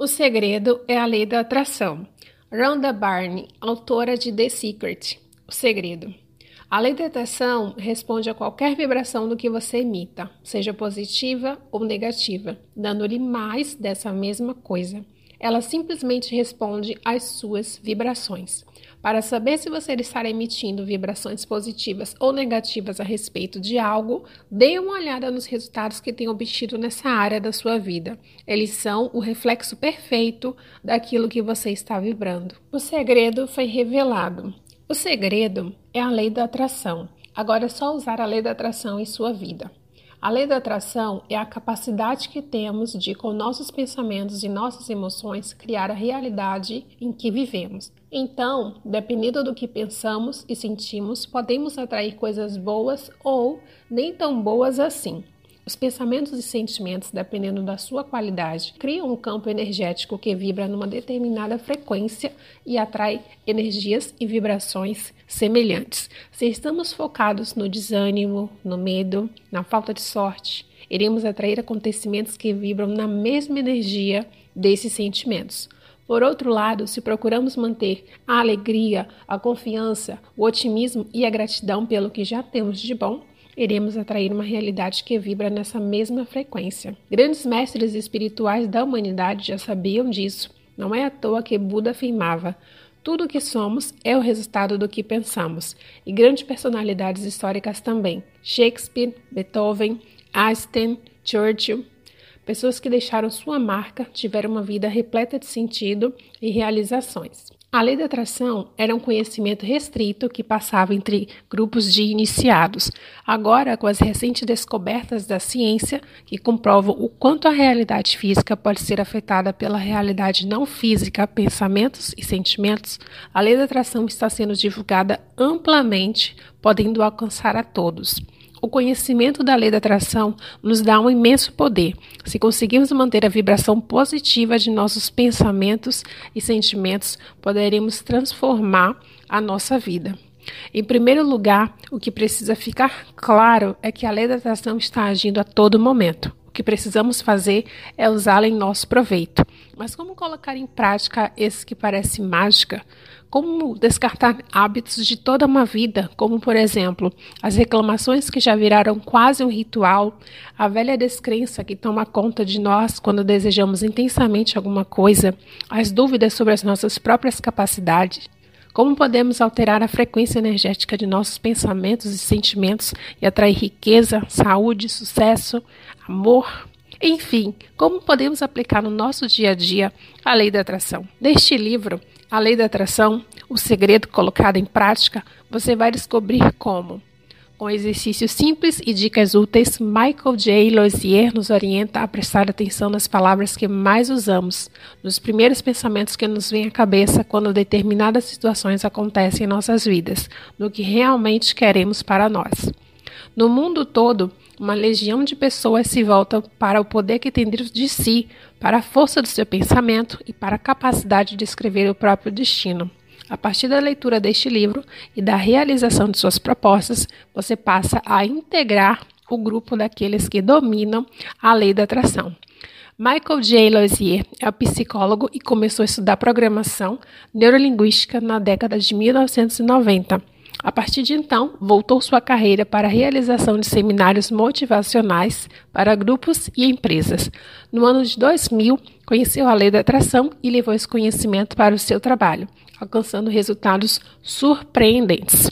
O segredo é a lei da atração. Rhonda Barney, autora de The Secret. O segredo. A lei da atração responde a qualquer vibração do que você emita, seja positiva ou negativa, dando-lhe mais dessa mesma coisa. Ela simplesmente responde às suas vibrações. Para saber se você está emitindo vibrações positivas ou negativas a respeito de algo, dê uma olhada nos resultados que tem obtido nessa área da sua vida. Eles são o reflexo perfeito daquilo que você está vibrando. O segredo foi revelado. O segredo é a lei da atração. Agora é só usar a lei da atração em sua vida. A lei da atração é a capacidade que temos de, com nossos pensamentos e nossas emoções, criar a realidade em que vivemos. Então, dependendo do que pensamos e sentimos, podemos atrair coisas boas ou nem tão boas assim. Os pensamentos e sentimentos, dependendo da sua qualidade, criam um campo energético que vibra numa determinada frequência e atrai energias e vibrações semelhantes. Se estamos focados no desânimo, no medo, na falta de sorte, iremos atrair acontecimentos que vibram na mesma energia desses sentimentos. Por outro lado, se procuramos manter a alegria, a confiança, o otimismo e a gratidão pelo que já temos de bom, iremos atrair uma realidade que vibra nessa mesma frequência. Grandes mestres espirituais da humanidade já sabiam disso. Não é à toa que Buda afirmava: tudo o que somos é o resultado do que pensamos. E grandes personalidades históricas também: Shakespeare, Beethoven, Einstein, Churchill. Pessoas que deixaram sua marca, tiveram uma vida repleta de sentido e realizações. A lei da atração era um conhecimento restrito que passava entre grupos de iniciados. Agora, com as recentes descobertas da ciência, que comprovam o quanto a realidade física pode ser afetada pela realidade não física, pensamentos e sentimentos, a lei da atração está sendo divulgada amplamente, podendo alcançar a todos. O conhecimento da lei da atração nos dá um imenso poder. Se conseguirmos manter a vibração positiva de nossos pensamentos e sentimentos, poderemos transformar a nossa vida. Em primeiro lugar, o que precisa ficar claro é que a lei da atração está agindo a todo momento. O que precisamos fazer é usá-la em nosso proveito. Mas como colocar em prática esse que parece mágica? Como descartar hábitos de toda uma vida, como por exemplo, as reclamações que já viraram quase um ritual, a velha descrença que toma conta de nós quando desejamos intensamente alguma coisa, as dúvidas sobre as nossas próprias capacidades, como podemos alterar a frequência energética de nossos pensamentos e sentimentos e atrair riqueza, saúde, sucesso, amor? Enfim, como podemos aplicar no nosso dia a dia a lei da atração? Neste livro, a lei da atração, o segredo colocado em prática, você vai descobrir como. Com exercícios simples e dicas úteis, Michael J. Lozier nos orienta a prestar atenção nas palavras que mais usamos, nos primeiros pensamentos que nos vêm à cabeça quando determinadas situações acontecem em nossas vidas, no que realmente queremos para nós. No mundo todo, uma legião de pessoas se volta para o poder que tem dentro de si, para a força do seu pensamento e para a capacidade de escrever o próprio destino. A partir da leitura deste livro e da realização de suas propostas, você passa a integrar o grupo daqueles que dominam a lei da atração. Michael J. Lozier é psicólogo e começou a estudar programação neurolinguística na década de 1990. A partir de então, voltou sua carreira para a realização de seminários motivacionais para grupos e empresas. No ano de 2000, conheceu a lei da atração e levou esse conhecimento para o seu trabalho, alcançando resultados surpreendentes.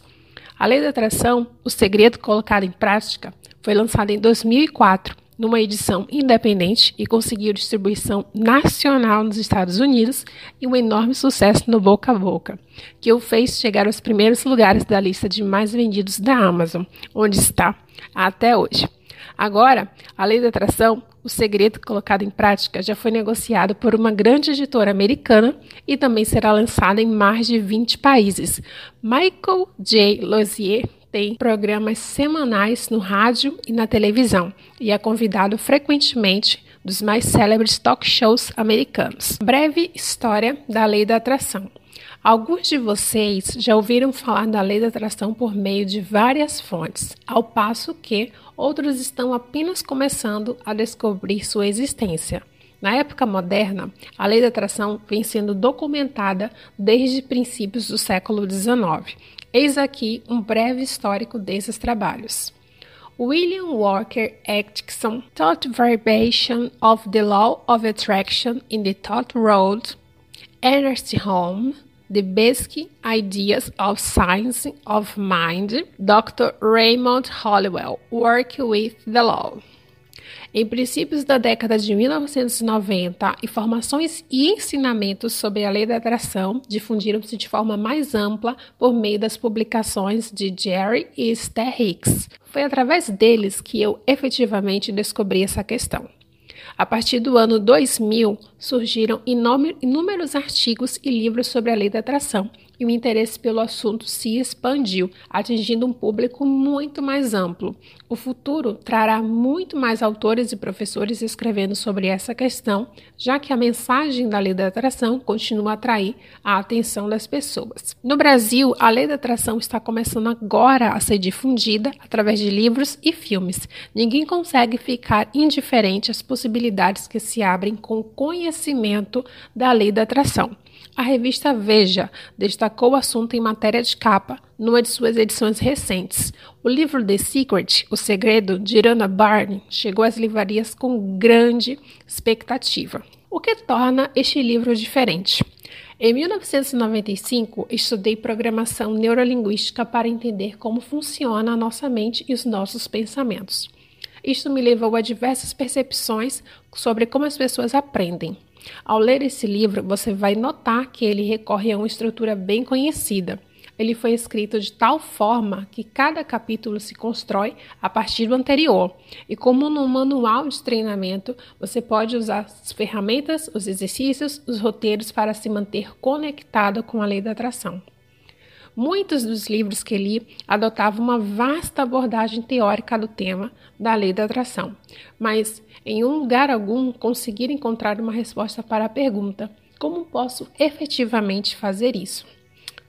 A lei da atração, o segredo colocado em prática, foi lançada em 2004 numa edição independente e conseguiu distribuição nacional nos Estados Unidos e um enorme sucesso no boca a boca, que o fez chegar aos primeiros lugares da lista de mais vendidos da Amazon, onde está até hoje. Agora, a lei da atração, o segredo colocado em prática, já foi negociado por uma grande editora americana e também será lançada em mais de 20 países. Michael J. Lozier tem programas semanais no rádio e na televisão e é convidado frequentemente dos mais célebres talk shows americanos. Breve história da lei da atração. Alguns de vocês já ouviram falar da lei da atração por meio de várias fontes, ao passo que outros estão apenas começando a descobrir sua existência. Na época moderna, a lei da atração vem sendo documentada desde princípios do século XIX. Eis aqui um breve histórico desses trabalhos. William Walker Atkinson Thought Variation of the Law of Attraction in the Thought World, Ernest Holm, The Basic Ideas of Science of Mind, Dr. Raymond Hollowell, Work with the Law. Em princípios da década de 1990, informações e ensinamentos sobre a lei da atração difundiram-se de forma mais ampla por meio das publicações de Jerry e Esther Hicks. Foi através deles que eu efetivamente descobri essa questão. A partir do ano 2000, surgiram inúmeros artigos e livros sobre a lei da atração, e o interesse pelo assunto se expandiu, atingindo um público muito mais amplo. O futuro trará muito mais autores e professores escrevendo sobre essa questão, já que a mensagem da lei da atração continua a atrair a atenção das pessoas. No Brasil, a lei da atração está começando agora a ser difundida através de livros e filmes. Ninguém consegue ficar indiferente às possibilidades que se abrem com o conhecimento da lei da atração. A revista Veja destacou o assunto em matéria de capa numa de suas edições recentes. O livro The Secret, O Segredo, de Irana Barney, chegou às livrarias com grande expectativa. O que torna este livro diferente? Em 1995, estudei programação neurolinguística para entender como funciona a nossa mente e os nossos pensamentos. Isto me levou a diversas percepções sobre como as pessoas aprendem. Ao ler esse livro, você vai notar que ele recorre a uma estrutura bem conhecida. Ele foi escrito de tal forma que cada capítulo se constrói a partir do anterior. E como no manual de treinamento, você pode usar as ferramentas, os exercícios, os roteiros para se manter conectado com a lei da atração. Muitos dos livros que li adotavam uma vasta abordagem teórica do tema da lei da atração, mas em um lugar algum conseguir encontrar uma resposta para a pergunta: como posso efetivamente fazer isso?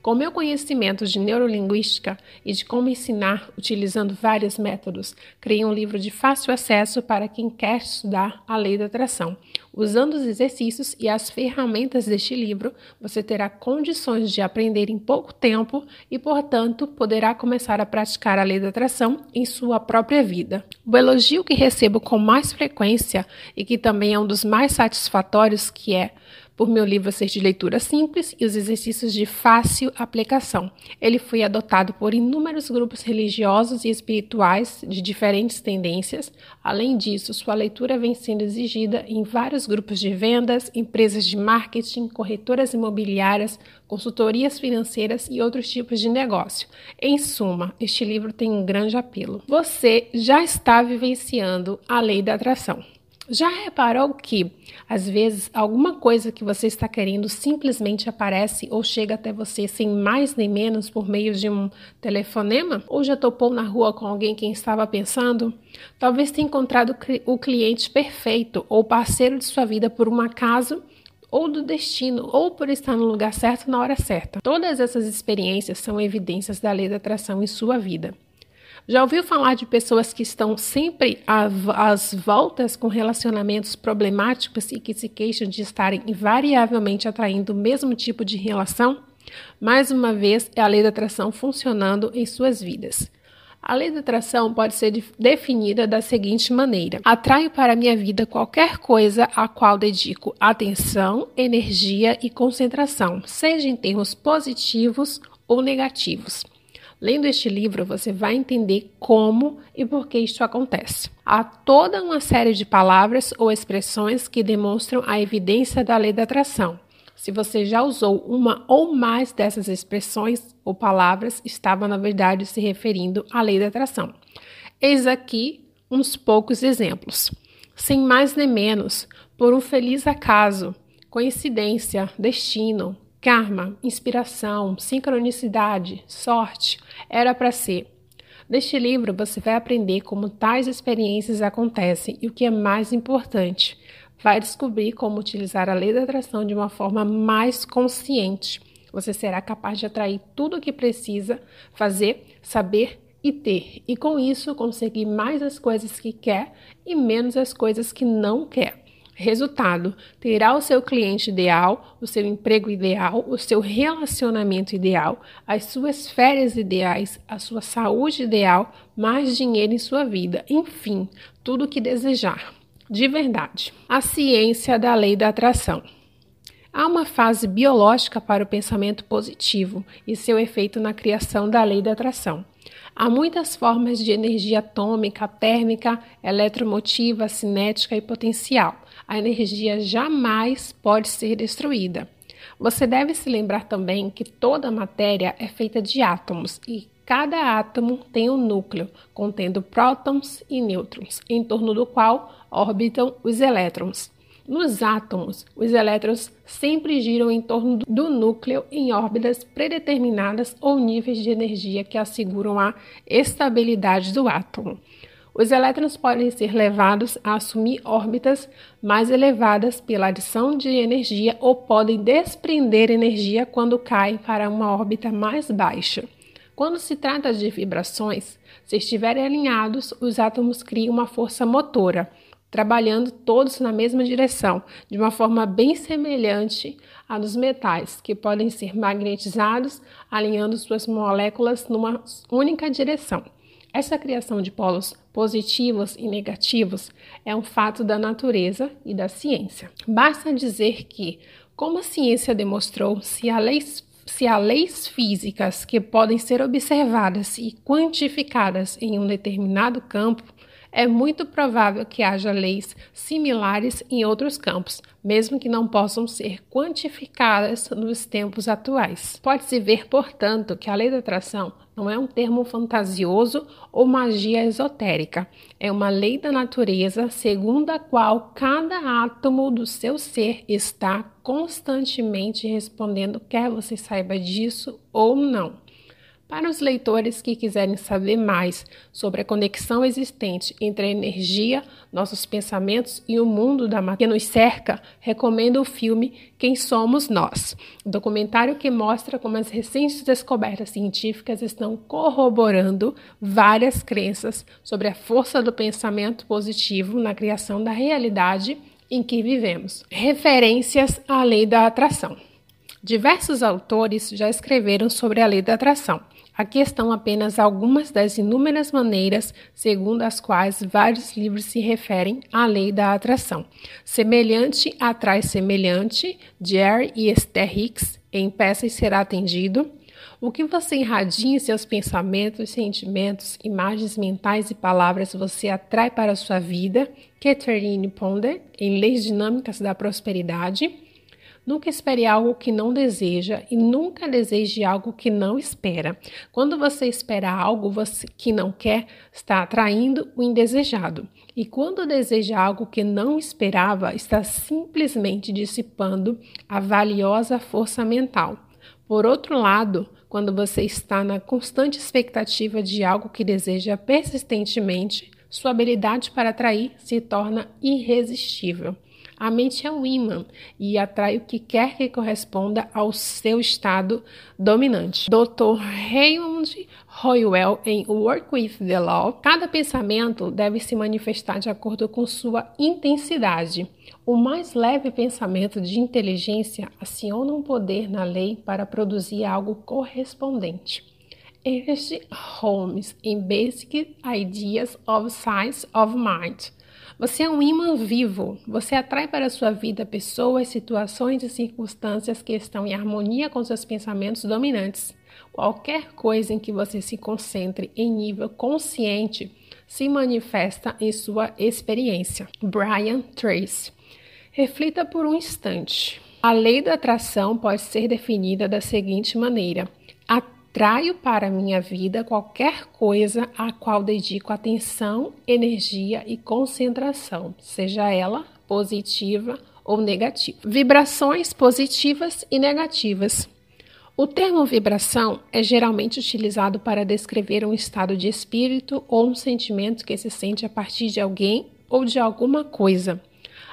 Com meu conhecimento de neurolinguística e de como ensinar utilizando vários métodos, criei um livro de fácil acesso para quem quer estudar a lei da atração. Usando os exercícios e as ferramentas deste livro, você terá condições de aprender em pouco tempo e, portanto, poderá começar a praticar a lei da atração em sua própria vida. O elogio que recebo com mais frequência e que também é um dos mais satisfatórios, que é por meu livro ser de leitura simples e os exercícios de fácil aplicação. Ele foi adotado por inúmeros grupos religiosos e espirituais de diferentes tendências. Além disso, sua leitura vem sendo exigida em vários grupos de vendas, empresas de marketing, corretoras imobiliárias, consultorias financeiras e outros tipos de negócio. Em suma, este livro tem um grande apelo. Você já está vivenciando a lei da atração. Já reparou que, às vezes, alguma coisa que você está querendo simplesmente aparece ou chega até você sem mais nem menos por meio de um telefonema? Ou já topou na rua com alguém quem estava pensando? Talvez tenha encontrado o cliente perfeito ou parceiro de sua vida por um acaso ou do destino, ou por estar no lugar certo na hora certa. Todas essas experiências são evidências da lei da atração em sua vida. Já ouviu falar de pessoas que estão sempre às voltas com relacionamentos problemáticos e que se queixam de estarem invariavelmente atraindo o mesmo tipo de relação? Mais uma vez, é a lei da atração funcionando em suas vidas. A lei da atração pode ser definida da seguinte maneira: atraio para minha vida qualquer coisa a qual dedico atenção, energia e concentração, seja em termos positivos ou negativos. Lendo este livro, você vai entender como e por que isto acontece. Há toda uma série de palavras ou expressões que demonstram a evidência da lei da atração. Se você já usou uma ou mais dessas expressões ou palavras, estava na verdade se referindo à lei da atração. Eis aqui uns poucos exemplos. Sem mais nem menos, por um feliz acaso, coincidência, destino, Karma, inspiração, sincronicidade, sorte, era para ser. Neste livro você vai aprender como tais experiências acontecem e o que é mais importante, vai descobrir como utilizar a lei da atração de uma forma mais consciente. Você será capaz de atrair tudo o que precisa fazer, saber e ter, e com isso conseguir mais as coisas que quer e menos as coisas que não quer. Resultado: terá o seu cliente ideal, o seu emprego ideal, o seu relacionamento ideal, as suas férias ideais, a sua saúde ideal, mais dinheiro em sua vida, enfim, tudo o que desejar. De verdade. A ciência da lei da atração. Há uma fase biológica para o pensamento positivo e seu efeito na criação da lei da atração. Há muitas formas de energia atômica, térmica, eletromotiva, cinética e potencial. A energia jamais pode ser destruída. Você deve se lembrar também que toda matéria é feita de átomos e cada átomo tem um núcleo contendo prótons e nêutrons, em torno do qual orbitam os elétrons. Nos átomos, os elétrons sempre giram em torno do núcleo em órbitas predeterminadas ou níveis de energia que asseguram a estabilidade do átomo. Os elétrons podem ser levados a assumir órbitas mais elevadas pela adição de energia ou podem desprender energia quando caem para uma órbita mais baixa. Quando se trata de vibrações, se estiverem alinhados, os átomos criam uma força motora trabalhando todos na mesma direção, de uma forma bem semelhante à dos metais, que podem ser magnetizados, alinhando suas moléculas numa única direção. Essa criação de polos positivos e negativos é um fato da natureza e da ciência. Basta dizer que, como a ciência demonstrou, se há leis, se há leis físicas que podem ser observadas e quantificadas em um determinado campo, é muito provável que haja leis similares em outros campos, mesmo que não possam ser quantificadas nos tempos atuais. Pode-se ver, portanto, que a lei da atração não é um termo fantasioso ou magia esotérica. É uma lei da natureza segundo a qual cada átomo do seu ser está constantemente respondendo, quer você saiba disso ou não. Para os leitores que quiserem saber mais sobre a conexão existente entre a energia, nossos pensamentos e o mundo da matéria que nos cerca, recomendo o filme Quem Somos Nós, um documentário que mostra como as recentes descobertas científicas estão corroborando várias crenças sobre a força do pensamento positivo na criação da realidade em que vivemos. Referências à lei da atração. Diversos autores já escreveram sobre a lei da atração. Aqui estão apenas algumas das inúmeras maneiras segundo as quais vários livros se referem à lei da atração. Semelhante atrai semelhante, Jerry e Esther Hicks, em Peças Será Atendido. O que você irradia em seus pensamentos, sentimentos, imagens mentais e palavras você atrai para a sua vida, Catherine Ponder, em Leis Dinâmicas da Prosperidade. Nunca espere algo que não deseja e nunca deseje algo que não espera. Quando você espera algo que não quer, está atraindo o indesejado. E quando deseja algo que não esperava, está simplesmente dissipando a valiosa força mental. Por outro lado, quando você está na constante expectativa de algo que deseja persistentemente, sua habilidade para atrair se torna irresistível. A mente é um imã e atrai o que quer que corresponda ao seu estado dominante. Dr. Raymond Hoywell, em Work with the Law, cada pensamento deve se manifestar de acordo com sua intensidade. O mais leve pensamento de inteligência aciona um poder na lei para produzir algo correspondente. Ernest Holmes, em Basic Ideas of Science of Mind. Você é um imã vivo. Você atrai para a sua vida pessoas, situações e circunstâncias que estão em harmonia com seus pensamentos dominantes. Qualquer coisa em que você se concentre em nível consciente se manifesta em sua experiência. Brian Tracy. Reflita por um instante. A lei da atração pode ser definida da seguinte maneira: a Traio para minha vida qualquer coisa a qual dedico atenção, energia e concentração, seja ela positiva ou negativa. Vibrações positivas e negativas. O termo vibração é geralmente utilizado para descrever um estado de espírito ou um sentimento que se sente a partir de alguém ou de alguma coisa.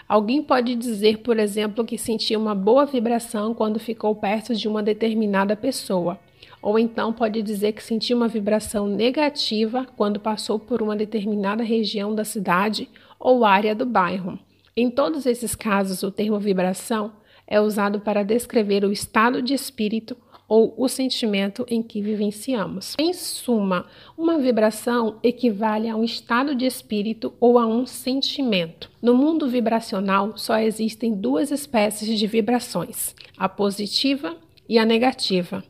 Alguém pode dizer, por exemplo, que sentiu uma boa vibração quando ficou perto de uma determinada pessoa ou então pode dizer que sentiu uma vibração negativa quando passou por uma determinada região da cidade ou área do bairro. Em todos esses casos, o termo vibração é usado para descrever o estado de espírito ou o sentimento em que vivenciamos. Em suma, uma vibração equivale a um estado de espírito ou a um sentimento. No mundo vibracional, só existem duas espécies de vibrações: a positiva e a negativa.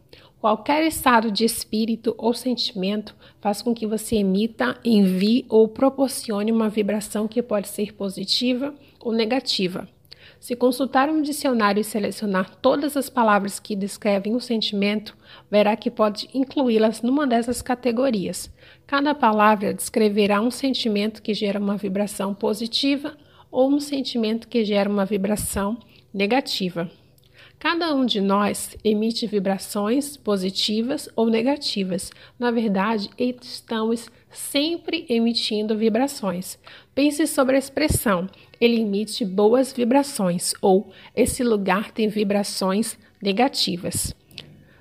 Qualquer estado de espírito ou sentimento faz com que você emita, envie ou proporcione uma vibração que pode ser positiva ou negativa. Se consultar um dicionário e selecionar todas as palavras que descrevem o sentimento, verá que pode incluí-las numa dessas categorias. Cada palavra descreverá um sentimento que gera uma vibração positiva ou um sentimento que gera uma vibração negativa. Cada um de nós emite vibrações positivas ou negativas. Na verdade, estamos sempre emitindo vibrações. Pense sobre a expressão: ele emite boas vibrações ou esse lugar tem vibrações negativas.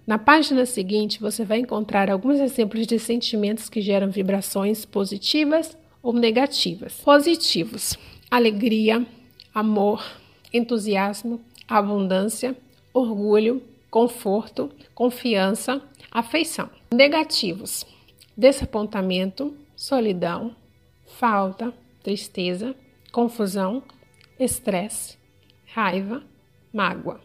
Na página seguinte, você vai encontrar alguns exemplos de sentimentos que geram vibrações positivas ou negativas. Positivos: alegria, amor, entusiasmo, abundância, orgulho, conforto, confiança, afeição. Negativos: desapontamento, solidão, falta, tristeza, confusão, estresse, raiva, mágoa.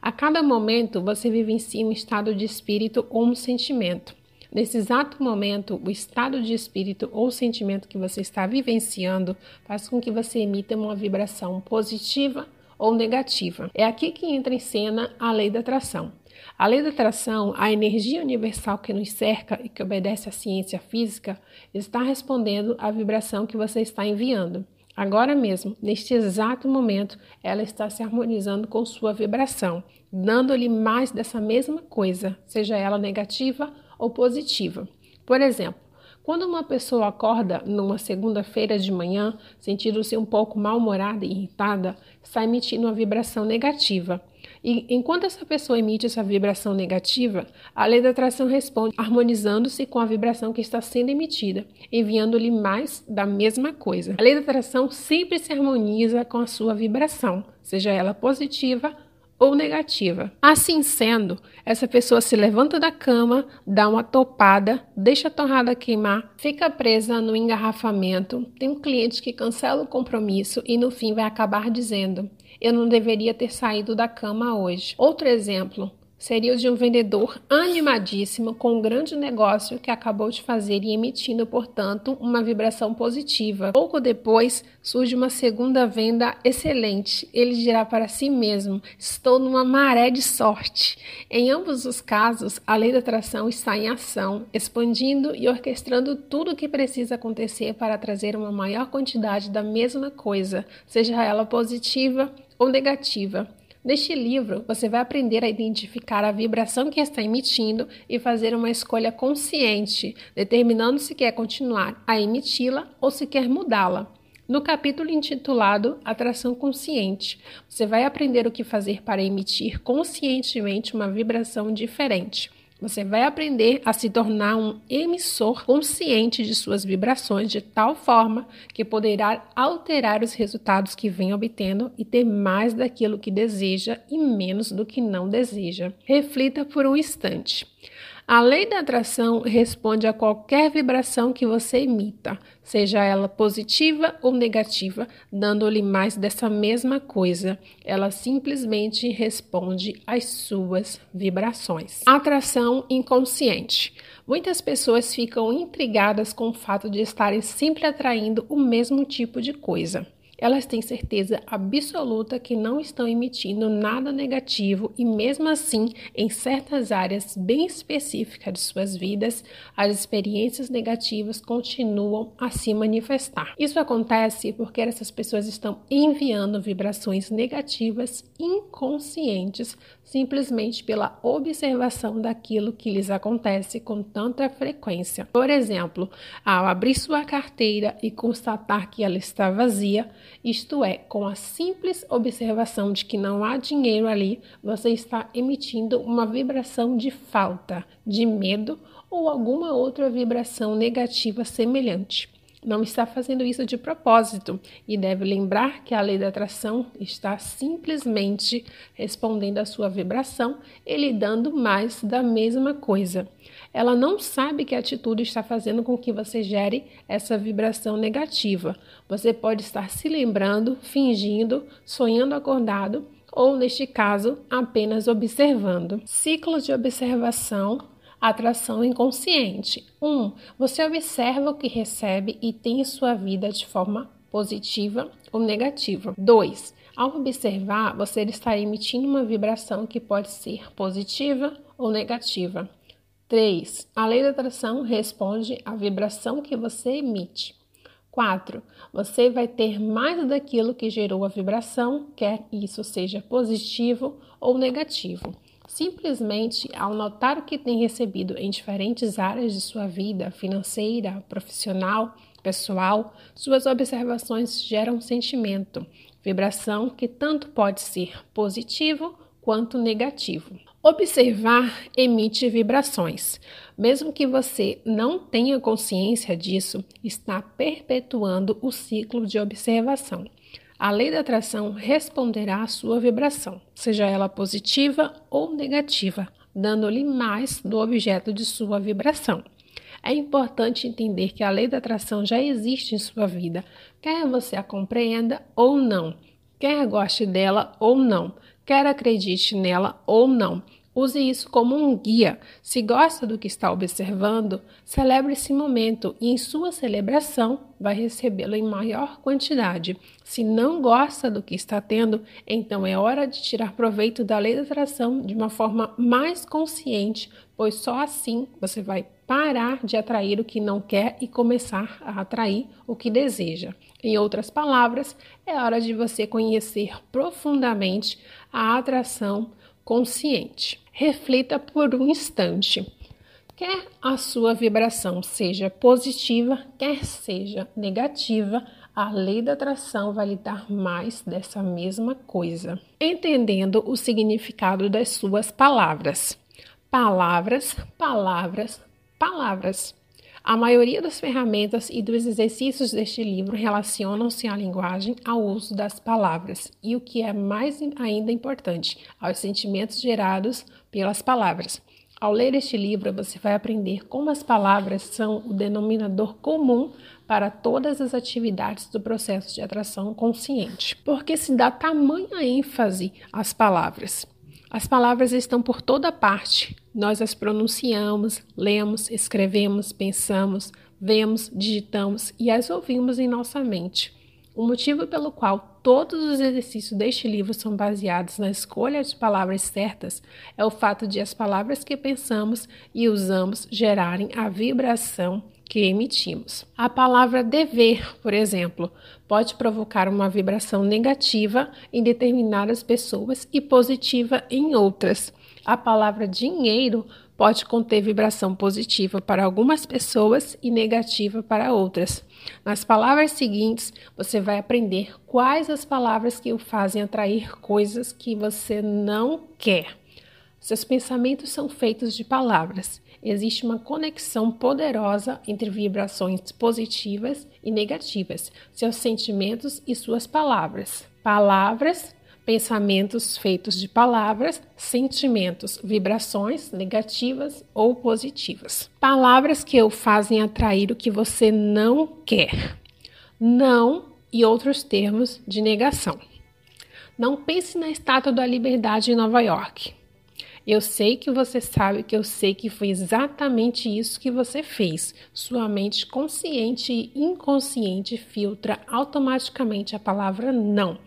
A cada momento você vivencia um estado de espírito ou um sentimento. Nesse exato momento, o estado de espírito ou sentimento que você está vivenciando faz com que você emita uma vibração positiva ou negativa. É aqui que entra em cena a lei da atração. A lei da atração, a energia universal que nos cerca e que obedece à ciência física, está respondendo à vibração que você está enviando. Agora mesmo, neste exato momento, ela está se harmonizando com sua vibração, dando-lhe mais dessa mesma coisa, seja ela negativa ou positiva. Por exemplo, quando uma pessoa acorda numa segunda-feira de manhã, sentindo-se um pouco mal-humorada e irritada, está emitindo uma vibração negativa. E enquanto essa pessoa emite essa vibração negativa, a lei da atração responde, harmonizando-se com a vibração que está sendo emitida, enviando-lhe mais da mesma coisa. A lei da atração sempre se harmoniza com a sua vibração, seja ela positiva ou negativa. Assim sendo, essa pessoa se levanta da cama, dá uma topada, deixa a torrada queimar, fica presa no engarrafamento, tem um cliente que cancela o compromisso e no fim vai acabar dizendo: Eu não deveria ter saído da cama hoje. Outro exemplo, seria o de um vendedor animadíssimo com um grande negócio que acabou de fazer e emitindo, portanto, uma vibração positiva. Pouco depois, surge uma segunda venda excelente. Ele dirá para si mesmo: Estou numa maré de sorte. Em ambos os casos, a lei da atração está em ação, expandindo e orquestrando tudo o que precisa acontecer para trazer uma maior quantidade da mesma coisa, seja ela positiva ou negativa. Neste livro, você vai aprender a identificar a vibração que está emitindo e fazer uma escolha consciente, determinando se quer continuar a emiti-la ou se quer mudá-la. No capítulo intitulado Atração Consciente, você vai aprender o que fazer para emitir conscientemente uma vibração diferente. Você vai aprender a se tornar um emissor consciente de suas vibrações de tal forma que poderá alterar os resultados que vem obtendo e ter mais daquilo que deseja e menos do que não deseja. Reflita por um instante. A lei da atração responde a qualquer vibração que você emita, seja ela positiva ou negativa, dando-lhe mais dessa mesma coisa. Ela simplesmente responde às suas vibrações. Atração inconsciente. Muitas pessoas ficam intrigadas com o fato de estarem sempre atraindo o mesmo tipo de coisa. Elas têm certeza absoluta que não estão emitindo nada negativo e, mesmo assim, em certas áreas bem específicas de suas vidas, as experiências negativas continuam a se manifestar. Isso acontece porque essas pessoas estão enviando vibrações negativas inconscientes simplesmente pela observação daquilo que lhes acontece com tanta frequência. Por exemplo, ao abrir sua carteira e constatar que ela está vazia, isto é, com a simples observação de que não há dinheiro ali, você está emitindo uma vibração de falta, de medo ou alguma outra vibração negativa semelhante. não está fazendo isso de propósito e deve lembrar que a lei da atração está simplesmente respondendo à sua vibração e lhe dando mais da mesma coisa. Ela não sabe que a atitude está fazendo com que você gere essa vibração negativa. Você pode estar se lembrando, fingindo, sonhando acordado ou, neste caso, apenas observando. Ciclo de observação Atração inconsciente. 1. Um, você observa o que recebe e tem em sua vida de forma positiva ou negativa. 2. Ao observar, você está emitindo uma vibração que pode ser positiva ou negativa. 3. A lei da atração responde à vibração que você emite. 4. Você vai ter mais daquilo que gerou a vibração, quer isso seja positivo ou negativo. Simplesmente ao notar o que tem recebido em diferentes áreas de sua vida, financeira, profissional, pessoal, suas observações geram sentimento, vibração que tanto pode ser positivo quanto negativo. Observar emite vibrações. Mesmo que você não tenha consciência disso, está perpetuando o ciclo de observação. A lei da atração responderá à sua vibração, seja ela positiva ou negativa, dando-lhe mais do objeto de sua vibração. É importante entender que a lei da atração já existe em sua vida, quer você a compreenda ou não, quer goste dela ou não, quer acredite nela ou não. Use isso como um guia. Se gosta do que está observando, celebre esse momento e, em sua celebração, vai recebê-lo em maior quantidade. Se não gosta do que está tendo, então é hora de tirar proveito da lei da atração de uma forma mais consciente, pois só assim você vai parar de atrair o que não quer e começar a atrair o que deseja. Em outras palavras, é hora de você conhecer profundamente a atração consciente. Reflita por um instante. Quer a sua vibração seja positiva, quer seja negativa, a lei da atração vai lhe dar mais dessa mesma coisa. Entendendo o significado das suas palavras. Palavras, palavras, palavras. A maioria das ferramentas e dos exercícios deste livro relacionam-se à linguagem, ao uso das palavras e, o que é mais ainda importante, aos sentimentos gerados pelas palavras. Ao ler este livro, você vai aprender como as palavras são o denominador comum para todas as atividades do processo de atração consciente. Porque se dá tamanha ênfase às palavras. As palavras estão por toda parte. Nós as pronunciamos, lemos, escrevemos, pensamos, vemos, digitamos e as ouvimos em nossa mente. O motivo pelo qual todos os exercícios deste livro são baseados na escolha de palavras certas é o fato de as palavras que pensamos e usamos gerarem a vibração que emitimos. A palavra dever, por exemplo, pode provocar uma vibração negativa em determinadas pessoas e positiva em outras. A palavra dinheiro pode conter vibração positiva para algumas pessoas e negativa para outras. Nas palavras seguintes, você vai aprender quais as palavras que o fazem atrair coisas que você não quer. Seus pensamentos são feitos de palavras existe uma conexão poderosa entre vibrações positivas e negativas, seus sentimentos e suas palavras. Palavras, pensamentos feitos de palavras, sentimentos, vibrações negativas ou positivas. Palavras que o fazem atrair o que você não quer. Não e outros termos de negação. Não pense na estátua da liberdade em Nova York. Eu sei que você sabe que eu sei que foi exatamente isso que você fez. Sua mente consciente e inconsciente filtra automaticamente a palavra não.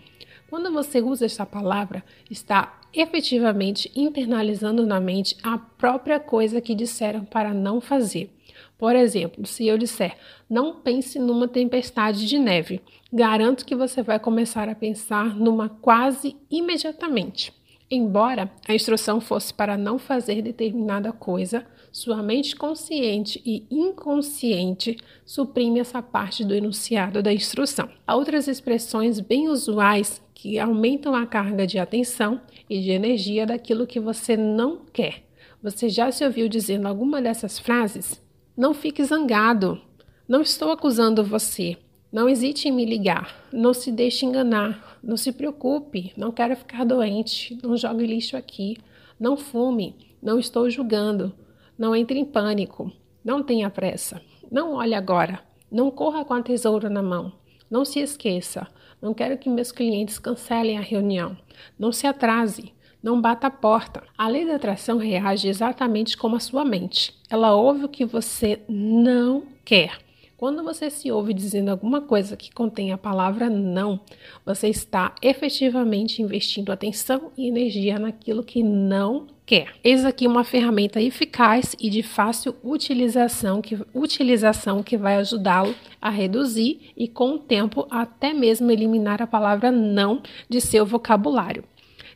Quando você usa essa palavra, está efetivamente internalizando na mente a própria coisa que disseram para não fazer. Por exemplo, se eu disser não pense numa tempestade de neve, garanto que você vai começar a pensar numa quase imediatamente. Embora a instrução fosse para não fazer determinada coisa, sua mente consciente e inconsciente suprime essa parte do enunciado da instrução. Há outras expressões bem usuais que aumentam a carga de atenção e de energia daquilo que você não quer. Você já se ouviu dizendo alguma dessas frases? Não fique zangado. Não estou acusando você. Não hesite em me ligar. Não se deixe enganar. Não se preocupe. Não quero ficar doente. Não jogue lixo aqui. Não fume. Não estou julgando. Não entre em pânico. Não tenha pressa. Não olhe agora. Não corra com a tesoura na mão. Não se esqueça. Não quero que meus clientes cancelem a reunião. Não se atrase. Não bata a porta. A lei da atração reage exatamente como a sua mente. Ela ouve o que você não quer. Quando você se ouve dizendo alguma coisa que contém a palavra não, você está efetivamente investindo atenção e energia naquilo que não quer. Eis aqui uma ferramenta eficaz e de fácil utilização que, utilização que vai ajudá-lo a reduzir e, com o tempo, até mesmo eliminar a palavra não de seu vocabulário.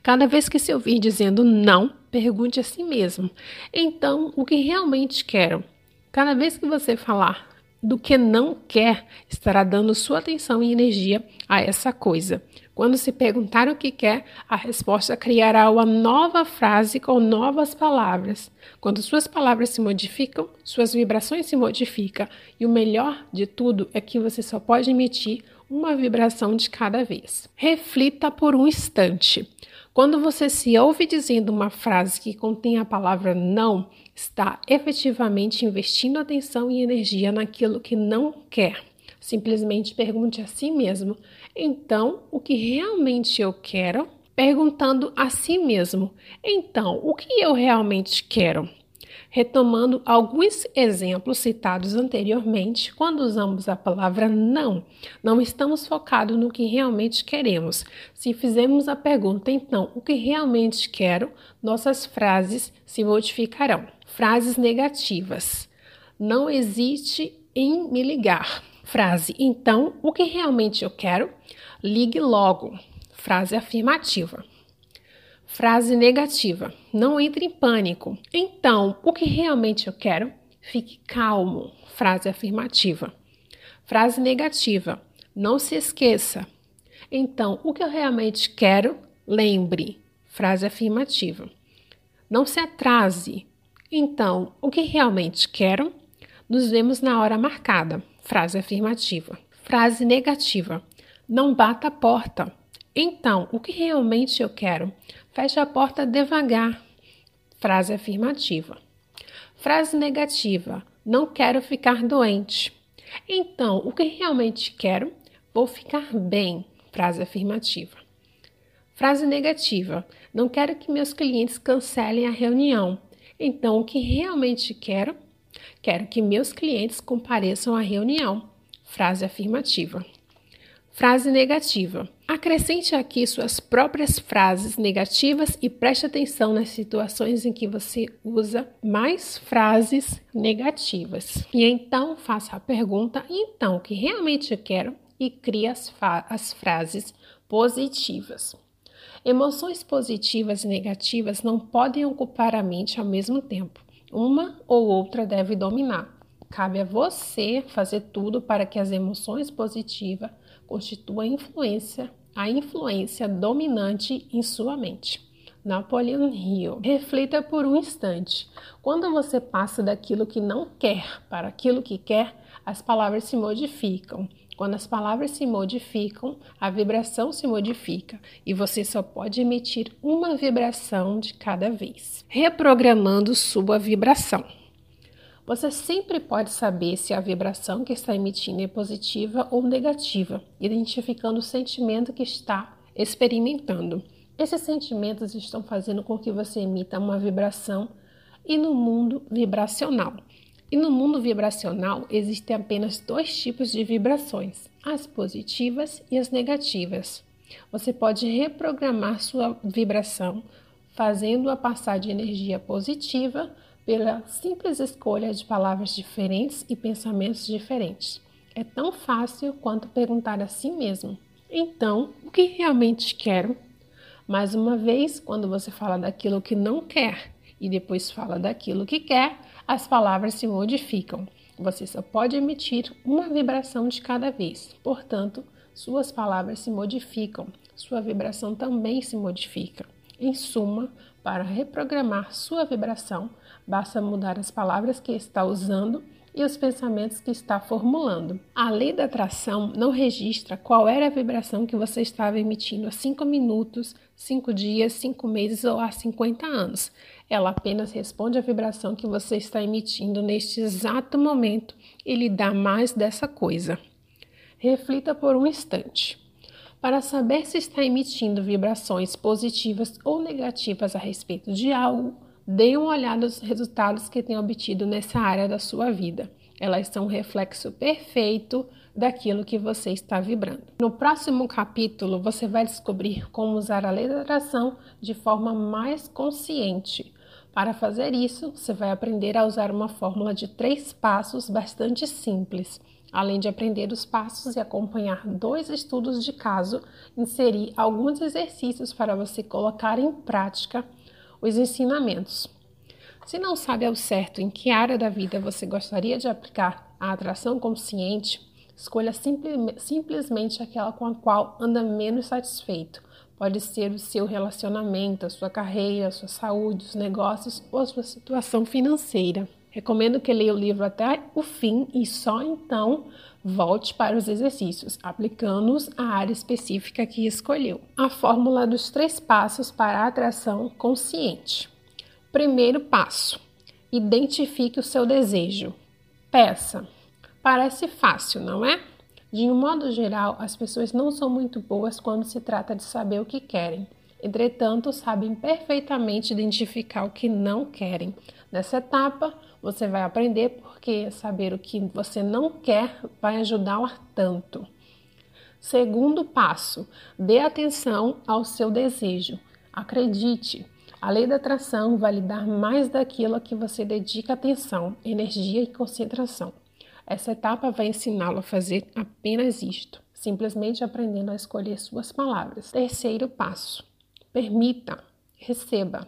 Cada vez que se ouvir dizendo não, pergunte a si mesmo: então, o que realmente quero? Cada vez que você falar do que não quer, estará dando sua atenção e energia a essa coisa. Quando se perguntar o que quer, a resposta criará uma nova frase com novas palavras. Quando suas palavras se modificam, suas vibrações se modificam, e o melhor de tudo é que você só pode emitir uma vibração de cada vez. Reflita por um instante. Quando você se ouve dizendo uma frase que contém a palavra não, está efetivamente investindo atenção e energia naquilo que não quer. Simplesmente pergunte a si mesmo: então, o que realmente eu quero? Perguntando a si mesmo: então, o que eu realmente quero? Retomando alguns exemplos citados anteriormente, quando usamos a palavra não, não estamos focados no que realmente queremos. Se fizermos a pergunta, então, o que realmente quero, nossas frases se modificarão. Frases negativas. Não hesite em me ligar. Frase: Então, o que realmente eu quero? Ligue logo. Frase afirmativa. Frase negativa: Não entre em pânico. Então, o que realmente eu quero? Fique calmo. Frase afirmativa. Frase negativa: Não se esqueça. Então, o que eu realmente quero? Lembre. Frase afirmativa. Não se atrase. Então, o que realmente quero? Nos vemos na hora marcada. Frase afirmativa. Frase negativa. Não bata a porta. Então, o que realmente eu quero? Feche a porta devagar. Frase afirmativa. Frase negativa. Não quero ficar doente. Então, o que realmente quero? Vou ficar bem. Frase afirmativa. Frase negativa. Não quero que meus clientes cancelem a reunião. Então, o que realmente quero? Quero que meus clientes compareçam à reunião. Frase afirmativa. Frase negativa. Acrescente aqui suas próprias frases negativas e preste atenção nas situações em que você usa mais frases negativas. E então faça a pergunta: então, o que realmente eu quero? E crie as, as frases positivas. Emoções positivas e negativas não podem ocupar a mente ao mesmo tempo. Uma ou outra deve dominar. Cabe a você fazer tudo para que as emoções positivas constituam influência a influência dominante em sua mente. Napoleon Hill. Reflita por um instante. Quando você passa daquilo que não quer para aquilo que quer, as palavras se modificam. Quando as palavras se modificam, a vibração se modifica e você só pode emitir uma vibração de cada vez, reprogramando sua vibração. Você sempre pode saber se a vibração que está emitindo é positiva ou negativa, identificando o sentimento que está experimentando. Esses sentimentos estão fazendo com que você emita uma vibração e no mundo vibracional. E no mundo vibracional existem apenas dois tipos de vibrações: as positivas e as negativas. Você pode reprogramar sua vibração fazendo-a passar de energia positiva pela simples escolha de palavras diferentes e pensamentos diferentes. É tão fácil quanto perguntar a si mesmo: então, o que realmente quero? Mais uma vez, quando você fala daquilo que não quer e depois fala daquilo que quer, as palavras se modificam. Você só pode emitir uma vibração de cada vez. Portanto, suas palavras se modificam, sua vibração também se modifica. Em suma, para reprogramar sua vibração, basta mudar as palavras que está usando e os pensamentos que está formulando. A lei da atração não registra qual era a vibração que você estava emitindo há 5 minutos, 5 dias, 5 meses ou há 50 anos. Ela apenas responde à vibração que você está emitindo neste exato momento e lhe dá mais dessa coisa. Reflita por um instante. Para saber se está emitindo vibrações positivas ou negativas a respeito de algo, Dê uma olhada nos resultados que tem obtido nessa área da sua vida. Elas são um reflexo perfeito daquilo que você está vibrando. No próximo capítulo, você vai descobrir como usar a lei da atração de forma mais consciente. Para fazer isso, você vai aprender a usar uma fórmula de três passos bastante simples. Além de aprender os passos e acompanhar dois estudos de caso, inserir alguns exercícios para você colocar em prática os ensinamentos. Se não sabe ao certo em que área da vida você gostaria de aplicar a atração consciente, escolha simplesmente aquela com a qual anda menos satisfeito. Pode ser o seu relacionamento, a sua carreira, a sua saúde, os negócios ou a sua situação financeira. Recomendo que leia o livro até o fim e só então volte para os exercícios, aplicando-os à área específica que escolheu. A fórmula dos três passos para a atração consciente. Primeiro passo: identifique o seu desejo. Peça. Parece fácil, não é? De um modo geral, as pessoas não são muito boas quando se trata de saber o que querem. Entretanto, sabem perfeitamente identificar o que não querem. Nessa etapa, você vai aprender porque saber o que você não quer vai ajudá-la tanto. Segundo passo, dê atenção ao seu desejo. Acredite, a lei da atração vai lhe dar mais daquilo a que você dedica atenção, energia e concentração. Essa etapa vai ensiná-lo a fazer apenas isto, simplesmente aprendendo a escolher suas palavras. Terceiro passo: Permita, receba.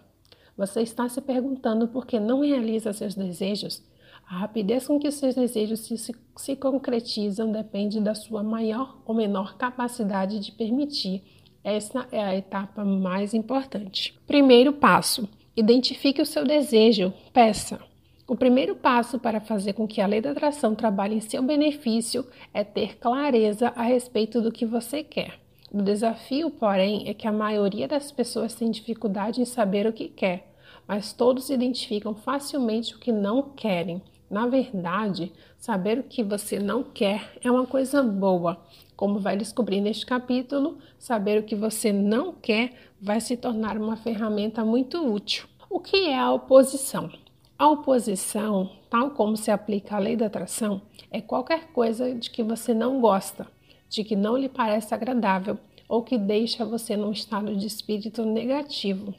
Você está se perguntando por que não realiza seus desejos? A rapidez com que seus desejos se, se, se, concretizam depende da sua maior ou menor capacidade de permitir. Essa é a etapa mais importante. Primeiro passo: identifique o seu desejo, peça. O primeiro passo para fazer com que a lei da atração trabalhe em seu benefício é ter clareza a respeito do que você quer. O desafio, porém, é que a maioria das pessoas tem dificuldade em saber o que quer, mas todos identificam facilmente o que não querem. Na verdade, saber o que você não quer é uma coisa boa. Como vai descobrir neste capítulo, saber o que você não quer vai se tornar uma ferramenta muito útil. O que é a oposição? A oposição, tal como se aplica a lei da atração, é qualquer coisa de que você não gosta de que não lhe parece agradável ou que deixa você num estado de espírito negativo.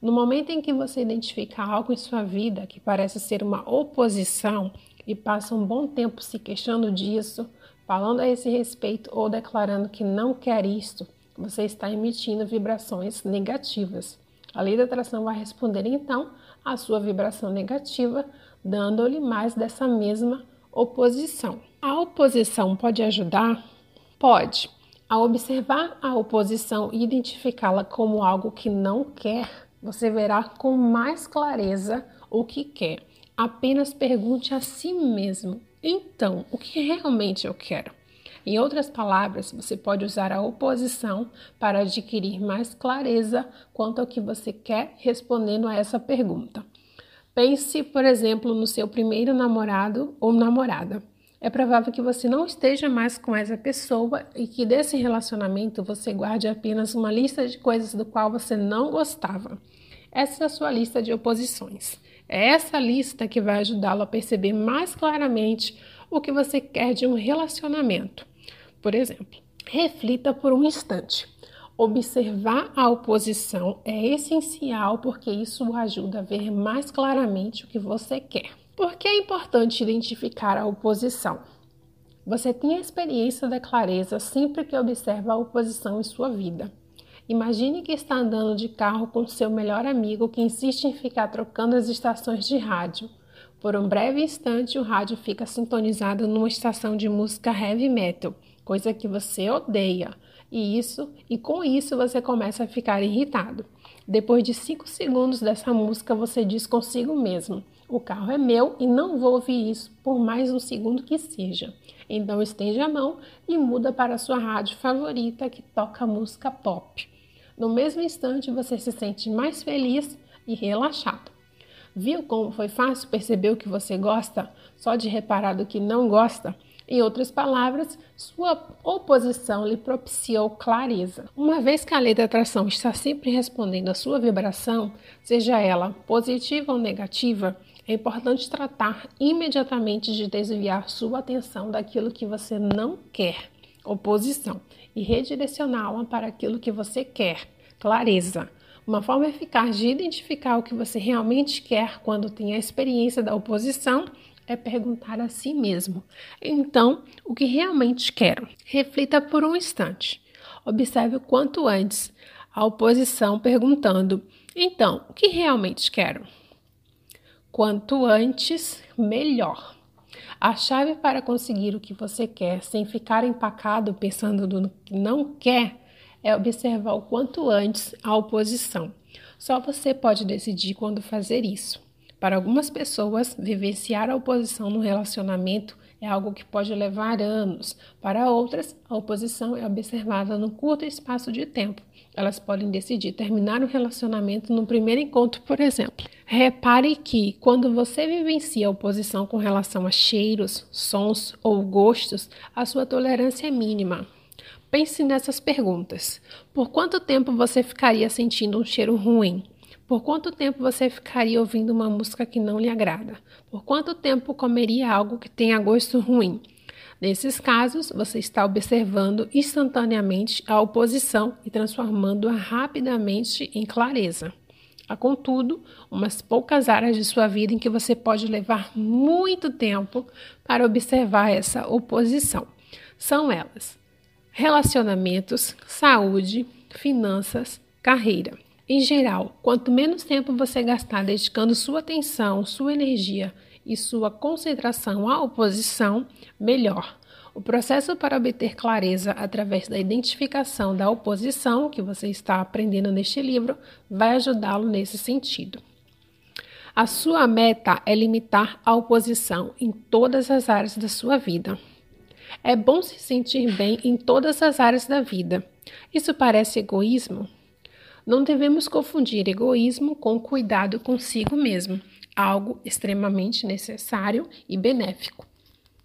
No momento em que você identifica algo em sua vida que parece ser uma oposição e passa um bom tempo se queixando disso, falando a esse respeito ou declarando que não quer isto, você está emitindo vibrações negativas. A lei da atração vai responder então à sua vibração negativa, dando-lhe mais dessa mesma oposição. A oposição pode ajudar Pode. Ao observar a oposição e identificá-la como algo que não quer, você verá com mais clareza o que quer. Apenas pergunte a si mesmo: então, o que realmente eu quero? Em outras palavras, você pode usar a oposição para adquirir mais clareza quanto ao que você quer respondendo a essa pergunta. Pense, por exemplo, no seu primeiro namorado ou namorada é provável que você não esteja mais com essa pessoa e que desse relacionamento você guarde apenas uma lista de coisas do qual você não gostava. Essa é a sua lista de oposições. É essa lista que vai ajudá-lo a perceber mais claramente o que você quer de um relacionamento. Por exemplo, reflita por um instante. Observar a oposição é essencial porque isso o ajuda a ver mais claramente o que você quer. Por que é importante identificar a oposição? Você tem a experiência da clareza sempre que observa a oposição em sua vida. Imagine que está andando de carro com seu melhor amigo que insiste em ficar trocando as estações de rádio. Por um breve instante, o rádio fica sintonizado numa estação de música heavy metal, coisa que você odeia. E isso, e com isso você começa a ficar irritado. Depois de 5 segundos dessa música, você diz consigo mesmo: O carro é meu e não vou ouvir isso por mais um segundo que seja. Então estende a mão e muda para a sua rádio favorita que toca música pop. No mesmo instante, você se sente mais feliz e relaxado. Viu como foi fácil perceber o que você gosta só de reparar do que não gosta? Em outras palavras, sua oposição lhe propiciou clareza. Uma vez que a lei da atração está sempre respondendo à sua vibração, seja ela positiva ou negativa, é importante tratar imediatamente de desviar sua atenção daquilo que você não quer, oposição, e redirecioná-la para aquilo que você quer, clareza. Uma forma eficaz de identificar o que você realmente quer quando tem a experiência da oposição é perguntar a si mesmo: então, o que realmente quero? Reflita por um instante. Observe o quanto antes a oposição perguntando: então, o que realmente quero? Quanto antes, melhor. A chave para conseguir o que você quer sem ficar empacado pensando no que não quer é observar o quanto antes a oposição. Só você pode decidir quando fazer isso. Para algumas pessoas, vivenciar a oposição no relacionamento é algo que pode levar anos. Para outras, a oposição é observada num curto espaço de tempo. Elas podem decidir terminar o relacionamento no primeiro encontro, por exemplo. Repare que, quando você vivencia a oposição com relação a cheiros, sons ou gostos, a sua tolerância é mínima. Pense nessas perguntas. Por quanto tempo você ficaria sentindo um cheiro ruim? Por quanto tempo você ficaria ouvindo uma música que não lhe agrada? Por quanto tempo comeria algo que tenha gosto ruim? Nesses casos, você está observando instantaneamente a oposição e transformando-a rapidamente em clareza. Há, contudo, umas poucas áreas de sua vida em que você pode levar muito tempo para observar essa oposição. São elas: relacionamentos, saúde, finanças, carreira. Em geral, quanto menos tempo você gastar dedicando sua atenção, sua energia e sua concentração à oposição, melhor. O processo para obter clareza através da identificação da oposição que você está aprendendo neste livro vai ajudá-lo nesse sentido. A sua meta é limitar a oposição em todas as áreas da sua vida. É bom se sentir bem em todas as áreas da vida. Isso parece egoísmo? Não devemos confundir egoísmo com cuidado consigo mesmo, algo extremamente necessário e benéfico.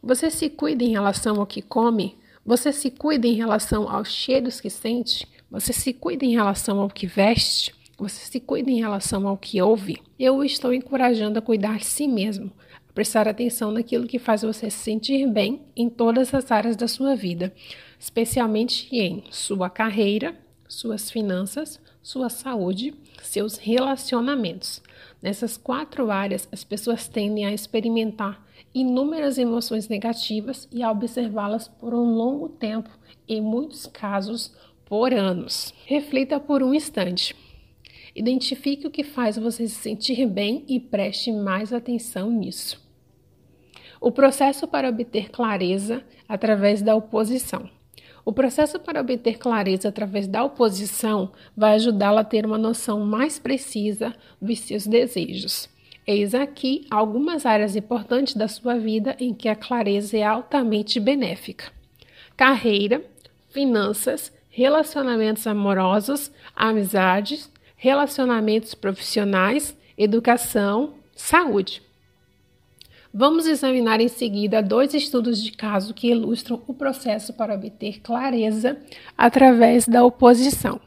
Você se cuida em relação ao que come? Você se cuida em relação aos cheiros que sente? Você se cuida em relação ao que veste? Você se cuida em relação ao que ouve? Eu estou encorajando a cuidar de si mesmo, prestar atenção naquilo que faz você se sentir bem em todas as áreas da sua vida, especialmente em sua carreira, suas finanças, sua saúde, seus relacionamentos. Nessas quatro áreas, as pessoas tendem a experimentar inúmeras emoções negativas e a observá-las por um longo tempo, em muitos casos, por anos. Reflita por um instante. Identifique o que faz você se sentir bem e preste mais atenção nisso. O processo para obter clareza através da oposição. O processo para obter clareza através da oposição vai ajudá-la a ter uma noção mais precisa dos seus desejos. Eis aqui algumas áreas importantes da sua vida em que a clareza é altamente benéfica: carreira, finanças, relacionamentos amorosos, amizades, relacionamentos profissionais, educação, saúde. Vamos examinar em seguida dois estudos de caso que ilustram o processo para obter clareza através da oposição.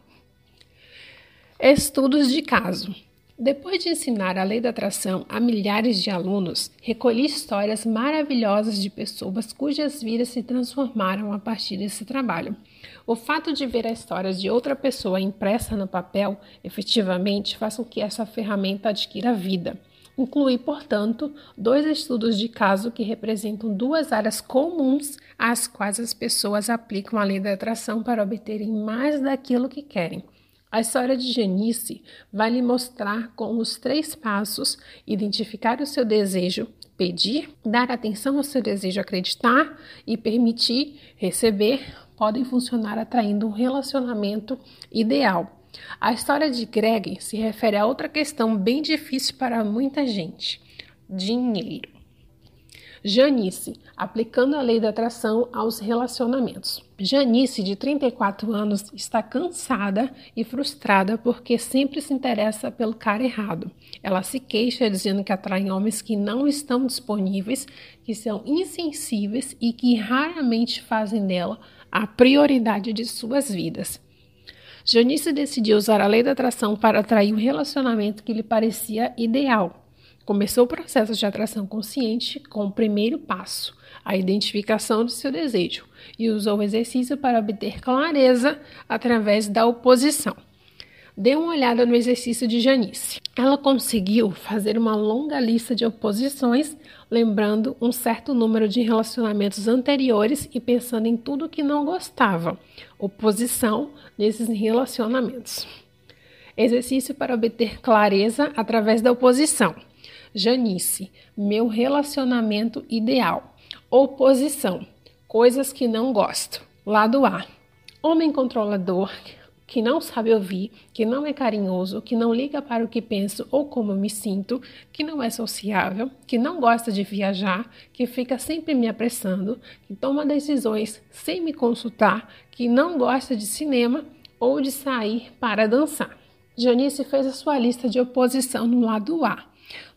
Estudos de caso. Depois de ensinar a lei da atração a milhares de alunos, recolhi histórias maravilhosas de pessoas cujas vidas se transformaram a partir desse trabalho. O fato de ver a história de outra pessoa impressa no papel efetivamente faz com que essa ferramenta adquira vida. Inclui, portanto, dois estudos de caso que representam duas áreas comuns às quais as pessoas aplicam a lei da atração para obterem mais daquilo que querem. A história de Janice vai lhe mostrar com os três passos identificar o seu desejo, pedir, dar atenção ao seu desejo, acreditar e permitir receber podem funcionar atraindo um relacionamento ideal. A história de Greg se refere a outra questão bem difícil para muita gente: dinheiro. Janice, aplicando a lei da atração aos relacionamentos. Janice, de 34 anos, está cansada e frustrada porque sempre se interessa pelo cara errado. Ela se queixa dizendo que atrai homens que não estão disponíveis, que são insensíveis e que raramente fazem dela a prioridade de suas vidas. Janice decidiu usar a lei da atração para atrair um relacionamento que lhe parecia ideal. Começou o processo de atração consciente com o primeiro passo, a identificação de seu desejo, e usou o exercício para obter clareza através da oposição. Dê uma olhada no exercício de Janice. Ela conseguiu fazer uma longa lista de oposições, lembrando um certo número de relacionamentos anteriores e pensando em tudo que não gostava. Oposição nesses relacionamentos. Exercício para obter clareza através da oposição. Janice, meu relacionamento ideal. Oposição, coisas que não gosto. Lado A. Homem controlador, que não sabe ouvir, que não é carinhoso, que não liga para o que penso ou como me sinto, que não é sociável, que não gosta de viajar, que fica sempre me apressando, que toma decisões sem me consultar, que não gosta de cinema ou de sair para dançar. Janice fez a sua lista de oposição no lado A.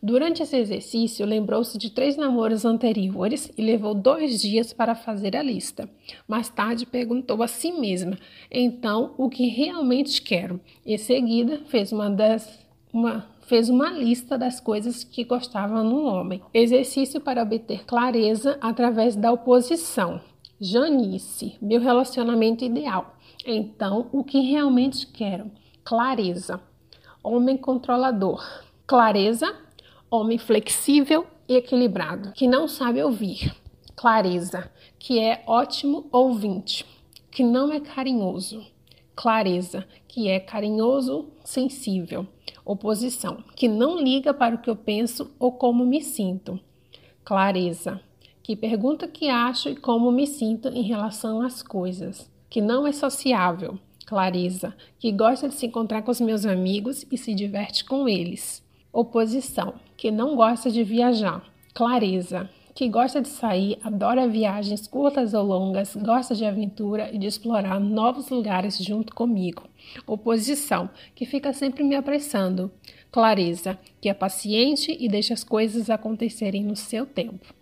Durante esse exercício, lembrou-se de três namoros anteriores e levou dois dias para fazer a lista. Mais tarde, perguntou a si mesma: então, o que realmente quero? Em seguida, fez uma das. Uma, fez uma lista das coisas que gostava no homem. Exercício para obter clareza através da oposição. Janice, meu relacionamento ideal. Então, o que realmente quero? Clareza. Homem controlador clareza, homem flexível e equilibrado, que não sabe ouvir, clareza, que é ótimo ouvinte, que não é carinhoso, clareza, que é carinhoso, sensível, oposição, que não liga para o que eu penso ou como me sinto, clareza, que pergunta o que acho e como me sinto em relação às coisas, que não é sociável, clareza, que gosta de se encontrar com os meus amigos e se diverte com eles. Oposição, que não gosta de viajar. Clareza, que gosta de sair, adora viagens curtas ou longas, gosta de aventura e de explorar novos lugares junto comigo. Oposição, que fica sempre me apressando. Clareza, que é paciente e deixa as coisas acontecerem no seu tempo.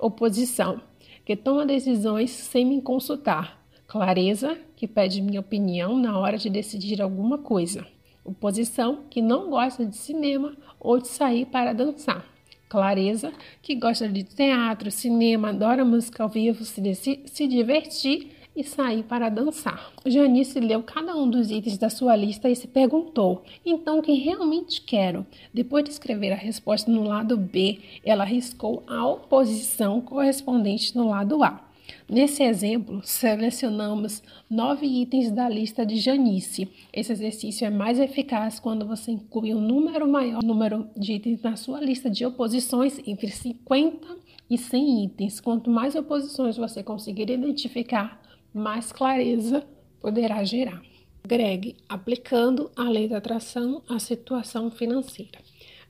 Oposição, que toma decisões sem me consultar. Clareza, que pede minha opinião na hora de decidir alguma coisa. Oposição, que não gosta de cinema ou de sair para dançar. Clareza, que gosta de teatro, cinema, adora música ao vivo, se, se divertir e sair para dançar. Janice leu cada um dos itens da sua lista e se perguntou: então o que realmente quero? Depois de escrever a resposta no lado B, ela riscou a oposição correspondente no lado A. Nesse exemplo, selecionamos nove itens da lista de Janice. Esse exercício é mais eficaz quando você inclui um número maior número de itens na sua lista de oposições entre 50 e 100 itens. Quanto mais oposições você conseguir identificar, mais clareza poderá gerar. Greg, aplicando a lei da atração à situação financeira.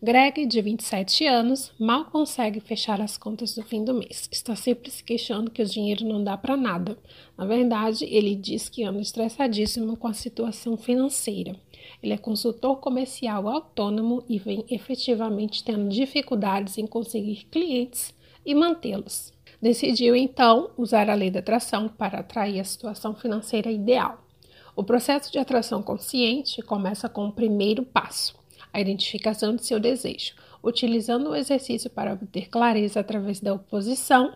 Greg, de 27 anos, mal consegue fechar as contas do fim do mês. Está sempre se queixando que o dinheiro não dá para nada. Na verdade, ele diz que anda estressadíssimo com a situação financeira. Ele é consultor comercial autônomo e vem efetivamente tendo dificuldades em conseguir clientes e mantê-los. Decidiu então usar a lei da atração para atrair a situação financeira ideal. O processo de atração consciente começa com o primeiro passo a identificação de seu desejo. Utilizando o exercício para obter clareza através da oposição,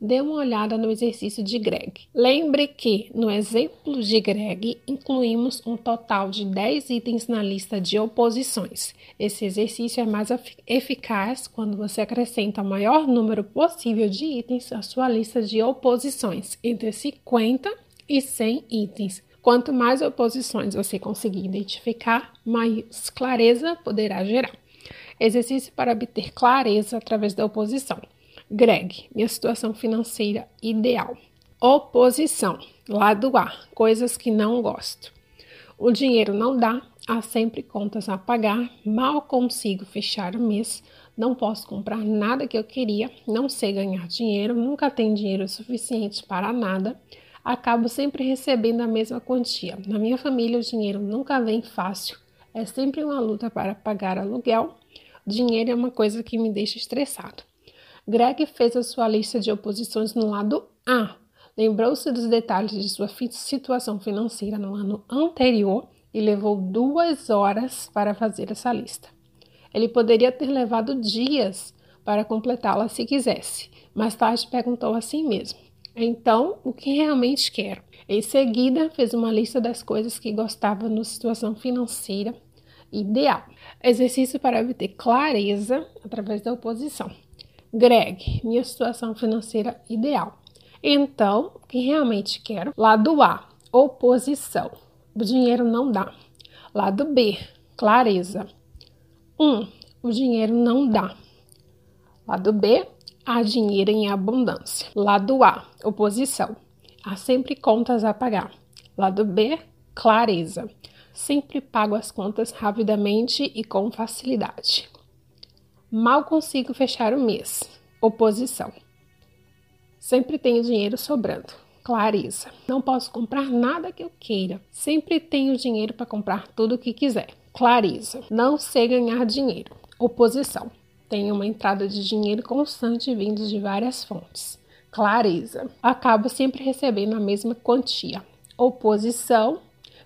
dê uma olhada no exercício de Greg. Lembre que, no exemplo de Greg, incluímos um total de 10 itens na lista de oposições. Esse exercício é mais eficaz quando você acrescenta o maior número possível de itens à sua lista de oposições, entre 50 e 100 itens. Quanto mais oposições você conseguir identificar, mais clareza poderá gerar. Exercício para obter clareza através da oposição. Greg, minha situação financeira ideal. Oposição, lado A, coisas que não gosto. O dinheiro não dá, há sempre contas a pagar, mal consigo fechar o mês, não posso comprar nada que eu queria, não sei ganhar dinheiro, nunca tenho dinheiro suficiente para nada, acabo sempre recebendo a mesma quantia. Na minha família, o dinheiro nunca vem fácil, é sempre uma luta para pagar aluguel. Dinheiro é uma coisa que me deixa estressado. Greg fez a sua lista de oposições no lado A. Lembrou-se dos detalhes de sua situação financeira no ano anterior e levou duas horas para fazer essa lista. Ele poderia ter levado dias para completá-la se quisesse. Mais tarde perguntou a si mesmo: Então, o que realmente quero? Em seguida, fez uma lista das coisas que gostava na situação financeira ideal. Exercício para obter clareza através da oposição. Greg, minha situação financeira ideal. Então, o que realmente quero? Lado A, oposição. O dinheiro não dá. Lado B, clareza. 1. Um, o dinheiro não dá. Lado B, há dinheiro em abundância. Lado A, oposição. Há sempre contas a pagar. Lado B, clareza. Sempre pago as contas rapidamente e com facilidade. Mal consigo fechar o mês. Oposição. Sempre tenho dinheiro sobrando. Clareza. Não posso comprar nada que eu queira. Sempre tenho dinheiro para comprar tudo o que quiser. Clareza. Não sei ganhar dinheiro. Oposição. Tenho uma entrada de dinheiro constante vindo de várias fontes. Clareza. Acabo sempre recebendo a mesma quantia. Oposição.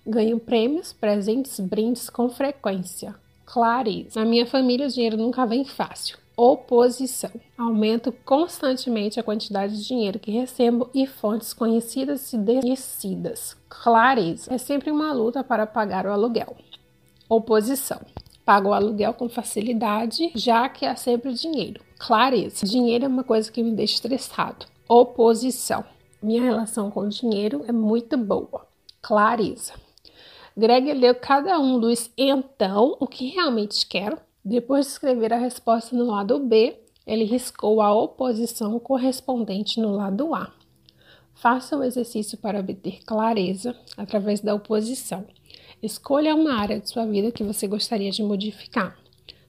Ganho prêmios, presentes, brindes com frequência. Clareza. Na minha família, o dinheiro nunca vem fácil. Oposição. Aumento constantemente a quantidade de dinheiro que recebo e fontes conhecidas e desconhecidas. Clareza. É sempre uma luta para pagar o aluguel. Oposição. Pago o aluguel com facilidade, já que há sempre dinheiro. Clareza. Dinheiro é uma coisa que me deixa estressado. Oposição. Minha relação com o dinheiro é muito boa. Clareza. Greg leu cada um dos então, o que realmente quero. Depois de escrever a resposta no lado B, ele riscou a oposição correspondente no lado A. Faça o exercício para obter clareza através da oposição. Escolha uma área de sua vida que você gostaria de modificar.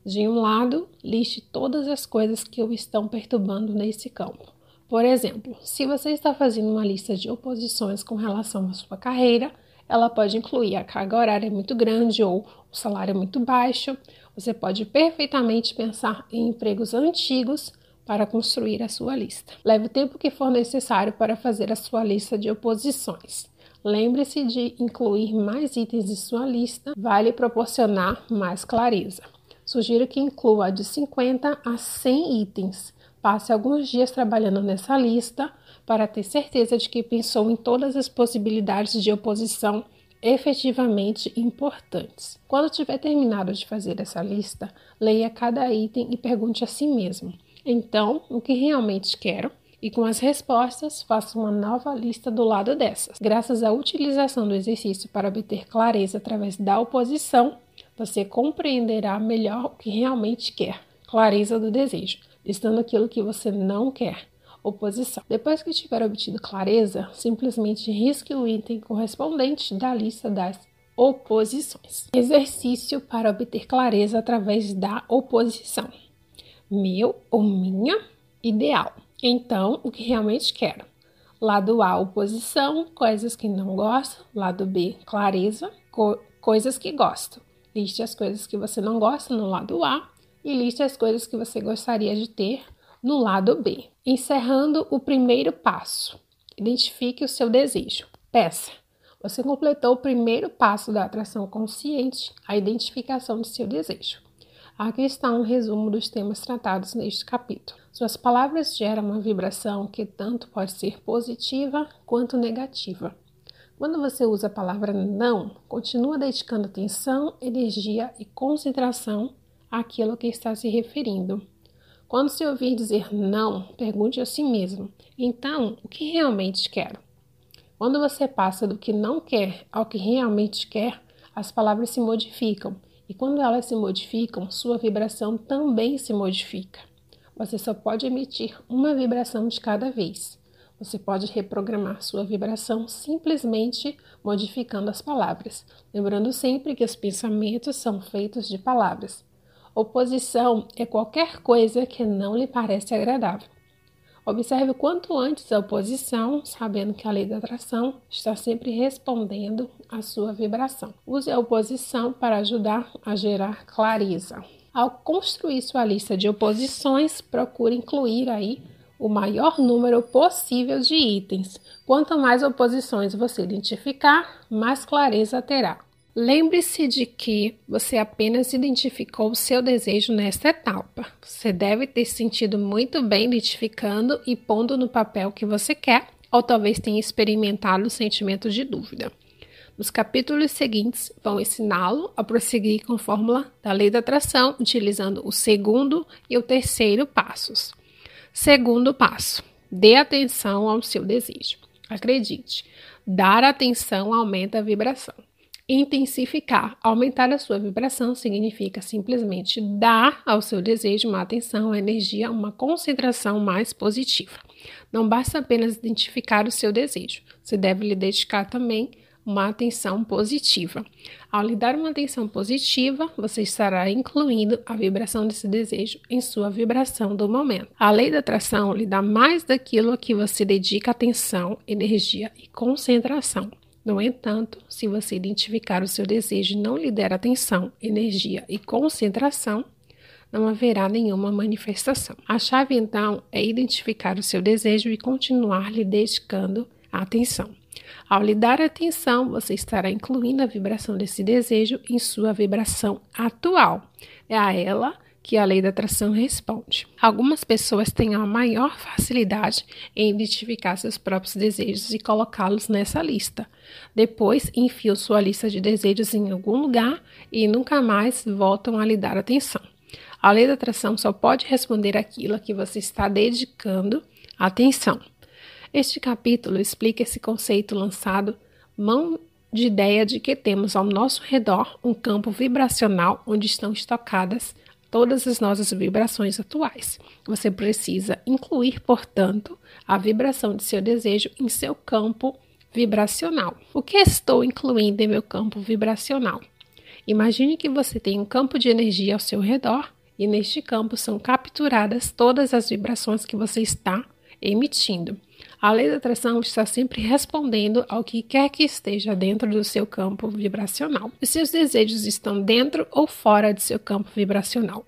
De um lado, liste todas as coisas que o estão perturbando nesse campo. Por exemplo, se você está fazendo uma lista de oposições com relação à sua carreira, ela pode incluir a carga horária muito grande ou o salário muito baixo. Você pode perfeitamente pensar em empregos antigos para construir a sua lista. Leve o tempo que for necessário para fazer a sua lista de oposições. Lembre-se de incluir mais itens em sua lista, vai lhe proporcionar mais clareza. Sugiro que inclua de 50 a 100 itens. Passe alguns dias trabalhando nessa lista para ter certeza de que pensou em todas as possibilidades de oposição efetivamente importantes. Quando tiver terminado de fazer essa lista, leia cada item e pergunte a si mesmo: então, o que realmente quero? E com as respostas, faça uma nova lista do lado dessas. Graças à utilização do exercício para obter clareza através da oposição, você compreenderá melhor o que realmente quer. Clareza do desejo, listando aquilo que você não quer oposição. Depois que tiver obtido clareza, simplesmente risque o item correspondente da lista das oposições. Exercício para obter clareza através da oposição. Meu ou minha ideal. Então, o que realmente quero? Lado A, oposição, coisas que não gosto. Lado B, clareza, co coisas que gosto. Liste as coisas que você não gosta no lado A e liste as coisas que você gostaria de ter no lado B. Encerrando o primeiro passo, identifique o seu desejo. Peça. Você completou o primeiro passo da atração consciente, a identificação de seu desejo. Aqui está um resumo dos temas tratados neste capítulo. Suas palavras geram uma vibração que tanto pode ser positiva quanto negativa. Quando você usa a palavra não, continua dedicando atenção, energia e concentração àquilo que está se referindo. Quando se ouvir dizer não, pergunte a si mesmo: então, o que realmente quero? Quando você passa do que não quer ao que realmente quer, as palavras se modificam, e quando elas se modificam, sua vibração também se modifica. Você só pode emitir uma vibração de cada vez. Você pode reprogramar sua vibração simplesmente modificando as palavras, lembrando sempre que os pensamentos são feitos de palavras. Oposição é qualquer coisa que não lhe parece agradável. Observe quanto antes a oposição, sabendo que a lei da atração está sempre respondendo à sua vibração. Use a oposição para ajudar a gerar clareza. Ao construir sua lista de oposições, procure incluir aí o maior número possível de itens. Quanto mais oposições você identificar, mais clareza terá. Lembre-se de que você apenas identificou o seu desejo nesta etapa. Você deve ter se sentido muito bem identificando e pondo no papel o que você quer, ou talvez tenha experimentado o sentimento de dúvida. Nos capítulos seguintes, vão ensiná-lo a prosseguir com a fórmula da lei da atração, utilizando o segundo e o terceiro passos. Segundo passo: dê atenção ao seu desejo. Acredite, dar atenção aumenta a vibração. Intensificar, aumentar a sua vibração significa simplesmente dar ao seu desejo uma atenção, uma energia, uma concentração mais positiva. Não basta apenas identificar o seu desejo, você deve lhe dedicar também uma atenção positiva. Ao lhe dar uma atenção positiva, você estará incluindo a vibração desse desejo em sua vibração do momento. A lei da atração lhe dá mais daquilo a que você dedica atenção, energia e concentração. No entanto, se você identificar o seu desejo e não lhe der atenção, energia e concentração, não haverá nenhuma manifestação. A chave então é identificar o seu desejo e continuar lhe dedicando atenção. Ao lhe dar atenção, você estará incluindo a vibração desse desejo em sua vibração atual. É a ela que a lei da atração responde. Algumas pessoas têm a maior facilidade em identificar seus próprios desejos e colocá-los nessa lista. Depois, enfiam sua lista de desejos em algum lugar e nunca mais voltam a lhe dar atenção. A lei da atração só pode responder aquilo a que você está dedicando atenção. Este capítulo explica esse conceito lançado mão de ideia de que temos ao nosso redor um campo vibracional onde estão estocadas todas as nossas vibrações atuais. Você precisa incluir, portanto, a vibração de seu desejo em seu campo vibracional. O que estou incluindo em meu campo vibracional? Imagine que você tem um campo de energia ao seu redor e neste campo são capturadas todas as vibrações que você está emitindo. A lei da atração está sempre respondendo ao que quer que esteja dentro do seu campo vibracional. Os seus desejos estão dentro ou fora de seu campo vibracional.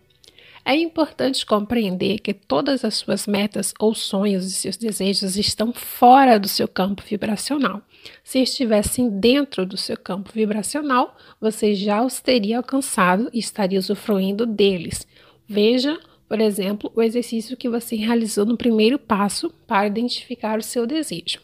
É importante compreender que todas as suas metas ou sonhos e seus desejos estão fora do seu campo vibracional. Se estivessem dentro do seu campo vibracional, você já os teria alcançado e estaria usufruindo deles. Veja por exemplo, o exercício que você realizou no primeiro passo para identificar o seu desejo.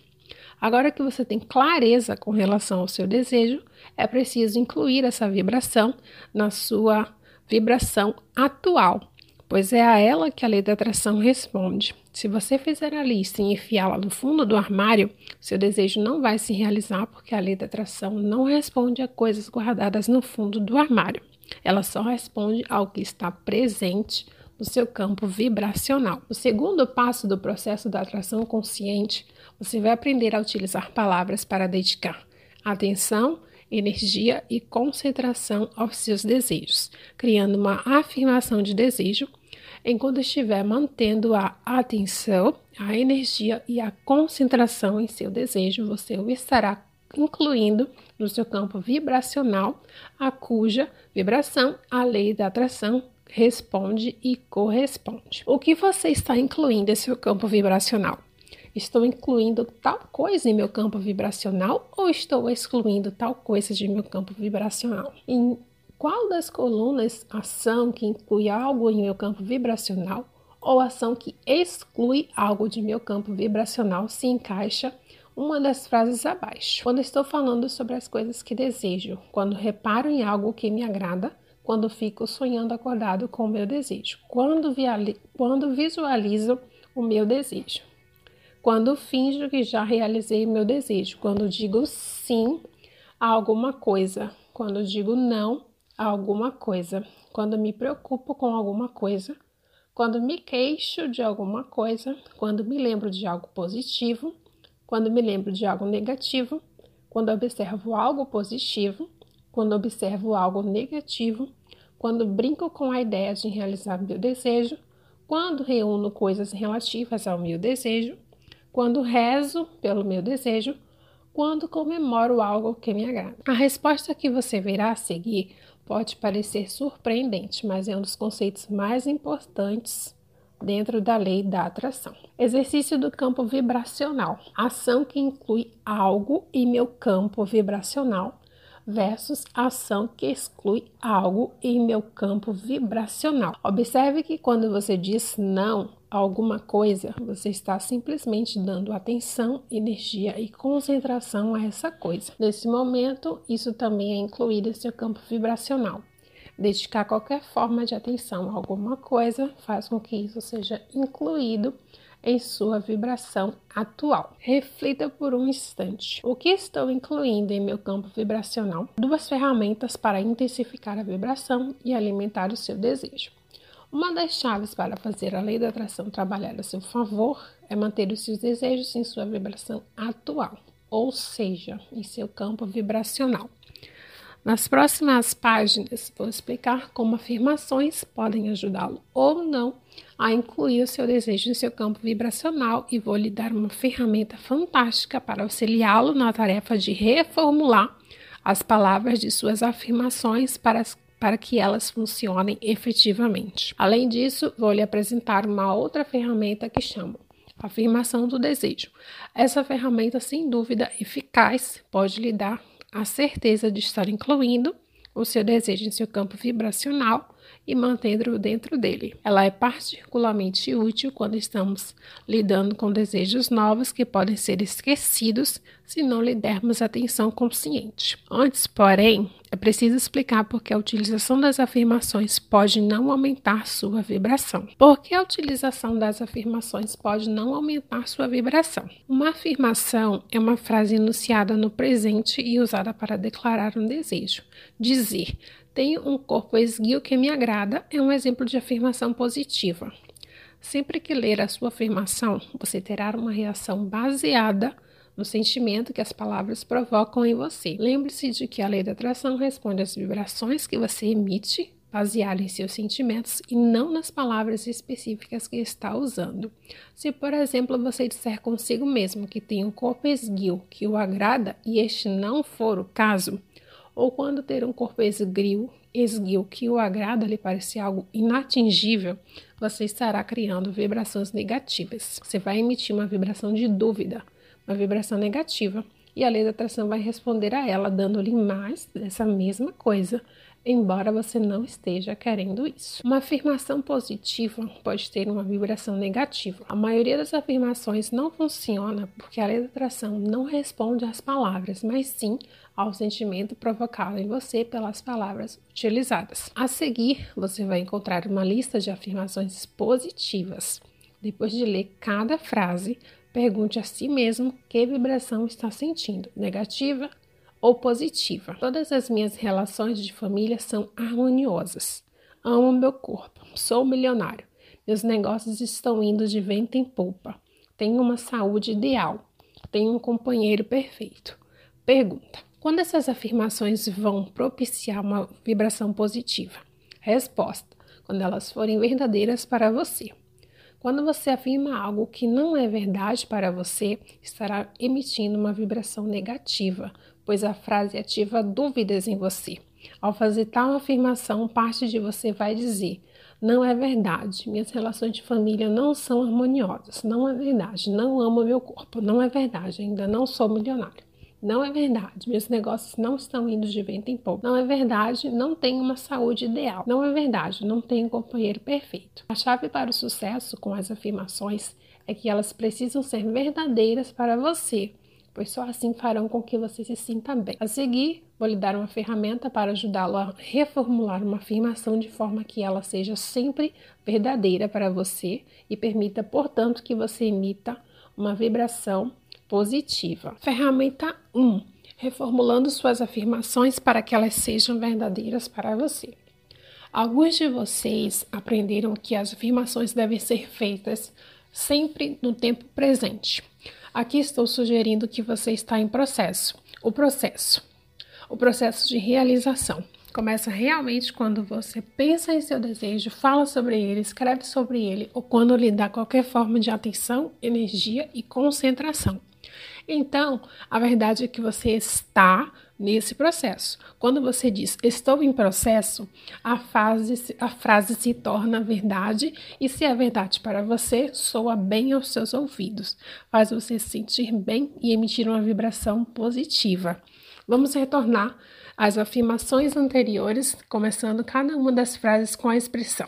Agora que você tem clareza com relação ao seu desejo, é preciso incluir essa vibração na sua vibração atual, pois é a ela que a lei da atração responde. Se você fizer a lista e enfiá-la no fundo do armário, seu desejo não vai se realizar porque a lei da atração não responde a coisas guardadas no fundo do armário. Ela só responde ao que está presente no seu campo vibracional. O segundo passo do processo da atração consciente, você vai aprender a utilizar palavras para dedicar atenção, energia e concentração aos seus desejos, criando uma afirmação de desejo enquanto estiver mantendo a atenção, a energia e a concentração em seu desejo, você o estará incluindo no seu campo vibracional, a cuja vibração a lei da atração responde e corresponde. O que você está incluindo em seu campo vibracional? Estou incluindo tal coisa em meu campo vibracional ou estou excluindo tal coisa de meu campo vibracional? Em qual das colunas ação que inclui algo em meu campo vibracional ou ação que exclui algo de meu campo vibracional se encaixa uma das frases abaixo. Quando estou falando sobre as coisas que desejo, quando reparo em algo que me agrada, quando fico sonhando acordado com o meu desejo, quando, quando visualizo o meu desejo, quando finjo que já realizei meu desejo, quando digo sim a alguma coisa, quando digo não a alguma coisa, quando me preocupo com alguma coisa, quando me queixo de alguma coisa, quando me lembro de algo positivo, quando me lembro de algo negativo, quando observo algo positivo, quando observo algo negativo, quando brinco com a ideia de realizar meu desejo, quando reúno coisas relativas ao meu desejo, quando rezo pelo meu desejo, quando comemoro algo que me agrada. A resposta que você verá a seguir pode parecer surpreendente, mas é um dos conceitos mais importantes dentro da lei da atração. Exercício do campo vibracional. Ação que inclui algo em meu campo vibracional versus ação que exclui algo em meu campo vibracional. Observe que quando você diz não a alguma coisa, você está simplesmente dando atenção, energia e concentração a essa coisa. Nesse momento, isso também é incluído em seu campo vibracional. Dedicar qualquer forma de atenção a alguma coisa faz com que isso seja incluído em sua vibração atual. Reflita por um instante. O que estou incluindo em meu campo vibracional? Duas ferramentas para intensificar a vibração e alimentar o seu desejo. Uma das chaves para fazer a lei da atração trabalhar a seu favor é manter os seus desejos em sua vibração atual, ou seja, em seu campo vibracional. Nas próximas páginas, vou explicar como afirmações podem ajudá-lo ou não a incluir o seu desejo em seu campo vibracional e vou lhe dar uma ferramenta fantástica para auxiliá-lo na tarefa de reformular as palavras de suas afirmações para, para que elas funcionem efetivamente. Além disso, vou lhe apresentar uma outra ferramenta que chamo Afirmação do Desejo. Essa ferramenta, sem dúvida eficaz, pode lhe dar a certeza de estar incluindo o seu desejo em seu campo vibracional e mantendo-o dentro dele. Ela é particularmente útil quando estamos lidando com desejos novos que podem ser esquecidos se não lhe dermos atenção consciente. Antes, porém, é preciso explicar por que a utilização das afirmações pode não aumentar sua vibração. Por que a utilização das afirmações pode não aumentar sua vibração? Uma afirmação é uma frase enunciada no presente e usada para declarar um desejo. Dizer tenho um corpo esguio que me agrada é um exemplo de afirmação positiva. Sempre que ler a sua afirmação, você terá uma reação baseada no sentimento que as palavras provocam em você. Lembre-se de que a lei da atração responde às vibrações que você emite, baseada em seus sentimentos e não nas palavras específicas que está usando. Se, por exemplo, você disser consigo mesmo que tem um corpo esguio que o agrada e este não for o caso, ou quando ter um corpo esguio, esguio que o agrada lhe parece algo inatingível, você estará criando vibrações negativas. Você vai emitir uma vibração de dúvida, uma vibração negativa, e a lei da atração vai responder a ela, dando-lhe mais dessa mesma coisa, embora você não esteja querendo isso. Uma afirmação positiva pode ter uma vibração negativa. A maioria das afirmações não funciona porque a lei da atração não responde às palavras, mas sim ao sentimento provocado em você pelas palavras utilizadas. A seguir, você vai encontrar uma lista de afirmações positivas. Depois de ler cada frase, pergunte a si mesmo que vibração está sentindo: negativa ou positiva. Todas as minhas relações de família são harmoniosas. Amo meu corpo, sou milionário. Meus negócios estão indo de vento em polpa. Tenho uma saúde ideal. Tenho um companheiro perfeito. Pergunta: quando essas afirmações vão propiciar uma vibração positiva? Resposta: quando elas forem verdadeiras para você. Quando você afirma algo que não é verdade para você, estará emitindo uma vibração negativa, pois a frase ativa dúvidas em você. Ao fazer tal afirmação, parte de você vai dizer: Não é verdade, minhas relações de família não são harmoniosas, não é verdade, não amo meu corpo, não é verdade, ainda não sou milionário. Não é verdade. Meus negócios não estão indo de vento em pouco. Não é verdade. Não tenho uma saúde ideal. Não é verdade. Não tenho um companheiro perfeito. A chave para o sucesso com as afirmações é que elas precisam ser verdadeiras para você, pois só assim farão com que você se sinta bem. A seguir, vou lhe dar uma ferramenta para ajudá-lo a reformular uma afirmação de forma que ela seja sempre verdadeira para você e permita, portanto, que você emita uma vibração positiva. Ferramenta 1. Reformulando suas afirmações para que elas sejam verdadeiras para você. Alguns de vocês aprenderam que as afirmações devem ser feitas sempre no tempo presente. Aqui estou sugerindo que você está em processo. O processo. O processo de realização. Começa realmente quando você pensa em seu desejo, fala sobre ele, escreve sobre ele ou quando lhe dá qualquer forma de atenção, energia e concentração. Então, a verdade é que você está nesse processo. Quando você diz estou em processo, a, fase, a frase se torna verdade e se é verdade para você, soa bem aos seus ouvidos, faz você se sentir bem e emitir uma vibração positiva. Vamos retornar às afirmações anteriores, começando cada uma das frases com a expressão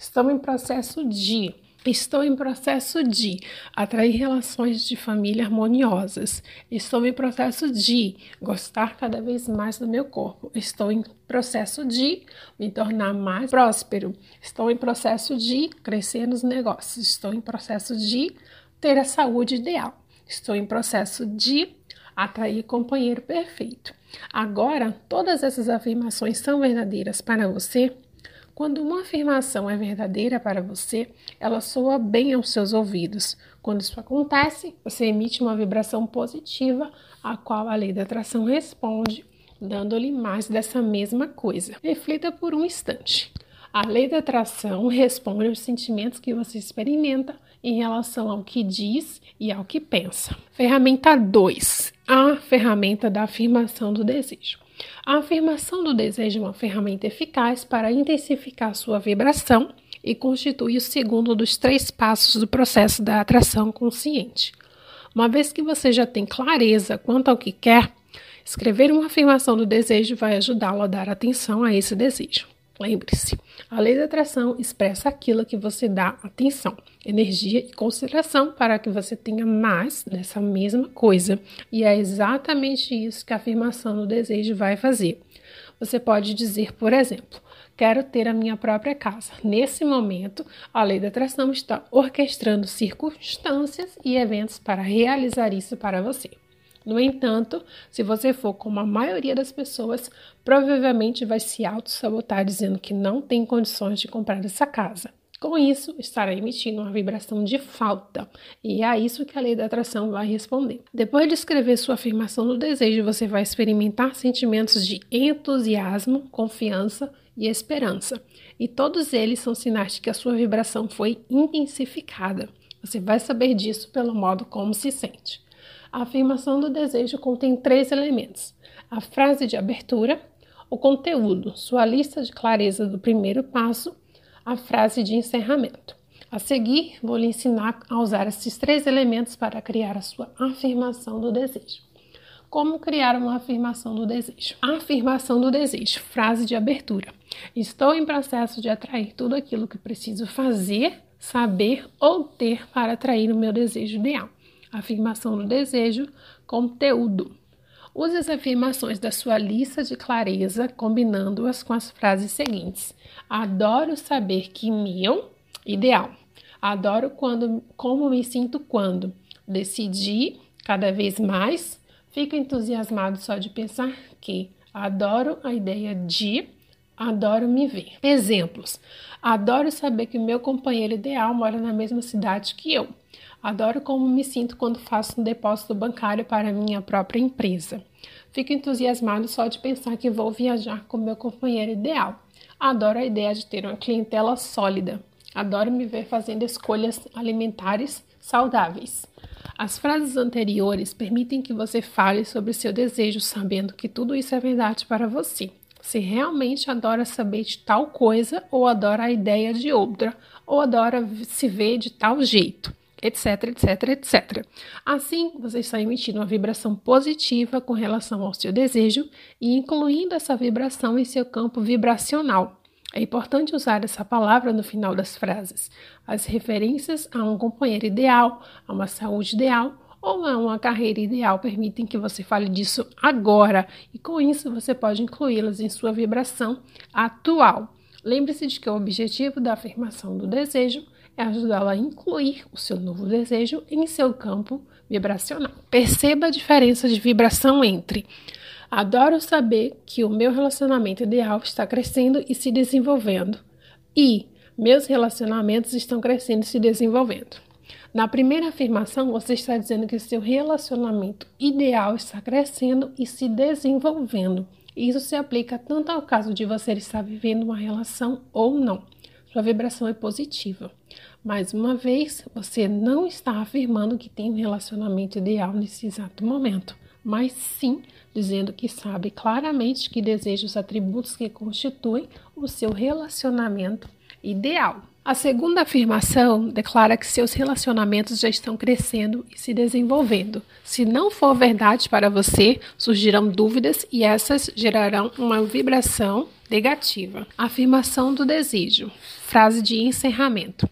estou em processo de Estou em processo de atrair relações de família harmoniosas. Estou em processo de gostar cada vez mais do meu corpo. Estou em processo de me tornar mais próspero. Estou em processo de crescer nos negócios. Estou em processo de ter a saúde ideal. Estou em processo de atrair companheiro perfeito. Agora, todas essas afirmações são verdadeiras para você quando uma afirmação é verdadeira para você, ela soa bem aos seus ouvidos. Quando isso acontece, você emite uma vibração positiva, a qual a lei da atração responde, dando-lhe mais dessa mesma coisa. Reflita por um instante. A lei da atração responde aos sentimentos que você experimenta em relação ao que diz e ao que pensa. Ferramenta 2: a ferramenta da afirmação do desejo. A afirmação do desejo é uma ferramenta eficaz para intensificar sua vibração e constitui o segundo dos três passos do processo da atração consciente. Uma vez que você já tem clareza quanto ao que quer, escrever uma afirmação do desejo vai ajudá-lo a dar atenção a esse desejo. Lembre-se, a lei da atração expressa aquilo que você dá atenção, energia e consideração para que você tenha mais dessa mesma coisa. E é exatamente isso que a afirmação do desejo vai fazer. Você pode dizer, por exemplo, quero ter a minha própria casa. Nesse momento, a lei da atração está orquestrando circunstâncias e eventos para realizar isso para você. No entanto, se você for como a maioria das pessoas, provavelmente vai se auto-sabotar dizendo que não tem condições de comprar essa casa. Com isso, estará emitindo uma vibração de falta, e é a isso que a lei da atração vai responder. Depois de escrever sua afirmação do desejo, você vai experimentar sentimentos de entusiasmo, confiança e esperança, e todos eles são sinais de que a sua vibração foi intensificada. Você vai saber disso pelo modo como se sente. A afirmação do desejo contém três elementos: a frase de abertura, o conteúdo, sua lista de clareza do primeiro passo, a frase de encerramento. A seguir, vou lhe ensinar a usar esses três elementos para criar a sua afirmação do desejo. Como criar uma afirmação do desejo? Afirmação do desejo, frase de abertura. Estou em processo de atrair tudo aquilo que preciso fazer, saber ou ter para atrair o meu desejo ideal afirmação do desejo, conteúdo. Use as afirmações da sua lista de clareza, combinando-as com as frases seguintes: Adoro saber que meu ideal. Adoro quando, como me sinto quando decidi cada vez mais. Fico entusiasmado só de pensar que adoro a ideia de adoro me ver. Exemplos: adoro saber que meu companheiro ideal mora na mesma cidade que eu. Adoro como me sinto quando faço um depósito bancário para minha própria empresa. Fico entusiasmado só de pensar que vou viajar com meu companheiro ideal. Adoro a ideia de ter uma clientela sólida. Adoro me ver fazendo escolhas alimentares saudáveis. As frases anteriores permitem que você fale sobre seu desejo, sabendo que tudo isso é verdade para você. Se realmente adora saber de tal coisa, ou adora a ideia de outra, ou adora se ver de tal jeito etc, etc, etc. Assim, você está emitindo uma vibração positiva com relação ao seu desejo e incluindo essa vibração em seu campo vibracional. É importante usar essa palavra no final das frases. As referências a um companheiro ideal, a uma saúde ideal ou a uma carreira ideal permitem que você fale disso agora e com isso você pode incluí-las em sua vibração atual. Lembre-se de que o objetivo da afirmação do desejo ajudá-lo a incluir o seu novo desejo em seu campo vibracional. Perceba a diferença de vibração entre Adoro saber que o meu relacionamento ideal está crescendo e se desenvolvendo. E meus relacionamentos estão crescendo e se desenvolvendo. Na primeira afirmação, você está dizendo que seu relacionamento ideal está crescendo e se desenvolvendo. Isso se aplica tanto ao caso de você estar vivendo uma relação ou não. Sua vibração é positiva. Mais uma vez, você não está afirmando que tem um relacionamento ideal nesse exato momento, mas sim dizendo que sabe claramente que deseja os atributos que constituem o seu relacionamento ideal. A segunda afirmação declara que seus relacionamentos já estão crescendo e se desenvolvendo. Se não for verdade para você, surgirão dúvidas e essas gerarão uma vibração negativa. Afirmação do desejo. Frase de encerramento.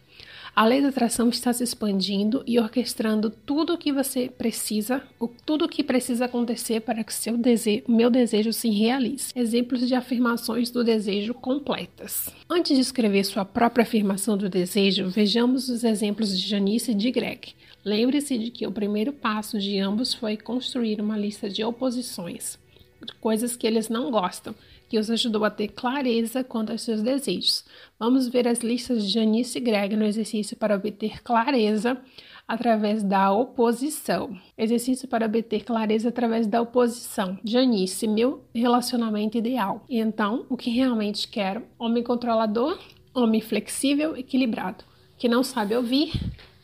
A lei da atração está se expandindo e orquestrando tudo o que você precisa, tudo o que precisa acontecer para que seu desejo, meu desejo se realize. Exemplos de afirmações do desejo completas. Antes de escrever sua própria afirmação do desejo, vejamos os exemplos de Janice e de Greg. Lembre-se de que o primeiro passo de ambos foi construir uma lista de oposições, coisas que eles não gostam que os ajudou a ter clareza quanto aos seus desejos. Vamos ver as listas de Janice e Greg no exercício para obter clareza através da oposição. Exercício para obter clareza através da oposição. Janice, meu relacionamento ideal. E então, o que realmente quero? Homem controlador, homem flexível, equilibrado, que não sabe ouvir,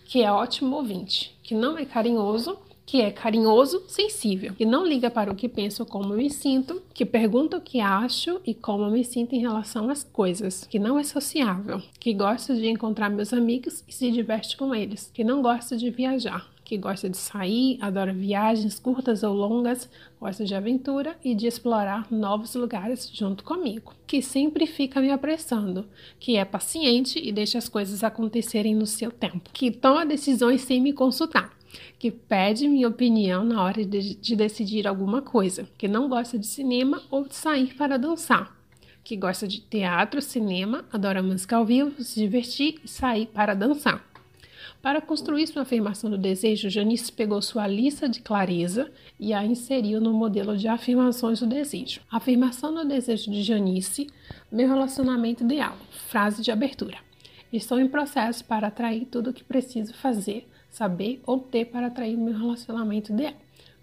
que é ótimo ouvinte, que não é carinhoso, que é carinhoso, sensível, que não liga para o que penso como me sinto, que pergunta o que acho e como me sinto em relação às coisas, que não é sociável, que gosta de encontrar meus amigos e se diverte com eles, que não gosta de viajar, que gosta de sair, adora viagens curtas ou longas, gosta de aventura e de explorar novos lugares junto comigo, que sempre fica me apressando, que é paciente e deixa as coisas acontecerem no seu tempo, que toma decisões sem me consultar que pede minha opinião na hora de, de decidir alguma coisa, que não gosta de cinema ou de sair para dançar, que gosta de teatro, cinema, adora música ao vivo, se divertir e sair para dançar. Para construir sua afirmação do desejo, Janice pegou sua lista de clareza e a inseriu no modelo de afirmações do desejo. Afirmação do desejo de Janice, meu relacionamento ideal. Frase de abertura. Estou em processo para atrair tudo o que preciso fazer saber ou ter para atrair o meu relacionamento ideal.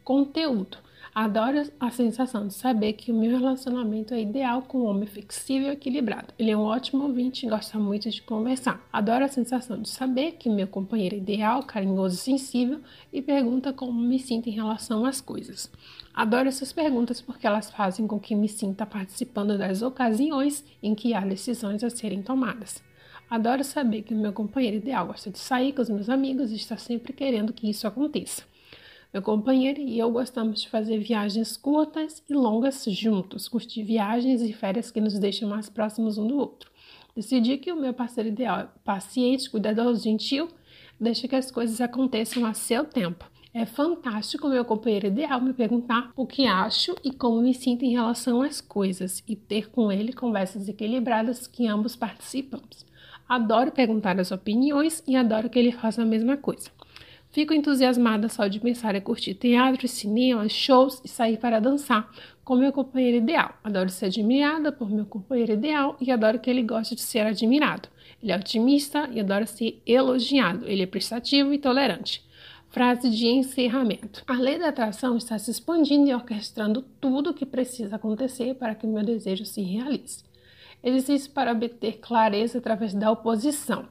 Conteúdo. Adoro a sensação de saber que o meu relacionamento é ideal com um homem flexível e equilibrado. Ele é um ótimo ouvinte e gosta muito de conversar. Adoro a sensação de saber que meu companheiro é ideal, carinhoso e sensível e pergunta como me sinto em relação às coisas. Adoro essas perguntas porque elas fazem com que me sinta participando das ocasiões em que há decisões a serem tomadas. Adoro saber que o meu companheiro ideal gosta de sair com os meus amigos e está sempre querendo que isso aconteça. Meu companheiro e eu gostamos de fazer viagens curtas e longas juntos, curtir viagens e férias que nos deixam mais próximos um do outro. Decidi que o meu parceiro ideal é paciente, cuidadoso, gentil, deixa que as coisas aconteçam a seu tempo. É fantástico meu companheiro ideal me perguntar o que acho e como me sinto em relação às coisas e ter com ele conversas equilibradas que ambos participamos. Adoro perguntar as opiniões e adoro que ele faça a mesma coisa. Fico entusiasmada só de pensar em curtir teatro, cinema, shows e sair para dançar com meu companheiro ideal. Adoro ser admirada por meu companheiro ideal e adoro que ele goste de ser admirado. Ele é otimista e adora ser elogiado. Ele é prestativo e tolerante. Frase de encerramento. A lei da atração está se expandindo e orquestrando tudo o que precisa acontecer para que meu desejo se realize. Exercício para obter clareza através da oposição.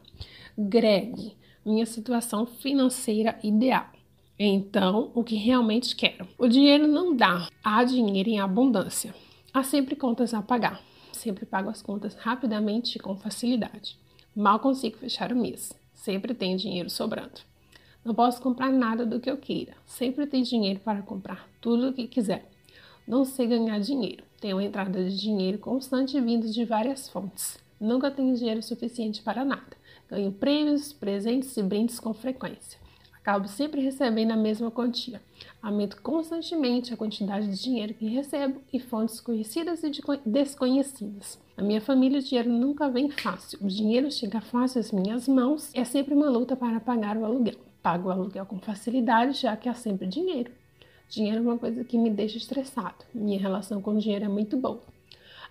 Greg, minha situação financeira ideal. Então, o que realmente quero? O dinheiro não dá. Há dinheiro em abundância. Há sempre contas a pagar. Sempre pago as contas rapidamente e com facilidade. Mal consigo fechar o mês. Sempre tenho dinheiro sobrando. Não posso comprar nada do que eu queira. Sempre tenho dinheiro para comprar tudo o que quiser. Não sei ganhar dinheiro. Tenho entrada de dinheiro constante vindo de várias fontes. Nunca tenho dinheiro suficiente para nada. Ganho prêmios, presentes e brindes com frequência. Acabo sempre recebendo a mesma quantia. Aumento constantemente a quantidade de dinheiro que recebo e fontes conhecidas e desconhecidas. Na minha família, o dinheiro nunca vem fácil. O dinheiro chega fácil às minhas mãos. É sempre uma luta para pagar o aluguel. Pago o aluguel com facilidade, já que há sempre dinheiro. Dinheiro é uma coisa que me deixa estressado. Minha relação com o dinheiro é muito boa.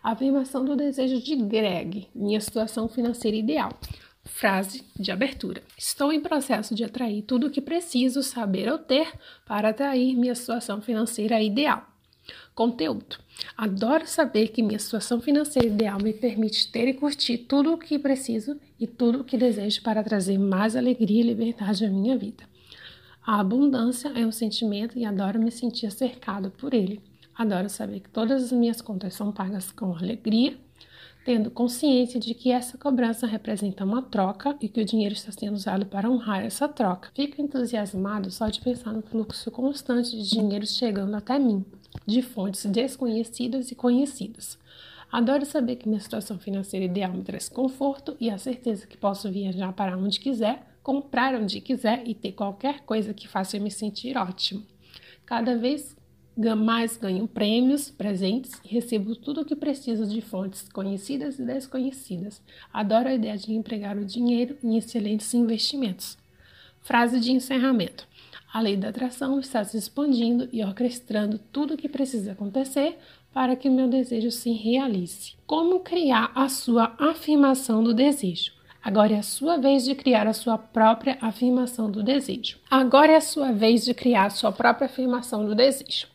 Afirmação do desejo de Greg. Minha situação financeira ideal. Frase de abertura. Estou em processo de atrair tudo o que preciso saber ou ter para atrair minha situação financeira ideal. Conteúdo. Adoro saber que minha situação financeira ideal me permite ter e curtir tudo o que preciso e tudo o que desejo para trazer mais alegria e liberdade à minha vida. A abundância é um sentimento e adoro me sentir cercado por ele. Adoro saber que todas as minhas contas são pagas com alegria, tendo consciência de que essa cobrança representa uma troca e que o dinheiro está sendo usado para honrar essa troca. Fico entusiasmado só de pensar no fluxo constante de dinheiro chegando até mim, de fontes desconhecidas e conhecidas. Adoro saber que minha situação financeira ideal me traz conforto e a certeza que posso viajar para onde quiser comprar onde quiser e ter qualquer coisa que faça eu me sentir ótimo. Cada vez mais ganho prêmios, presentes e recebo tudo o que preciso de fontes conhecidas e desconhecidas. Adoro a ideia de empregar o dinheiro em excelentes investimentos. Frase de encerramento. A lei da atração está se expandindo e orquestrando tudo o que precisa acontecer para que o meu desejo se realize. Como criar a sua afirmação do desejo? Agora é a sua vez de criar a sua própria afirmação do desejo. Agora é a sua vez de criar a sua própria afirmação do desejo.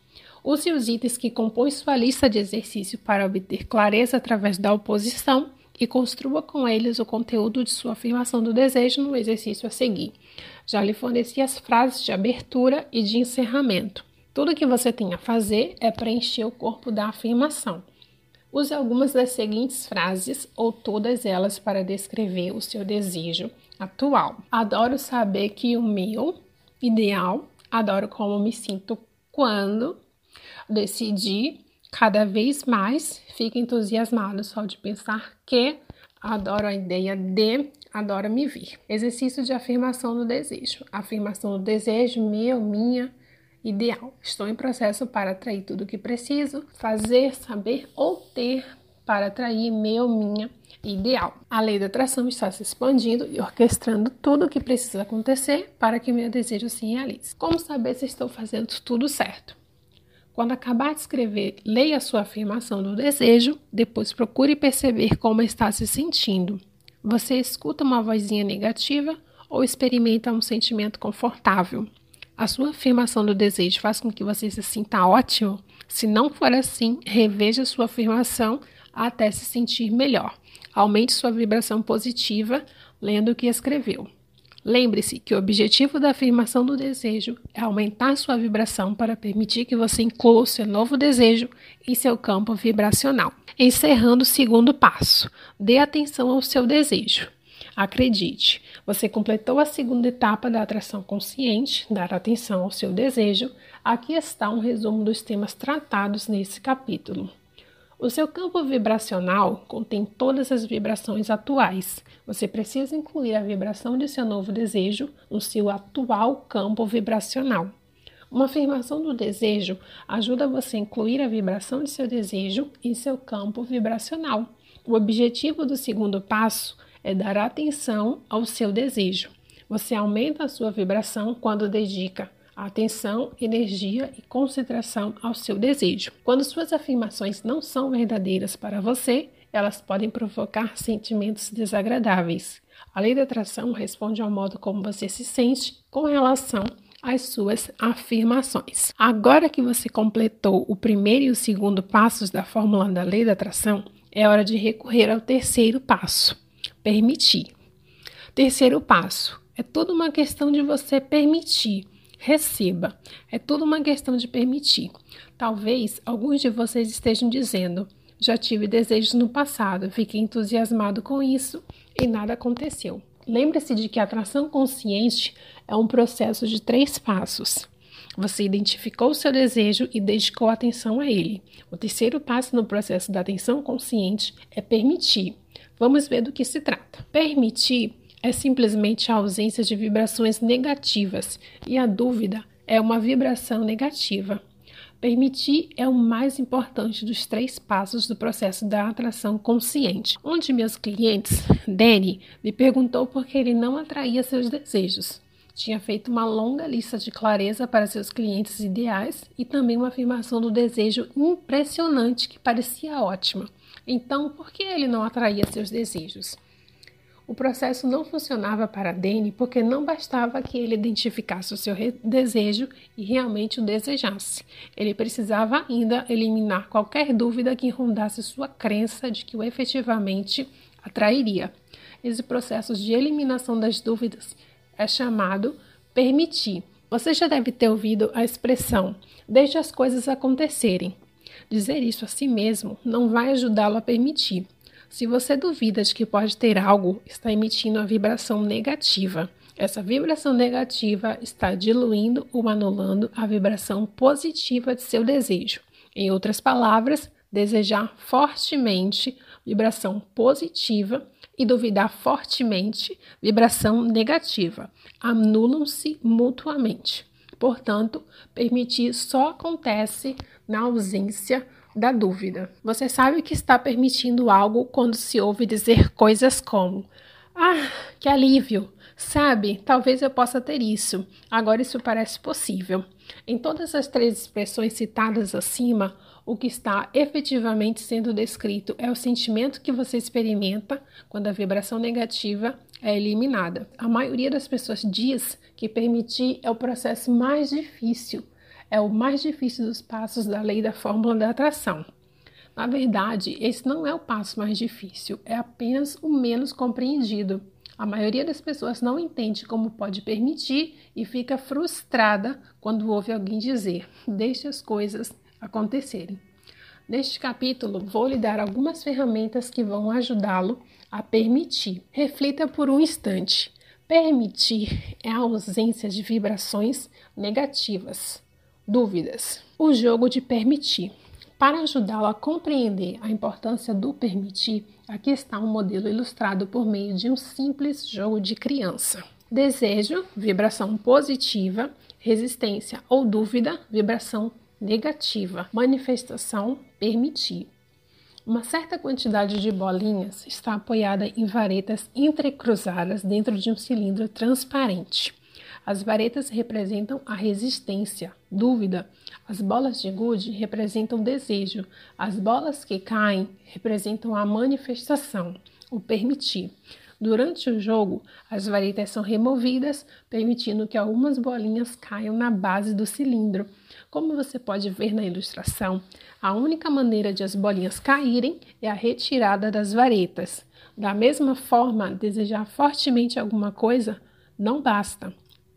Use os itens que compõem sua lista de exercício para obter clareza através da oposição e construa com eles o conteúdo de sua afirmação do desejo no exercício a seguir. Já lhe forneci as frases de abertura e de encerramento. Tudo que você tem a fazer é preencher o corpo da afirmação. Use algumas das seguintes frases ou todas elas para descrever o seu desejo atual. Adoro saber que o meu ideal, adoro como me sinto quando decidi cada vez mais, fico entusiasmado só de pensar que adoro a ideia de, adoro me vir. Exercício de afirmação do desejo. Afirmação do desejo, meu, minha, ideal. Estou em processo para atrair tudo o que preciso, fazer, saber ou ter para atrair meu, minha ideal. A lei da atração está se expandindo e orquestrando tudo o que precisa acontecer para que meu desejo se realize. Como saber se estou fazendo tudo certo? Quando acabar de escrever, leia sua afirmação do desejo, depois procure perceber como está se sentindo. Você escuta uma vozinha negativa ou experimenta um sentimento confortável? A sua afirmação do desejo faz com que você se sinta ótimo? Se não for assim, reveja sua afirmação até se sentir melhor. Aumente sua vibração positiva lendo o que escreveu. Lembre-se que o objetivo da afirmação do desejo é aumentar sua vibração para permitir que você inclua o seu novo desejo em seu campo vibracional. Encerrando o segundo passo, dê atenção ao seu desejo. Acredite, você completou a segunda etapa da atração consciente, dar atenção ao seu desejo. Aqui está um resumo dos temas tratados nesse capítulo. O seu campo vibracional contém todas as vibrações atuais. Você precisa incluir a vibração de seu novo desejo no seu atual campo vibracional. Uma afirmação do desejo ajuda você a incluir a vibração de seu desejo em seu campo vibracional. O objetivo do segundo passo é dar atenção ao seu desejo. Você aumenta a sua vibração quando dedica atenção, energia e concentração ao seu desejo. Quando suas afirmações não são verdadeiras para você, elas podem provocar sentimentos desagradáveis. A lei da atração responde ao modo como você se sente com relação às suas afirmações. Agora que você completou o primeiro e o segundo passos da fórmula da lei da atração, é hora de recorrer ao terceiro passo permitir. Terceiro passo: é tudo uma questão de você permitir. Receba. É tudo uma questão de permitir. Talvez alguns de vocês estejam dizendo: já tive desejos no passado, fiquei entusiasmado com isso e nada aconteceu. Lembre-se de que a atração consciente é um processo de três passos. Você identificou o seu desejo e dedicou atenção a ele. O terceiro passo no processo da atenção consciente é permitir. Vamos ver do que se trata. Permitir é simplesmente a ausência de vibrações negativas e a dúvida é uma vibração negativa. Permitir é o mais importante dos três passos do processo da atração consciente. Um de meus clientes, Danny, me perguntou por que ele não atraía seus desejos. tinha feito uma longa lista de clareza para seus clientes ideais e também uma afirmação do desejo impressionante que parecia ótima. Então, por que ele não atraía seus desejos? O processo não funcionava para Danny porque não bastava que ele identificasse o seu desejo e realmente o desejasse. Ele precisava ainda eliminar qualquer dúvida que rondasse sua crença de que o efetivamente atrairia. Esse processo de eliminação das dúvidas é chamado permitir. Você já deve ter ouvido a expressão deixe as coisas acontecerem. Dizer isso a si mesmo não vai ajudá-lo a permitir. Se você duvida de que pode ter algo, está emitindo uma vibração negativa. Essa vibração negativa está diluindo ou anulando a vibração positiva de seu desejo. Em outras palavras, desejar fortemente vibração positiva e duvidar fortemente vibração negativa. Anulam-se mutuamente. Portanto, permitir só acontece na ausência da dúvida. Você sabe que está permitindo algo quando se ouve dizer coisas como: Ah, que alívio! Sabe, talvez eu possa ter isso. Agora isso parece possível. Em todas as três expressões citadas acima, o que está efetivamente sendo descrito é o sentimento que você experimenta quando a vibração negativa é eliminada. A maioria das pessoas diz que permitir é o processo mais difícil é o mais difícil dos passos da lei da fórmula da atração. Na verdade, esse não é o passo mais difícil, é apenas o menos compreendido. A maioria das pessoas não entende como pode permitir e fica frustrada quando ouve alguém dizer: deixe as coisas acontecerem. Neste capítulo, vou lhe dar algumas ferramentas que vão ajudá-lo a permitir. Reflita por um instante. Permitir é a ausência de vibrações negativas. Dúvidas. O jogo de permitir. Para ajudá-lo a compreender a importância do permitir, aqui está um modelo ilustrado por meio de um simples jogo de criança. Desejo, vibração positiva, resistência ou dúvida, vibração negativa. Manifestação, permitir. Uma certa quantidade de bolinhas está apoiada em varetas entrecruzadas dentro de um cilindro transparente. As varetas representam a resistência, dúvida. As bolas de gude representam desejo. As bolas que caem representam a manifestação, o permitir. Durante o jogo, as varetas são removidas, permitindo que algumas bolinhas caiam na base do cilindro. Como você pode ver na ilustração, a única maneira de as bolinhas caírem é a retirada das varetas. Da mesma forma, desejar fortemente alguma coisa não basta.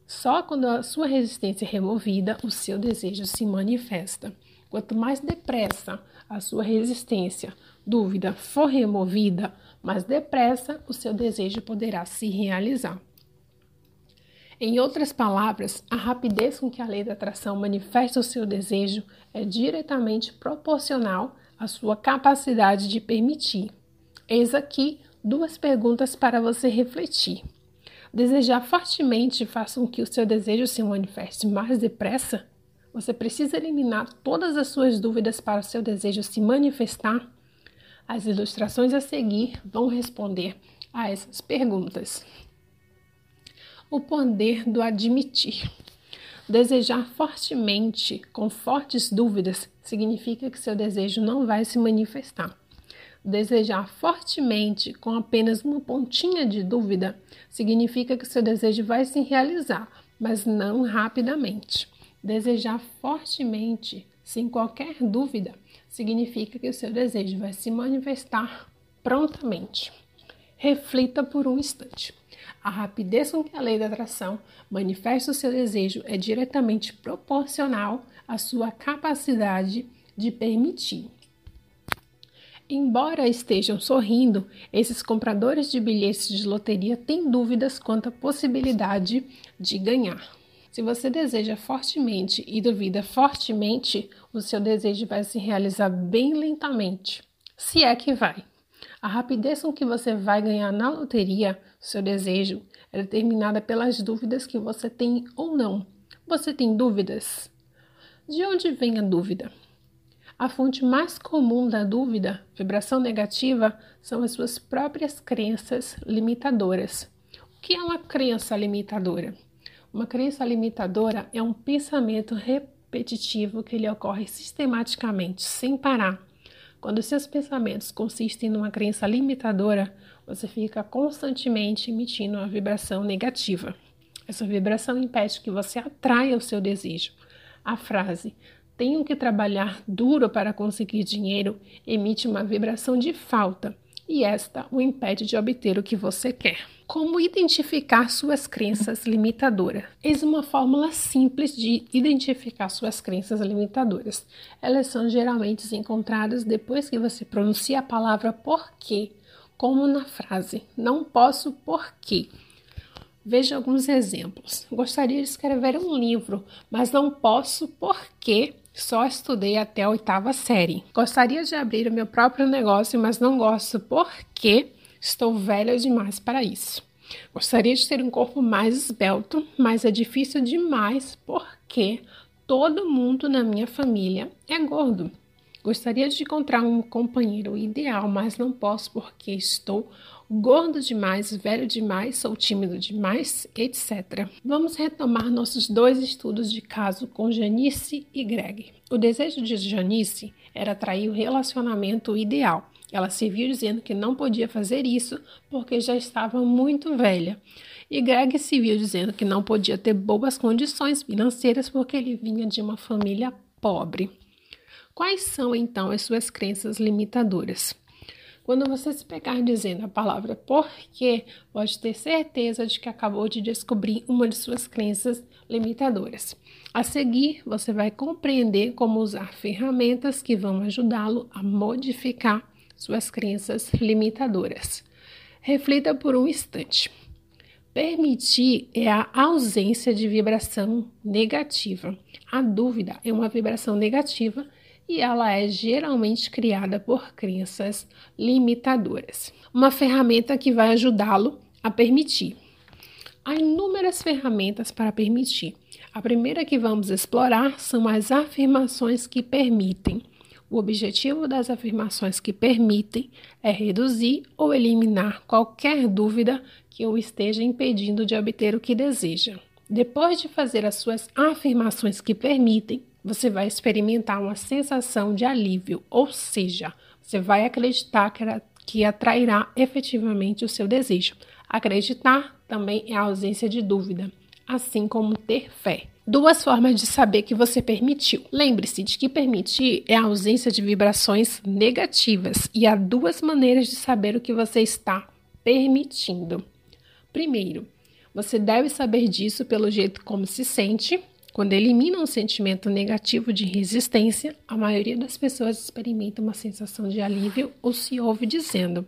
Só quando a sua resistência é removida, o seu desejo se manifesta. Quanto mais depressa a sua resistência, dúvida, for removida, mais depressa o seu desejo poderá se realizar. Em outras palavras, a rapidez com que a lei da atração manifesta o seu desejo é diretamente proporcional à sua capacidade de permitir. Eis aqui duas perguntas para você refletir. Desejar fortemente faça com que o seu desejo se manifeste mais depressa? Você precisa eliminar todas as suas dúvidas para o seu desejo se manifestar? As ilustrações a seguir vão responder a essas perguntas. O poder do admitir. Desejar fortemente, com fortes dúvidas, significa que seu desejo não vai se manifestar. Desejar fortemente com apenas uma pontinha de dúvida significa que seu desejo vai se realizar, mas não rapidamente. Desejar fortemente, sem qualquer dúvida, significa que o seu desejo vai se manifestar prontamente. Reflita por um instante. A rapidez com que a lei da atração manifesta o seu desejo é diretamente proporcional à sua capacidade de permitir. Embora estejam sorrindo, esses compradores de bilhetes de loteria têm dúvidas quanto à possibilidade de ganhar. Se você deseja fortemente e duvida fortemente, o seu desejo vai se realizar bem lentamente, se é que vai. A rapidez com que você vai ganhar na loteria, seu desejo, é determinada pelas dúvidas que você tem ou não. Você tem dúvidas? De onde vem a dúvida? A fonte mais comum da dúvida, vibração negativa, são as suas próprias crenças limitadoras. O que é uma crença limitadora? Uma crença limitadora é um pensamento repetitivo que lhe ocorre sistematicamente, sem parar. Quando seus pensamentos consistem numa crença limitadora, você fica constantemente emitindo uma vibração negativa. Essa vibração impede que você atraia o seu desejo. A frase tenho que trabalhar duro para conseguir dinheiro emite uma vibração de falta e esta o impede de obter o que você quer. Como identificar suas crenças limitadoras? Eis uma fórmula simples de identificar suas crenças limitadoras. Elas são geralmente encontradas depois que você pronuncia a palavra porquê, como na frase não posso porque. Veja alguns exemplos. Gostaria de escrever um livro, mas não posso porque só estudei até a oitava série. Gostaria de abrir o meu próprio negócio, mas não gosto porque estou velha demais para isso. Gostaria de ter um corpo mais esbelto, mas é difícil demais porque todo mundo na minha família é gordo. Gostaria de encontrar um companheiro ideal, mas não posso porque estou gordo demais, velho demais, sou tímido demais, etc. Vamos retomar nossos dois estudos de caso com Janice e Greg. O desejo de Janice era atrair o relacionamento ideal. Ela se viu dizendo que não podia fazer isso porque já estava muito velha. E Greg se viu dizendo que não podia ter boas condições financeiras porque ele vinha de uma família pobre. Quais são então as suas crenças limitadoras? Quando você se pegar dizendo a palavra porque, pode ter certeza de que acabou de descobrir uma de suas crenças limitadoras. A seguir, você vai compreender como usar ferramentas que vão ajudá-lo a modificar suas crenças limitadoras. Reflita por um instante. Permitir é a ausência de vibração negativa. A dúvida é uma vibração negativa e ela é geralmente criada por crenças limitadoras. Uma ferramenta que vai ajudá-lo a permitir. Há inúmeras ferramentas para permitir. A primeira que vamos explorar são as afirmações que permitem. O objetivo das afirmações que permitem é reduzir ou eliminar qualquer dúvida que o esteja impedindo de obter o que deseja. Depois de fazer as suas afirmações que permitem, você vai experimentar uma sensação de alívio, ou seja, você vai acreditar que, que atrairá efetivamente o seu desejo. Acreditar também é a ausência de dúvida, assim como ter fé. Duas formas de saber que você permitiu. Lembre-se de que permitir é a ausência de vibrações negativas e há duas maneiras de saber o que você está permitindo. Primeiro, você deve saber disso pelo jeito como se sente quando elimina um sentimento negativo de resistência, a maioria das pessoas experimenta uma sensação de alívio ou se ouve dizendo: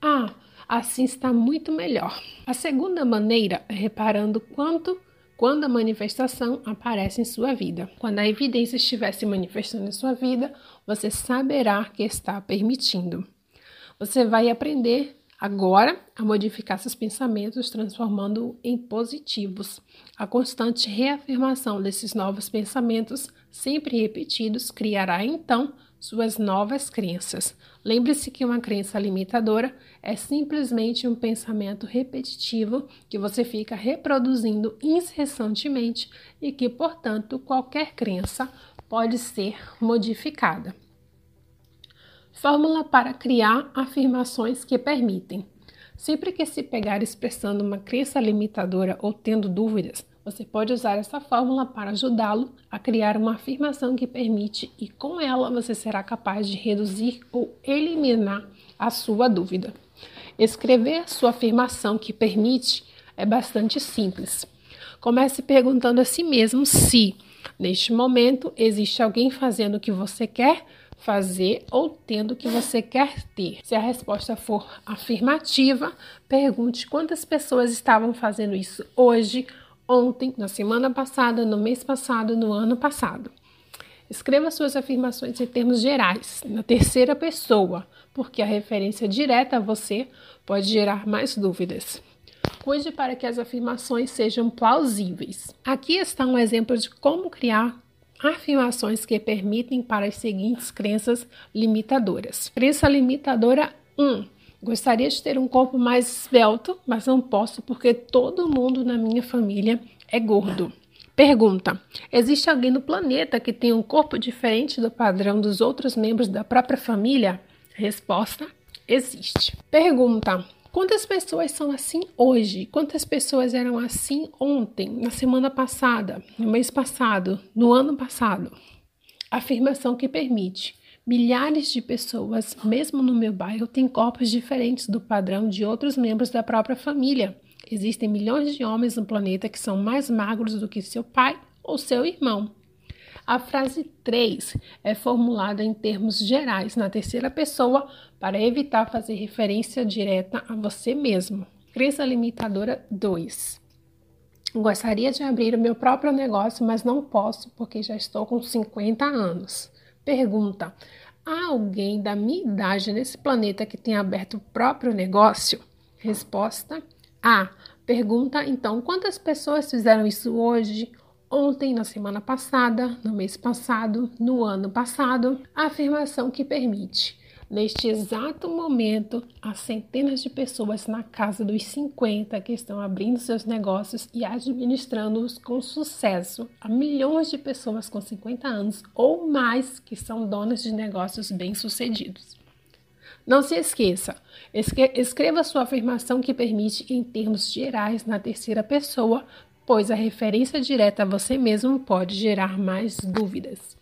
Ah, assim está muito melhor. A segunda maneira é reparando quanto quando a manifestação aparece em sua vida. Quando a evidência estiver se manifestando em sua vida, você saberá que está permitindo. Você vai aprender Agora, a modificar seus pensamentos, transformando-os em positivos. A constante reafirmação desses novos pensamentos, sempre repetidos, criará então suas novas crenças. Lembre-se que uma crença limitadora é simplesmente um pensamento repetitivo que você fica reproduzindo incessantemente e que, portanto, qualquer crença pode ser modificada. Fórmula para criar afirmações que permitem. Sempre que se pegar expressando uma crença limitadora ou tendo dúvidas, você pode usar essa fórmula para ajudá-lo a criar uma afirmação que permite e com ela você será capaz de reduzir ou eliminar a sua dúvida. Escrever sua afirmação que permite é bastante simples. Comece perguntando a si mesmo se, neste momento, existe alguém fazendo o que você quer fazer ou tendo o que você quer ter. Se a resposta for afirmativa, pergunte quantas pessoas estavam fazendo isso hoje, ontem, na semana passada, no mês passado, no ano passado. Escreva suas afirmações em termos gerais, na terceira pessoa, porque a referência direta a você pode gerar mais dúvidas. Cuide para que as afirmações sejam plausíveis. Aqui está um exemplo de como criar afirmações que permitem para as seguintes crenças limitadoras. Crença limitadora 1. Gostaria de ter um corpo mais esbelto, mas não posso porque todo mundo na minha família é gordo. Pergunta: Existe alguém no planeta que tem um corpo diferente do padrão dos outros membros da própria família? Resposta: Existe. Pergunta: Quantas pessoas são assim hoje? Quantas pessoas eram assim ontem, na semana passada, no mês passado, no ano passado? Afirmação que permite. Milhares de pessoas, mesmo no meu bairro, têm corpos diferentes do padrão de outros membros da própria família. Existem milhões de homens no planeta que são mais magros do que seu pai ou seu irmão. A frase 3 é formulada em termos gerais na terceira pessoa para evitar fazer referência direta a você mesmo. Crença limitadora 2. Gostaria de abrir o meu próprio negócio, mas não posso porque já estou com 50 anos. Pergunta: há alguém da minha idade nesse planeta que tenha aberto o próprio negócio? Resposta: há. Pergunta então: quantas pessoas fizeram isso hoje ontem, na semana passada, no mês passado, no ano passado, a afirmação que permite. Neste exato momento, há centenas de pessoas na casa dos 50 que estão abrindo seus negócios e administrando-os com sucesso. Há milhões de pessoas com 50 anos ou mais que são donas de negócios bem-sucedidos. Não se esqueça, escreva sua afirmação que permite em termos gerais na terceira pessoa pois a referência direta a você mesmo pode gerar mais dúvidas.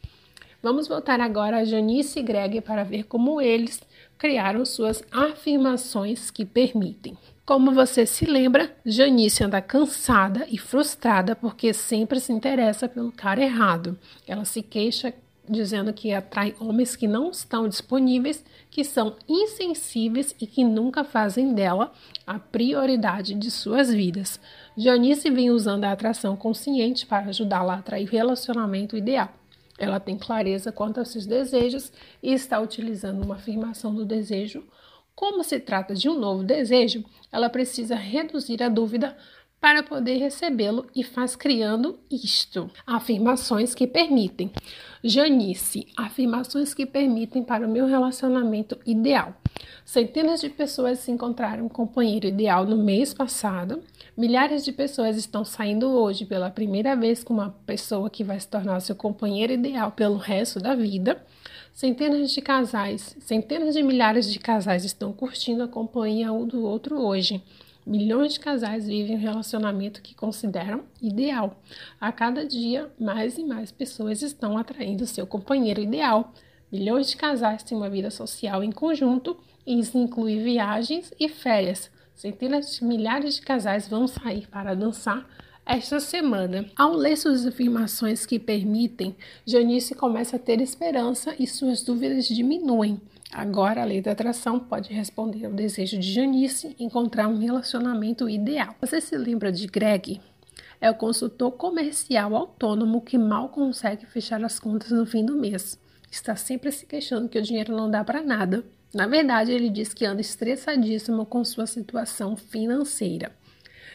Vamos voltar agora a Janice e Greg para ver como eles criaram suas afirmações que permitem. Como você se lembra, Janice anda cansada e frustrada porque sempre se interessa pelo cara errado. Ela se queixa dizendo que atrai homens que não estão disponíveis, que são insensíveis e que nunca fazem dela a prioridade de suas vidas. Janice vem usando a atração consciente para ajudá-la a atrair o relacionamento ideal. Ela tem clareza quanto aos seus desejos e está utilizando uma afirmação do desejo. Como se trata de um novo desejo, ela precisa reduzir a dúvida para poder recebê-lo e faz criando isto. Afirmações que permitem. Janice, afirmações que permitem para o meu relacionamento ideal. Centenas de pessoas se encontraram um companheiro ideal no mês passado. Milhares de pessoas estão saindo hoje pela primeira vez com uma pessoa que vai se tornar seu companheiro ideal pelo resto da vida. Centenas de casais, centenas de milhares de casais estão curtindo a companhia um do outro hoje. Milhões de casais vivem um relacionamento que consideram ideal. A cada dia, mais e mais pessoas estão atraindo seu companheiro ideal. Milhões de casais têm uma vida social em conjunto, e isso inclui viagens e férias. Centenas de milhares de casais vão sair para dançar esta semana. Ao ler suas afirmações que permitem, Janice começa a ter esperança e suas dúvidas diminuem. Agora, a lei da atração pode responder ao desejo de Janice encontrar um relacionamento ideal. Você se lembra de Greg? É o consultor comercial autônomo que mal consegue fechar as contas no fim do mês. Está sempre se queixando que o dinheiro não dá para nada. Na verdade, ele diz que anda estressadíssimo com sua situação financeira.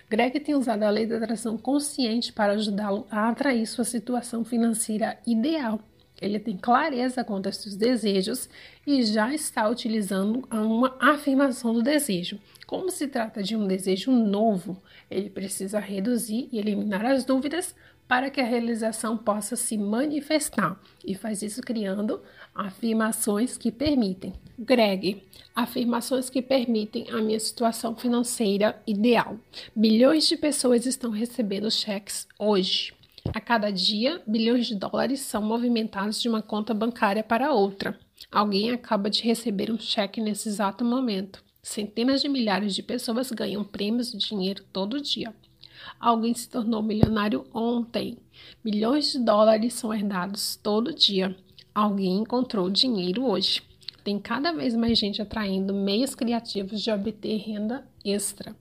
Greg tem usado a lei da atração consciente para ajudá-lo a atrair sua situação financeira ideal. Ele tem clareza quanto aos seus desejos e já está utilizando uma afirmação do desejo. Como se trata de um desejo novo, ele precisa reduzir e eliminar as dúvidas para que a realização possa se manifestar e faz isso criando afirmações que permitem. Greg, afirmações que permitem a minha situação financeira ideal. Bilhões de pessoas estão recebendo cheques hoje. A cada dia, bilhões de dólares são movimentados de uma conta bancária para outra. Alguém acaba de receber um cheque nesse exato momento. Centenas de milhares de pessoas ganham prêmios de dinheiro todo dia. Alguém se tornou milionário ontem. Milhões de dólares são herdados todo dia. Alguém encontrou dinheiro hoje. Tem cada vez mais gente atraindo meios criativos de obter renda extra.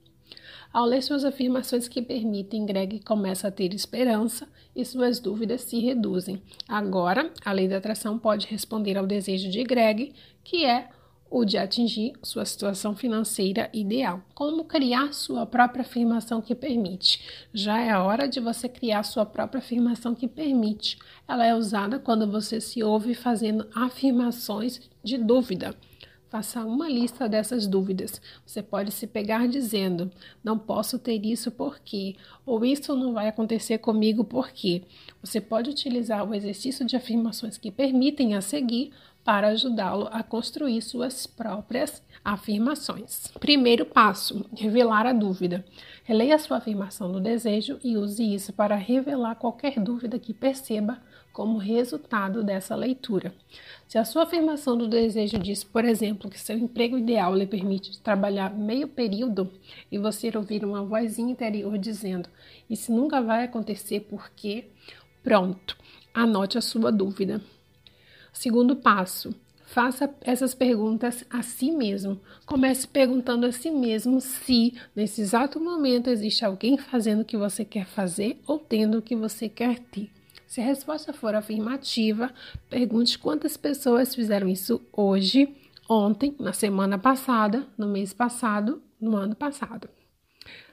Ao ler suas afirmações que permitem, Greg começa a ter esperança e suas dúvidas se reduzem. Agora, a lei da atração pode responder ao desejo de Greg, que é o de atingir sua situação financeira ideal. Como criar sua própria afirmação que permite? Já é a hora de você criar sua própria afirmação que permite. Ela é usada quando você se ouve fazendo afirmações de dúvida Faça uma lista dessas dúvidas. Você pode se pegar dizendo: não posso ter isso porque, ou isso não vai acontecer comigo porque. Você pode utilizar o exercício de afirmações que permitem a seguir para ajudá-lo a construir suas próprias afirmações. Primeiro passo: revelar a dúvida. Releia sua afirmação do desejo e use isso para revelar qualquer dúvida que perceba como resultado dessa leitura. Se a sua afirmação do desejo diz, por exemplo, que seu emprego ideal lhe permite trabalhar meio período e você ouvir uma vozinha interior dizendo: Isso nunca vai acontecer porque. Pronto, anote a sua dúvida. Segundo passo: faça essas perguntas a si mesmo. Comece perguntando a si mesmo se, nesse exato momento, existe alguém fazendo o que você quer fazer ou tendo o que você quer ter. Se a resposta for afirmativa, pergunte quantas pessoas fizeram isso hoje, ontem, na semana passada, no mês passado, no ano passado.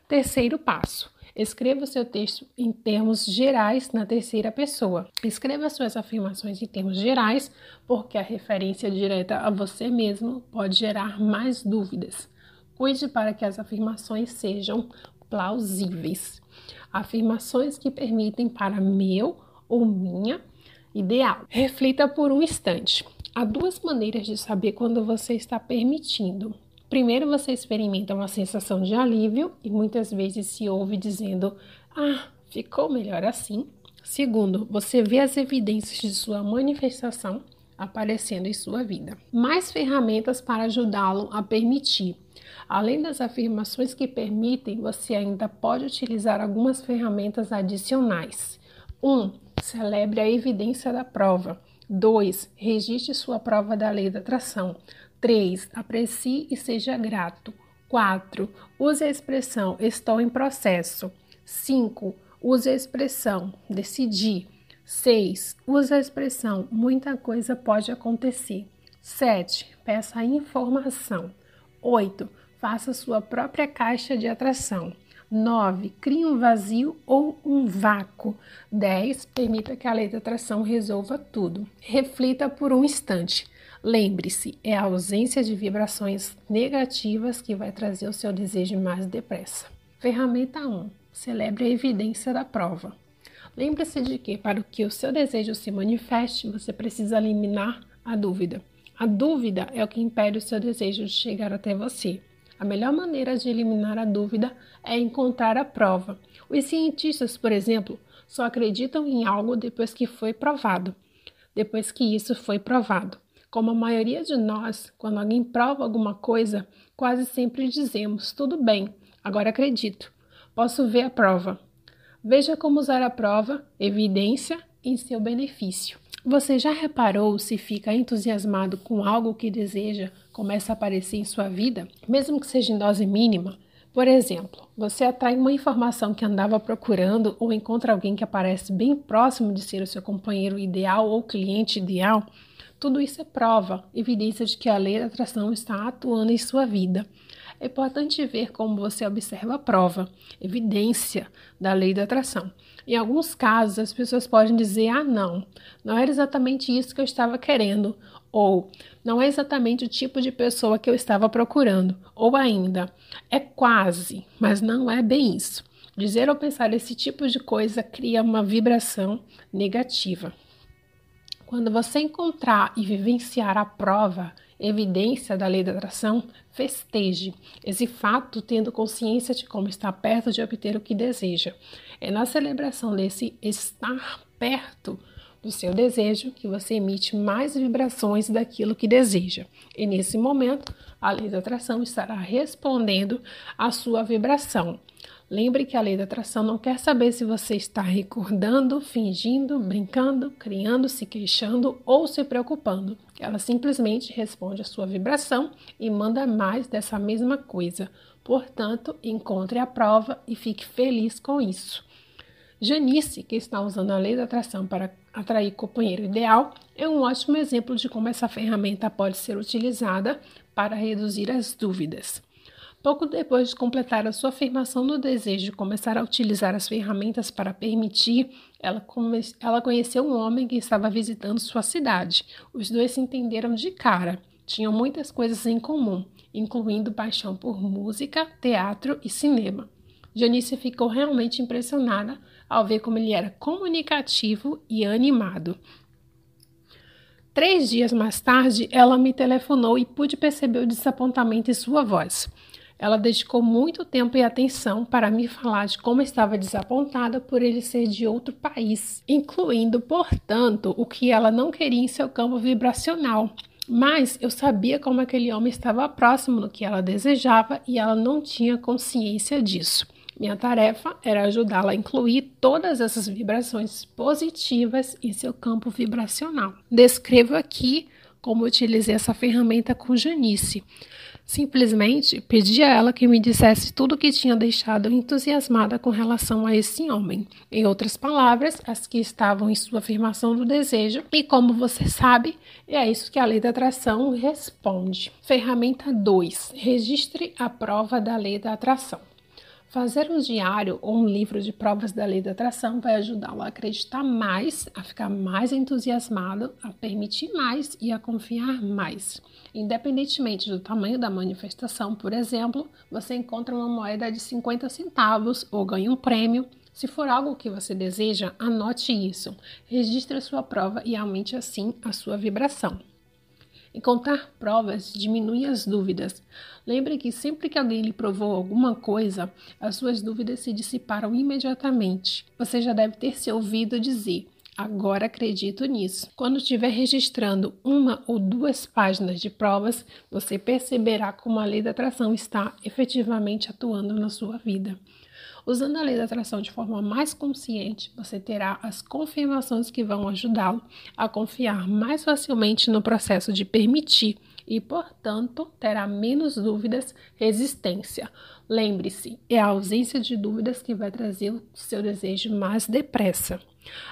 Terceiro passo: escreva o seu texto em termos gerais na terceira pessoa. Escreva suas afirmações em termos gerais, porque a referência direta a você mesmo pode gerar mais dúvidas. Cuide para que as afirmações sejam plausíveis. Afirmações que permitem para meu ou minha ideal. Reflita por um instante. Há duas maneiras de saber quando você está permitindo. Primeiro, você experimenta uma sensação de alívio e muitas vezes se ouve dizendo: Ah, ficou melhor assim. Segundo, você vê as evidências de sua manifestação aparecendo em sua vida. Mais ferramentas para ajudá-lo a permitir. Além das afirmações que permitem, você ainda pode utilizar algumas ferramentas adicionais. 1. Um, Celebre a evidência da prova. 2. Registre sua prova da lei da atração. 3. Aprecie e seja grato. 4. Use a expressão estou em processo. 5. Use a expressão decidi. 6. Use a expressão muita coisa pode acontecer. 7. Peça informação. 8. Faça sua própria caixa de atração. 9. Crie um vazio ou um vácuo. 10. Permita que a lei da atração resolva tudo. Reflita por um instante. Lembre-se, é a ausência de vibrações negativas que vai trazer o seu desejo mais depressa. Ferramenta 1. Celebre a evidência da prova. Lembre-se de que, para que o seu desejo se manifeste, você precisa eliminar a dúvida. A dúvida é o que impede o seu desejo de chegar até você. A melhor maneira de eliminar a dúvida é encontrar a prova. Os cientistas, por exemplo, só acreditam em algo depois que foi provado. Depois que isso foi provado. Como a maioria de nós, quando alguém prova alguma coisa, quase sempre dizemos: tudo bem, agora acredito. Posso ver a prova. Veja como usar a prova, evidência, em seu benefício. Você já reparou se fica entusiasmado com algo que deseja começa a aparecer em sua vida, mesmo que seja em dose mínima? Por exemplo, você atrai uma informação que andava procurando ou encontra alguém que aparece bem próximo de ser o seu companheiro ideal ou cliente ideal. Tudo isso é prova, evidência de que a lei da atração está atuando em sua vida. É importante ver como você observa a prova, evidência da lei da atração. Em alguns casos, as pessoas podem dizer: ah, não, não era exatamente isso que eu estava querendo, ou não é exatamente o tipo de pessoa que eu estava procurando, ou ainda, é quase, mas não é bem isso. Dizer ou pensar esse tipo de coisa cria uma vibração negativa. Quando você encontrar e vivenciar a prova, evidência da lei da atração, festeje esse fato tendo consciência de como está perto de obter o que deseja. É na celebração desse estar perto do seu desejo que você emite mais vibrações daquilo que deseja. E nesse momento, a lei da atração estará respondendo à sua vibração. Lembre que a lei da atração não quer saber se você está recordando, fingindo, brincando, criando, se queixando ou se preocupando. Ela simplesmente responde à sua vibração e manda mais dessa mesma coisa. Portanto, encontre a prova e fique feliz com isso. Janice, que está usando a lei da atração para atrair companheiro ideal, é um ótimo exemplo de como essa ferramenta pode ser utilizada para reduzir as dúvidas. Pouco depois de completar a sua afirmação do desejo e começar a utilizar as ferramentas para permitir, ela, ela conheceu um homem que estava visitando sua cidade. Os dois se entenderam de cara. tinham muitas coisas em comum, incluindo paixão por música, teatro e cinema. Janice ficou realmente impressionada ao ver como ele era comunicativo e animado. Três dias mais tarde, ela me telefonou e pude perceber o desapontamento em sua voz. Ela dedicou muito tempo e atenção para me falar de como estava desapontada por ele ser de outro país, incluindo, portanto, o que ela não queria em seu campo vibracional. Mas eu sabia como aquele homem estava próximo do que ela desejava e ela não tinha consciência disso. Minha tarefa era ajudá-la a incluir todas essas vibrações positivas em seu campo vibracional. Descrevo aqui como utilizei essa ferramenta com Janice. Simplesmente pedi a ela que me dissesse tudo o que tinha deixado entusiasmada com relação a esse homem. Em outras palavras, as que estavam em sua afirmação do desejo. E como você sabe, é isso que a lei da atração responde. Ferramenta 2: Registre a prova da lei da atração. Fazer um diário ou um livro de provas da lei da atração vai ajudá-lo a acreditar mais, a ficar mais entusiasmado, a permitir mais e a confiar mais. Independentemente do tamanho da manifestação, por exemplo, você encontra uma moeda de 50 centavos ou ganha um prêmio. Se for algo que você deseja, anote isso, registre a sua prova e aumente assim a sua vibração. Encontrar provas diminui as dúvidas. Lembre que sempre que alguém lhe provou alguma coisa, as suas dúvidas se dissiparam imediatamente. Você já deve ter se ouvido dizer: Agora acredito nisso. Quando estiver registrando uma ou duas páginas de provas, você perceberá como a lei da atração está efetivamente atuando na sua vida. Usando a lei da atração de forma mais consciente, você terá as confirmações que vão ajudá-lo a confiar mais facilmente no processo de permitir e, portanto, terá menos dúvidas, resistência. Lembre-se, é a ausência de dúvidas que vai trazer o seu desejo mais depressa.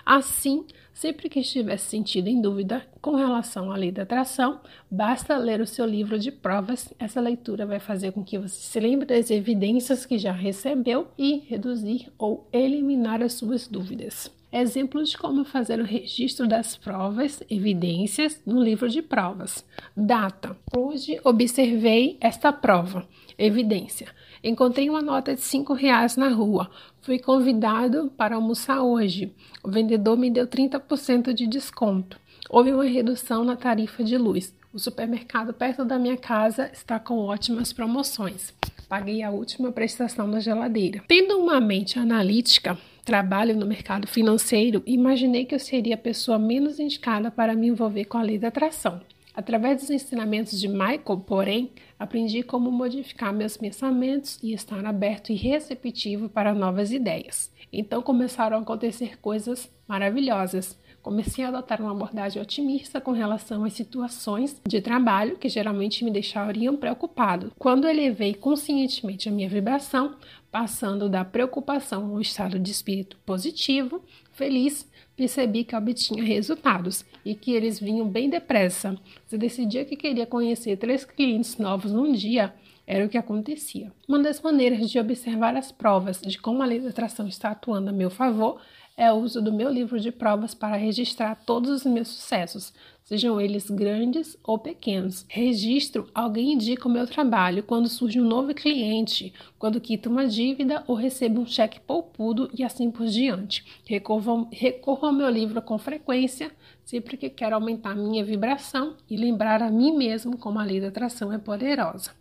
Assim, sempre que estiver se sentindo em dúvida com relação à lei da atração, basta ler o seu livro de provas. Essa leitura vai fazer com que você se lembre das evidências que já recebeu e reduzir ou eliminar as suas dúvidas. Exemplos de como fazer o registro das provas, evidências no livro de provas. Data: Hoje observei esta prova. Evidência: Encontrei uma nota de cinco reais na rua. Fui convidado para almoçar hoje. O vendedor me deu 30% de desconto. Houve uma redução na tarifa de luz. O supermercado perto da minha casa está com ótimas promoções. Paguei a última prestação da geladeira. Tendo uma mente analítica, trabalho no mercado financeiro, imaginei que eu seria a pessoa menos indicada para me envolver com a lei da atração. Através dos ensinamentos de Michael, porém, aprendi como modificar meus pensamentos e estar aberto e receptivo para novas ideias. Então começaram a acontecer coisas maravilhosas. Comecei a adotar uma abordagem otimista com relação às situações de trabalho que geralmente me deixariam preocupado. Quando elevei conscientemente a minha vibração, passando da preocupação ao estado de espírito positivo, feliz, percebi que obtinha resultados e que eles vinham bem depressa. Se decidia que queria conhecer três clientes novos num dia, era o que acontecia. Uma das maneiras de observar as provas de como a lei da atração está atuando a meu favor é o uso do meu livro de provas para registrar todos os meus sucessos, sejam eles grandes ou pequenos. Registro, alguém indica o meu trabalho quando surge um novo cliente, quando quita uma dívida ou recebo um cheque poupudo e assim por diante. Recorro, recorro ao meu livro com frequência, sempre que quero aumentar minha vibração e lembrar a mim mesmo como a lei da atração é poderosa.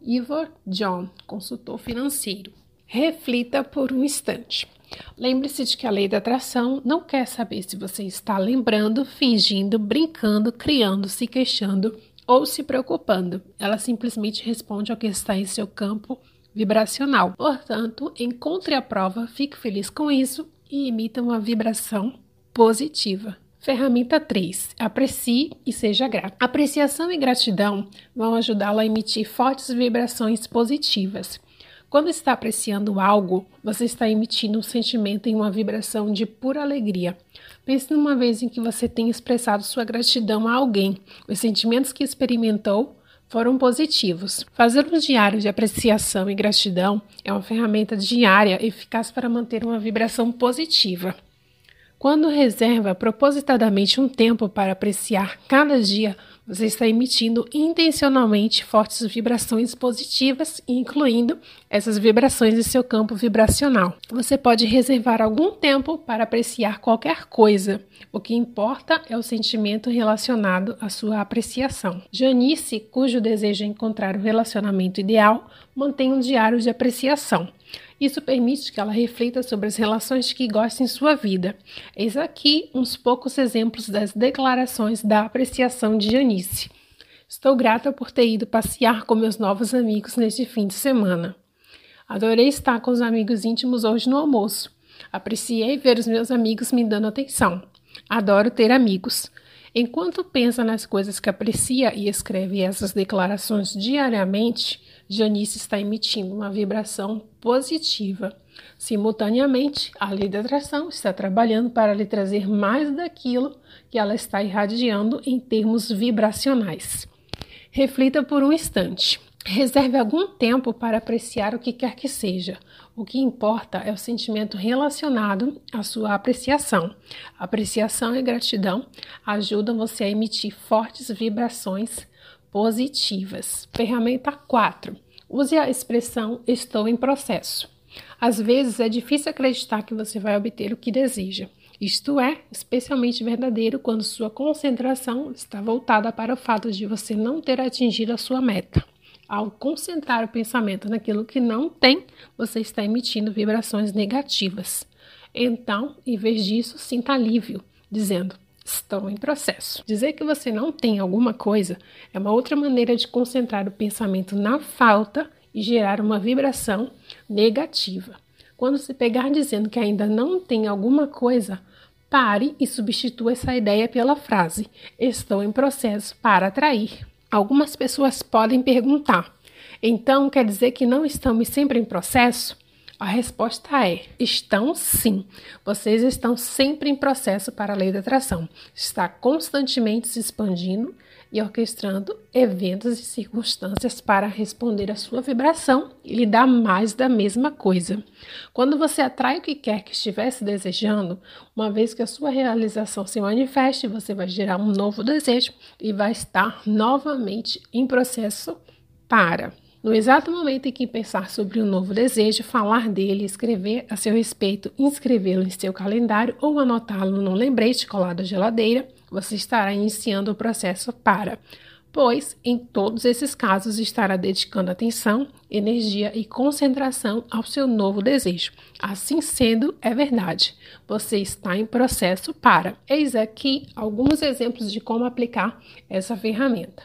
Ivor John, consultor financeiro. Reflita por um instante. Lembre-se de que a lei da atração não quer saber se você está lembrando, fingindo, brincando, criando, se queixando ou se preocupando. Ela simplesmente responde ao que está em seu campo vibracional. Portanto, encontre a prova, fique feliz com isso e emita uma vibração positiva. Ferramenta 3. Aprecie e seja grato. Apreciação e gratidão vão ajudá-lo a emitir fortes vibrações positivas. Quando está apreciando algo, você está emitindo um sentimento em uma vibração de pura alegria. Pense numa vez em que você tenha expressado sua gratidão a alguém. Os sentimentos que experimentou foram positivos. Fazer um diário de apreciação e gratidão é uma ferramenta diária eficaz para manter uma vibração positiva. Quando reserva propositadamente um tempo para apreciar cada dia, Você está emitindo intencionalmente fortes vibrações positivas, incluindo essas vibrações em seu campo vibracional. Você pode reservar algum tempo para apreciar qualquer coisa. O que importa é o sentimento relacionado à sua apreciação. Janice, cujo desejo é encontrar o relacionamento ideal, mantém um diário de apreciação. Isso permite que ela reflita sobre as relações que gosta em sua vida. Eis aqui uns poucos exemplos das declarações da apreciação de Janice. Estou grata por ter ido passear com meus novos amigos neste fim de semana. Adorei estar com os amigos íntimos hoje no almoço. Apreciei ver os meus amigos me dando atenção. Adoro ter amigos. Enquanto pensa nas coisas que aprecia e escreve essas declarações diariamente, Janice está emitindo uma vibração positiva. Simultaneamente, a lei da atração está trabalhando para lhe trazer mais daquilo que ela está irradiando em termos vibracionais. Reflita por um instante. Reserve algum tempo para apreciar o que quer que seja. O que importa é o sentimento relacionado à sua apreciação. Apreciação e gratidão ajudam você a emitir fortes vibrações positivas. Ferramenta 4. Use a expressão estou em processo. Às vezes é difícil acreditar que você vai obter o que deseja. Isto é especialmente verdadeiro quando sua concentração está voltada para o fato de você não ter atingido a sua meta. Ao concentrar o pensamento naquilo que não tem, você está emitindo vibrações negativas. Então, em vez disso, sinta alívio, dizendo: estão em processo. Dizer que você não tem alguma coisa é uma outra maneira de concentrar o pensamento na falta e gerar uma vibração negativa. Quando se pegar dizendo que ainda não tem alguma coisa, pare e substitua essa ideia pela frase: Estou em processo para atrair. Algumas pessoas podem perguntar: então quer dizer que não estamos sempre em processo? A resposta é: estão sim. Vocês estão sempre em processo para a lei da atração. Está constantemente se expandindo e orquestrando eventos e circunstâncias para responder à sua vibração e lhe dar mais da mesma coisa. Quando você atrai o que quer que estivesse desejando, uma vez que a sua realização se manifeste, você vai gerar um novo desejo e vai estar novamente em processo para no exato momento em que pensar sobre um novo desejo, falar dele, escrever a seu respeito, inscrevê-lo em seu calendário ou anotá-lo num lembrete colado à geladeira, você estará iniciando o processo para, pois em todos esses casos estará dedicando atenção, energia e concentração ao seu novo desejo. Assim sendo, é verdade, você está em processo para. Eis aqui alguns exemplos de como aplicar essa ferramenta.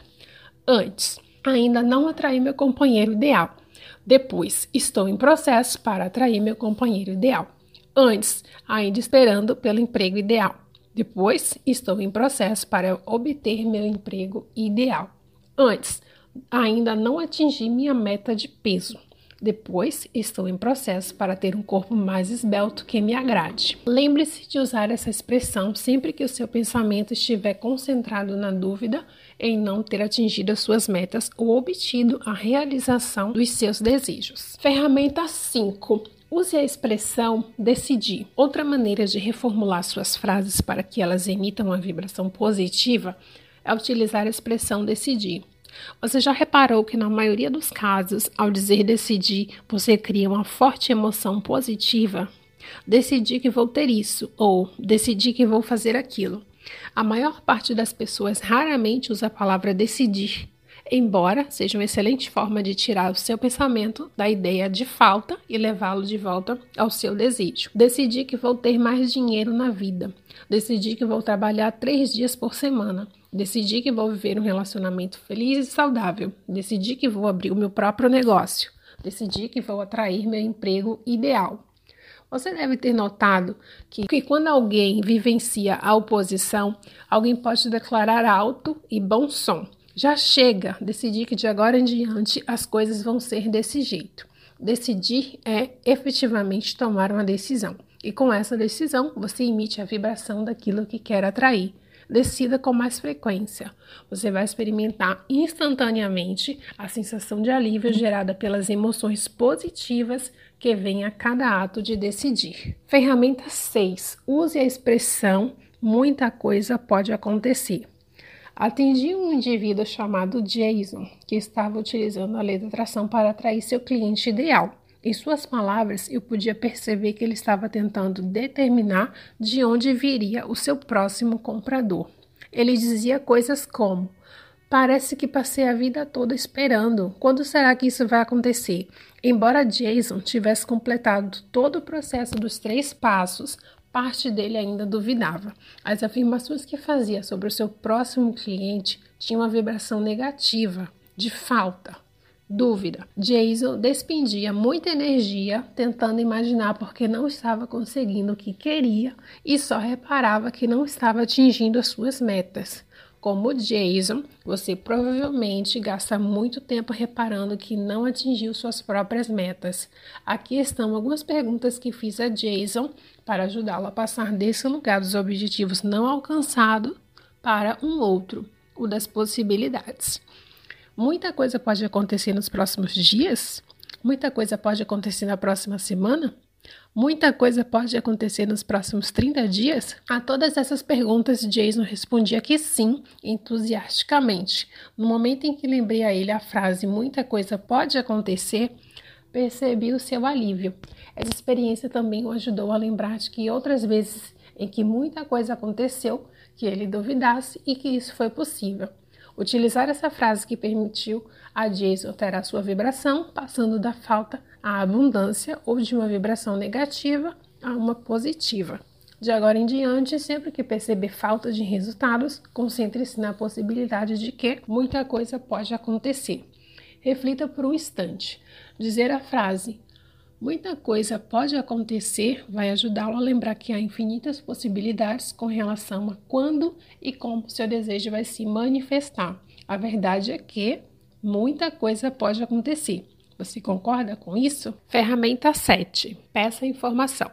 Antes, Ainda não atraí meu companheiro ideal. Depois, estou em processo para atrair meu companheiro ideal. Antes, ainda esperando pelo emprego ideal. Depois, estou em processo para obter meu emprego ideal. Antes, ainda não atingi minha meta de peso. Depois, estou em processo para ter um corpo mais esbelto que me agrade. Lembre-se de usar essa expressão sempre que o seu pensamento estiver concentrado na dúvida em não ter atingido as suas metas ou obtido a realização dos seus desejos. Ferramenta 5. Use a expressão decidir. Outra maneira de reformular suas frases para que elas emitam uma vibração positiva é utilizar a expressão decidir. Você já reparou que, na maioria dos casos, ao dizer decidir, você cria uma forte emoção positiva? Decidi que vou ter isso, ou decidi que vou fazer aquilo. A maior parte das pessoas raramente usa a palavra decidir, embora seja uma excelente forma de tirar o seu pensamento da ideia de falta e levá-lo de volta ao seu desejo. Decidi que vou ter mais dinheiro na vida. Decidi que vou trabalhar três dias por semana. Decidi que vou viver um relacionamento feliz e saudável. Decidi que vou abrir o meu próprio negócio. Decidi que vou atrair meu emprego ideal. Você deve ter notado que, que, quando alguém vivencia a oposição, alguém pode declarar alto e bom som. Já chega, decidir que de agora em diante as coisas vão ser desse jeito. Decidir é efetivamente tomar uma decisão. E com essa decisão, você emite a vibração daquilo que quer atrair decida com mais frequência. Você vai experimentar instantaneamente a sensação de alívio gerada pelas emoções positivas que vêm a cada ato de decidir. Ferramenta 6. Use a expressão muita coisa pode acontecer. Atendi um indivíduo chamado Jason, que estava utilizando a lei da atração para atrair seu cliente ideal. Em suas palavras, eu podia perceber que ele estava tentando determinar de onde viria o seu próximo comprador. Ele dizia coisas como: Parece que passei a vida toda esperando. Quando será que isso vai acontecer? Embora Jason tivesse completado todo o processo dos três passos, parte dele ainda duvidava. As afirmações que fazia sobre o seu próximo cliente tinham uma vibração negativa, de falta, dúvida. Jason despendia muita energia tentando imaginar porque não estava conseguindo o que queria e só reparava que não estava atingindo as suas metas. Como Jason, você provavelmente gasta muito tempo reparando que não atingiu suas próprias metas. Aqui estão algumas perguntas que fiz a Jason para ajudá-lo a passar desse lugar dos objetivos não alcançados para um outro, o das possibilidades. Muita coisa pode acontecer nos próximos dias? Muita coisa pode acontecer na próxima semana? Muita coisa pode acontecer nos próximos 30 dias? A todas essas perguntas, Jason respondia que sim, entusiasticamente. No momento em que lembrei a ele a frase muita coisa pode acontecer, percebi o seu alívio. Essa experiência também o ajudou a lembrar de que outras vezes em que muita coisa aconteceu, que ele duvidasse e que isso foi possível. Utilizar essa frase que permitiu a Jason alterar sua vibração, passando da falta à abundância ou de uma vibração negativa a uma positiva. De agora em diante, sempre que perceber falta de resultados, concentre-se na possibilidade de que muita coisa pode acontecer. Reflita por um instante. Dizer a frase Muita coisa pode acontecer vai ajudá-lo a lembrar que há infinitas possibilidades com relação a quando e como seu desejo vai se manifestar. A verdade é que muita coisa pode acontecer. Você concorda com isso? Ferramenta 7. Peça informação.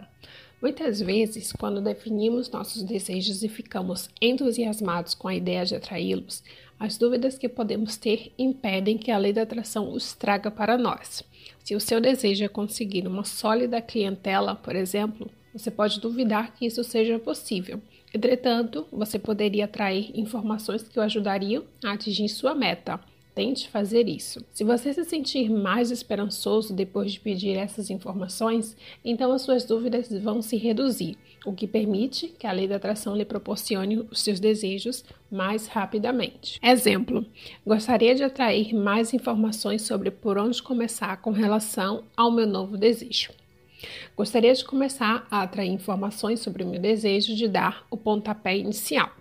Muitas vezes, quando definimos nossos desejos e ficamos entusiasmados com a ideia de atraí-los, as dúvidas que podemos ter impedem que a lei da atração os traga para nós. Se o seu desejo é conseguir uma sólida clientela, por exemplo, você pode duvidar que isso seja possível. Entretanto, você poderia atrair informações que o ajudariam a atingir sua meta. Tente fazer isso. Se você se sentir mais esperançoso depois de pedir essas informações, então as suas dúvidas vão se reduzir, o que permite que a lei da atração lhe proporcione os seus desejos mais rapidamente. Exemplo: gostaria de atrair mais informações sobre por onde começar com relação ao meu novo desejo. Gostaria de começar a atrair informações sobre o meu desejo de dar o pontapé inicial.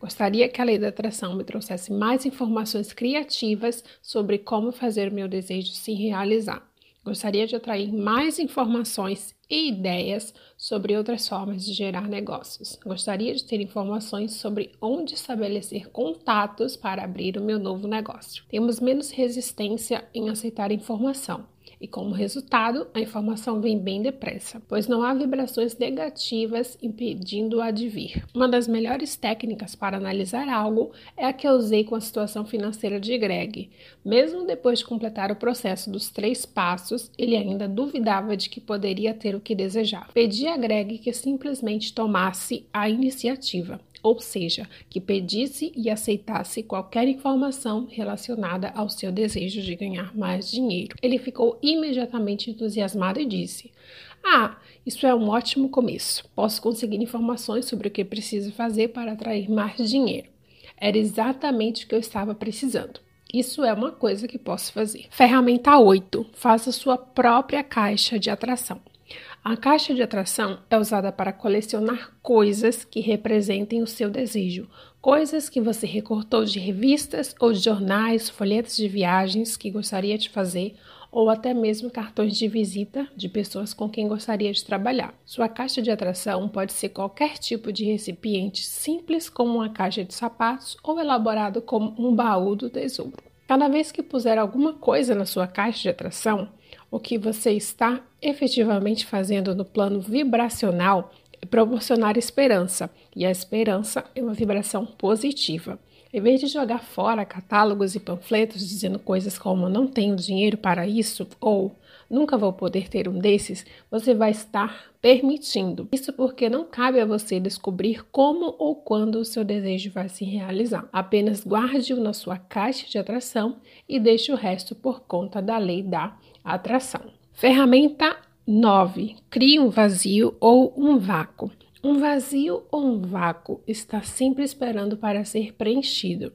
Gostaria que a lei da atração me trouxesse mais informações criativas sobre como fazer o meu desejo se realizar. Gostaria de atrair mais informações e ideias sobre outras formas de gerar negócios. Gostaria de ter informações sobre onde estabelecer contatos para abrir o meu novo negócio. Temos menos resistência em aceitar informação e, como resultado, a informação vem bem depressa, pois não há vibrações negativas impedindo-a de vir. Uma das melhores técnicas para analisar algo é a que eu usei com a situação financeira de Greg. Mesmo depois de completar o processo dos três passos, ele ainda duvidava de que poderia ter o que desejava. Pedi a Greg que simplesmente tomasse a iniciativa ou seja, que pedisse e aceitasse qualquer informação relacionada ao seu desejo de ganhar mais dinheiro. Ele ficou imediatamente entusiasmado e disse: Ah, isso é um ótimo começo. Posso conseguir informações sobre o que preciso fazer para atrair mais dinheiro. Era exatamente o que eu estava precisando. Isso é uma coisa que posso fazer. Ferramenta 8. Faça sua própria caixa de atração. A caixa de atração é usada para colecionar coisas que representem o seu desejo, coisas que você recortou de revistas ou de jornais, folhetos de viagens que gostaria de fazer ou até mesmo cartões de visita de pessoas com quem gostaria de trabalhar. Sua caixa de atração pode ser qualquer tipo de recipiente simples, como uma caixa de sapatos, ou elaborado como um baú do tesouro. Cada vez que puser alguma coisa na sua caixa de atração, o que você está efetivamente fazendo no plano vibracional é proporcionar esperança, e a esperança é uma vibração positiva. Em vez de jogar fora catálogos e panfletos dizendo coisas como não tenho dinheiro para isso ou nunca vou poder ter um desses, você vai estar permitindo. Isso porque não cabe a você descobrir como ou quando o seu desejo vai se realizar. Apenas guarde-o na sua caixa de atração e deixe o resto por conta da lei da atração. Ferramenta 9. Crie um vazio ou um vácuo. Um vazio ou um vácuo está sempre esperando para ser preenchido.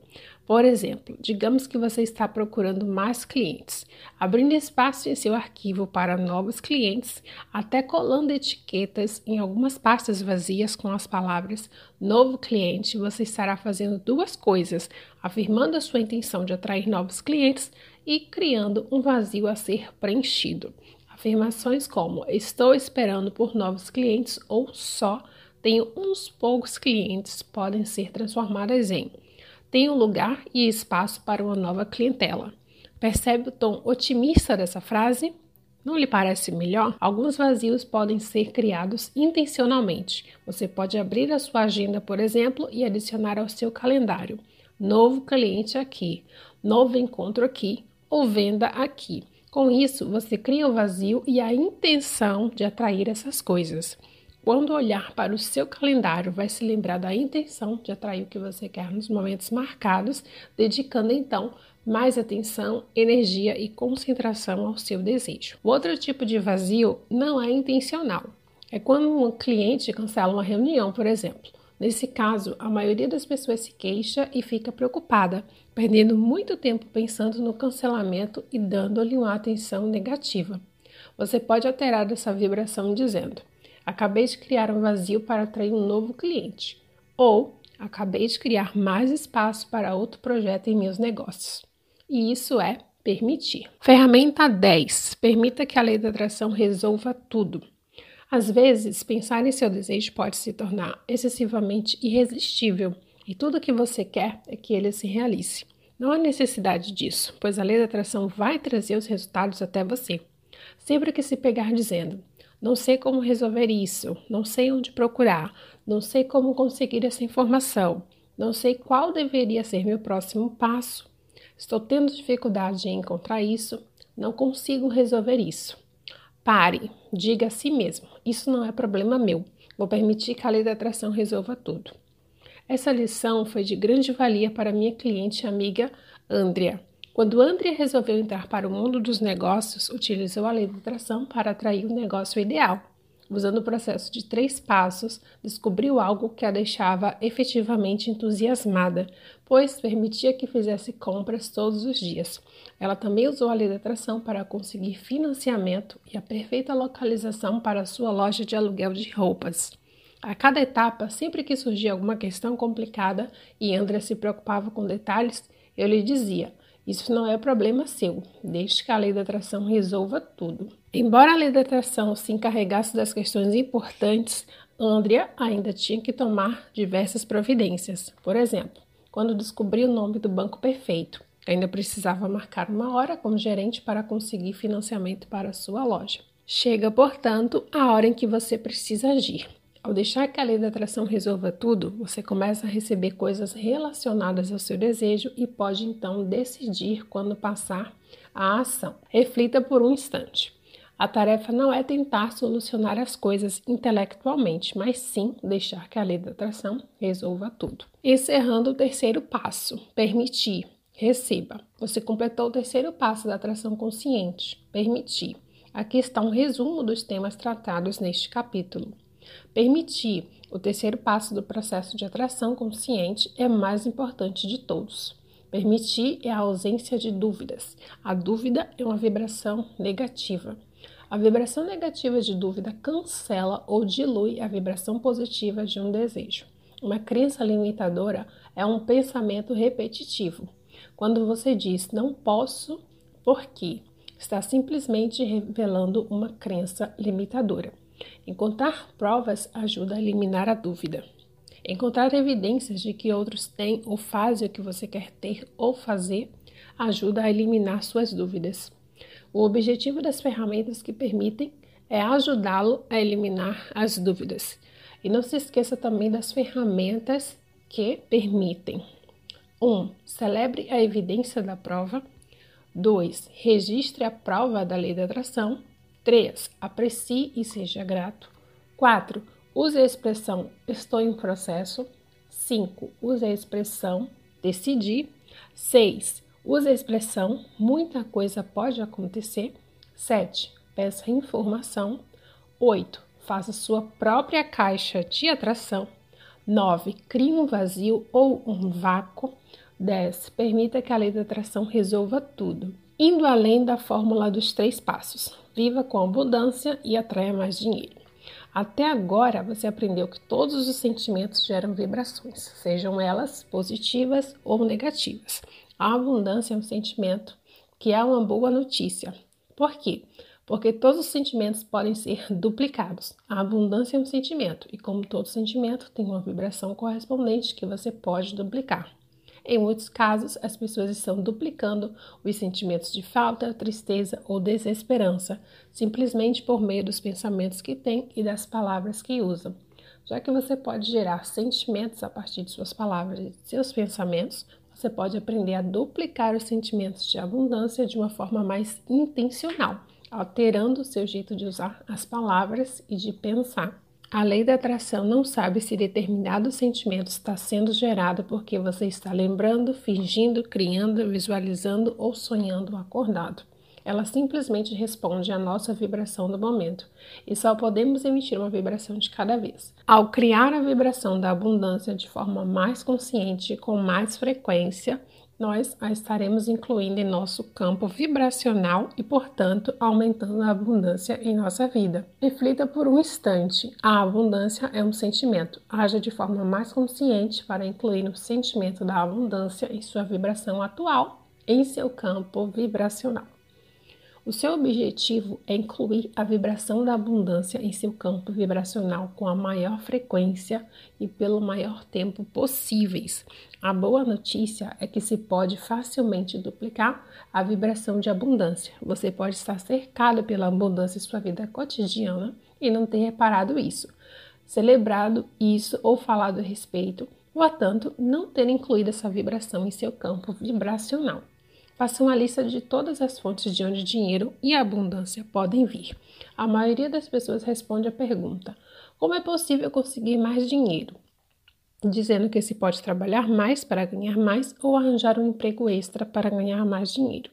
Por exemplo, digamos que você está procurando mais clientes, abrindo espaço em seu arquivo para novos clientes, até colando etiquetas em algumas pastas vazias com as palavras novo cliente, você estará fazendo duas coisas: afirmando a sua intenção de atrair novos clientes e criando um vazio a ser preenchido. Afirmações como estou esperando por novos clientes ou só tenho uns poucos clientes podem ser transformadas em tenho lugar e espaço para uma nova clientela. Percebe o tom otimista dessa frase? Não lhe parece melhor? Alguns vazios podem ser criados intencionalmente. Você pode abrir a sua agenda, por exemplo, e adicionar ao seu calendário: novo cliente aqui, novo encontro aqui ou venda aqui. Com isso, você cria o vazio e a intenção de atrair essas coisas. Quando olhar para o seu calendário, vai se lembrar da intenção de atrair o que você quer nos momentos marcados, dedicando então mais atenção, energia e concentração ao seu desejo. O outro tipo de vazio não é intencional. É quando um cliente cancela uma reunião, por exemplo. Nesse caso, a maioria das pessoas se queixa e fica preocupada, perdendo muito tempo pensando no cancelamento e dando-lhe uma atenção negativa. Você pode alterar essa vibração dizendo: Acabei de criar um vazio para atrair um novo cliente. Ou acabei de criar mais espaço para outro projeto em meus negócios. E isso é permitir. Ferramenta 10. Permita que a lei da atração resolva tudo. Às vezes, pensar em seu desejo pode se tornar excessivamente irresistível e tudo o que você quer é que ele se realize. Não há necessidade disso, pois a lei da atração vai trazer os resultados até você. Sempre que se pegar dizendo, não sei como resolver isso, não sei onde procurar, não sei como conseguir essa informação, não sei qual deveria ser meu próximo passo. Estou tendo dificuldade em encontrar isso, não consigo resolver isso. Pare, diga a si mesmo: isso não é problema meu. Vou permitir que a lei da atração resolva tudo. Essa lição foi de grande valia para minha cliente amiga Andrea. Quando Andrea resolveu entrar para o mundo dos negócios, utilizou a lei da atração para atrair o negócio ideal. Usando o processo de três passos, descobriu algo que a deixava efetivamente entusiasmada, pois permitia que fizesse compras todos os dias. Ela também usou a lei da atração para conseguir financiamento e a perfeita localização para sua loja de aluguel de roupas. A cada etapa, sempre que surgia alguma questão complicada e Andrea se preocupava com detalhes, eu lhe dizia: isso não é problema seu, desde que a lei da atração resolva tudo. Embora a lei da atração se encarregasse das questões importantes, Andrea ainda tinha que tomar diversas providências. Por exemplo, quando descobriu o nome do banco perfeito, ainda precisava marcar uma hora com o gerente para conseguir financiamento para sua loja. Chega, portanto, a hora em que você precisa agir. Ao deixar que a lei da atração resolva tudo, você começa a receber coisas relacionadas ao seu desejo e pode então decidir quando passar a ação. Reflita por um instante. A tarefa não é tentar solucionar as coisas intelectualmente, mas sim deixar que a lei da atração resolva tudo. Encerrando o terceiro passo, permitir. Receba. Você completou o terceiro passo da atração consciente, permitir. Aqui está um resumo dos temas tratados neste capítulo. Permitir o terceiro passo do processo de atração consciente é mais importante de todos. Permitir é a ausência de dúvidas. A dúvida é uma vibração negativa. A vibração negativa de dúvida cancela ou dilui a vibração positiva de um desejo. Uma crença limitadora é um pensamento repetitivo. Quando você diz não posso, porque está simplesmente revelando uma crença limitadora. Encontrar provas ajuda a eliminar a dúvida. Encontrar evidências de que outros têm ou fazem o que você quer ter ou fazer ajuda a eliminar suas dúvidas. O objetivo das ferramentas que permitem é ajudá-lo a eliminar as dúvidas. E não se esqueça também das ferramentas que permitem. 1. Um, celebre a evidência da prova. 2. Registre a prova da lei da atração. 3. Aprecie e seja grato. 4. Use a expressão estou em processo. 5. Use a expressão decidir. 6. Use a expressão muita coisa pode acontecer. 7. Peça informação. 8. Faça sua própria caixa de atração. 9. Crie um vazio ou um vácuo. 10. Permita que a lei da atração resolva tudo. Indo além da fórmula dos três passos. Viva com abundância e atraia mais dinheiro. Até agora você aprendeu que todos os sentimentos geram vibrações, sejam elas positivas ou negativas. A abundância é um sentimento que é uma boa notícia. Por quê? Porque todos os sentimentos podem ser duplicados. A abundância é um sentimento e, como todo sentimento, tem uma vibração correspondente que você pode duplicar. Em muitos casos, as pessoas estão duplicando os sentimentos de falta, tristeza ou desesperança, simplesmente por meio dos pensamentos que têm e das palavras que usam. Já que você pode gerar sentimentos a partir de suas palavras e seus pensamentos, você pode aprender a duplicar os sentimentos de abundância de uma forma mais intencional, alterando o seu jeito de usar as palavras e de pensar. A lei da atração não sabe se determinado sentimento está sendo gerado porque você está lembrando, fingindo, criando, visualizando ou sonhando acordado. Ela simplesmente responde à nossa vibração do momento e só podemos emitir uma vibração de cada vez. Ao criar a vibração da abundância de forma mais consciente e com mais frequência, nós a estaremos incluindo em nosso campo vibracional e, portanto, aumentando a abundância em nossa vida. Reflita por um instante: a abundância é um sentimento. Haja de forma mais consciente para incluir o sentimento da abundância em sua vibração atual em seu campo vibracional. O seu objetivo é incluir a vibração da abundância em seu campo vibracional com a maior frequência e pelo maior tempo possíveis. A boa notícia é que se pode facilmente duplicar a vibração de abundância. Você pode estar cercado pela abundância em sua vida cotidiana e não ter reparado isso, celebrado isso ou falado a respeito, ou, tanto, não ter incluído essa vibração em seu campo vibracional. Faça uma lista de todas as fontes de onde dinheiro e abundância podem vir. A maioria das pessoas responde a pergunta: como é possível conseguir mais dinheiro? Dizendo que se pode trabalhar mais para ganhar mais ou arranjar um emprego extra para ganhar mais dinheiro.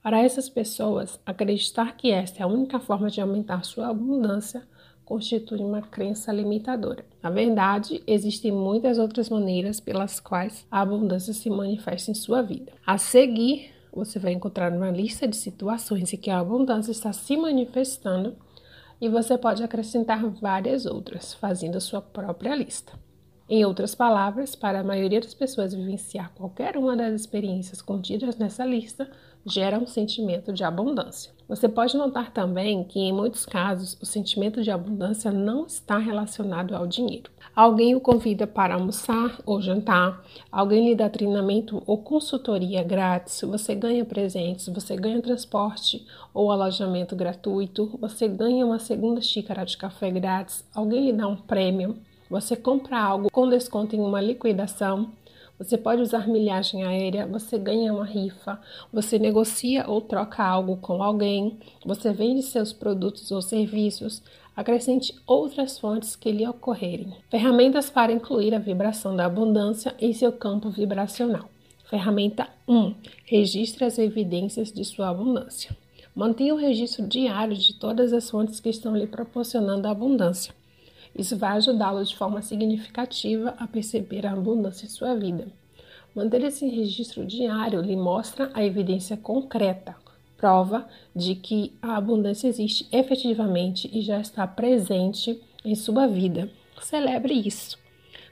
Para essas pessoas, acreditar que esta é a única forma de aumentar sua abundância constitui uma crença limitadora. Na verdade, existem muitas outras maneiras pelas quais a abundância se manifesta em sua vida. A seguir, você vai encontrar uma lista de situações em que a abundância está se manifestando e você pode acrescentar várias outras, fazendo a sua própria lista. Em outras palavras, para a maioria das pessoas vivenciar qualquer uma das experiências contidas nessa lista gera um sentimento de abundância. Você pode notar também que, em muitos casos, o sentimento de abundância não está relacionado ao dinheiro. Alguém o convida para almoçar ou jantar, alguém lhe dá treinamento ou consultoria grátis, você ganha presentes, você ganha transporte ou alojamento gratuito, você ganha uma segunda xícara de café grátis, alguém lhe dá um prêmio, você compra algo com desconto em uma liquidação. Você pode usar milhagem aérea, você ganha uma rifa, você negocia ou troca algo com alguém, você vende seus produtos ou serviços, acrescente outras fontes que lhe ocorrerem. Ferramentas para incluir a vibração da abundância em seu campo vibracional. Ferramenta 1. Registre as evidências de sua abundância. Mantenha o registro diário de todas as fontes que estão lhe proporcionando abundância. Isso vai ajudá-lo de forma significativa a perceber a abundância em sua vida. Manter esse registro diário lhe mostra a evidência concreta, prova de que a abundância existe efetivamente e já está presente em sua vida. Celebre isso.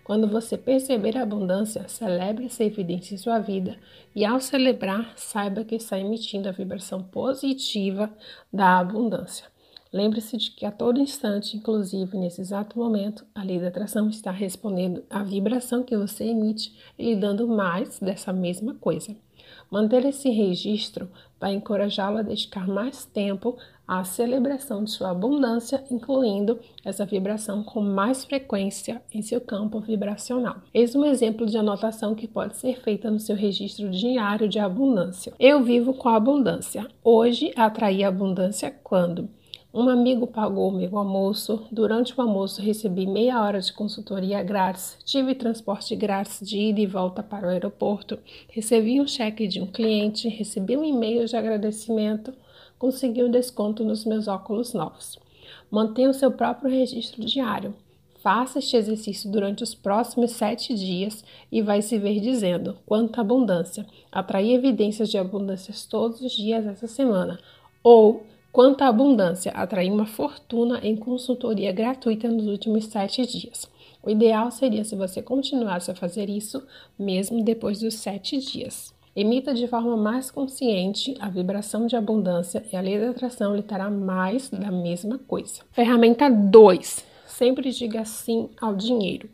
Quando você perceber a abundância, celebre essa evidência em sua vida e, ao celebrar, saiba que está emitindo a vibração positiva da abundância. Lembre-se de que a todo instante, inclusive nesse exato momento, a lei da atração está respondendo à vibração que você emite e lhe dando mais dessa mesma coisa. Manter esse registro vai encorajá-lo a dedicar mais tempo a celebração de sua abundância, incluindo essa vibração com mais frequência em seu campo vibracional. Eis um exemplo de anotação que pode ser feita no seu registro diário de abundância. Eu vivo com a abundância. Hoje atraí abundância quando um amigo pagou meu almoço. Durante o almoço, recebi meia hora de consultoria grátis. Tive transporte grátis de ida e volta para o aeroporto. Recebi um cheque de um cliente. Recebi um e-mail de agradecimento. Consegui um desconto nos meus óculos novos. Mantenha o seu próprio registro diário. Faça este exercício durante os próximos sete dias e vai se ver dizendo quanta abundância. Atrair evidências de abundâncias todos os dias essa semana. Ou Quanto à abundância, atrair uma fortuna em consultoria gratuita nos últimos sete dias. O ideal seria se você continuasse a fazer isso mesmo depois dos sete dias. Emita de forma mais consciente a vibração de abundância e a lei da atração lhe dará mais da mesma coisa. Ferramenta 2. Sempre diga sim ao dinheiro.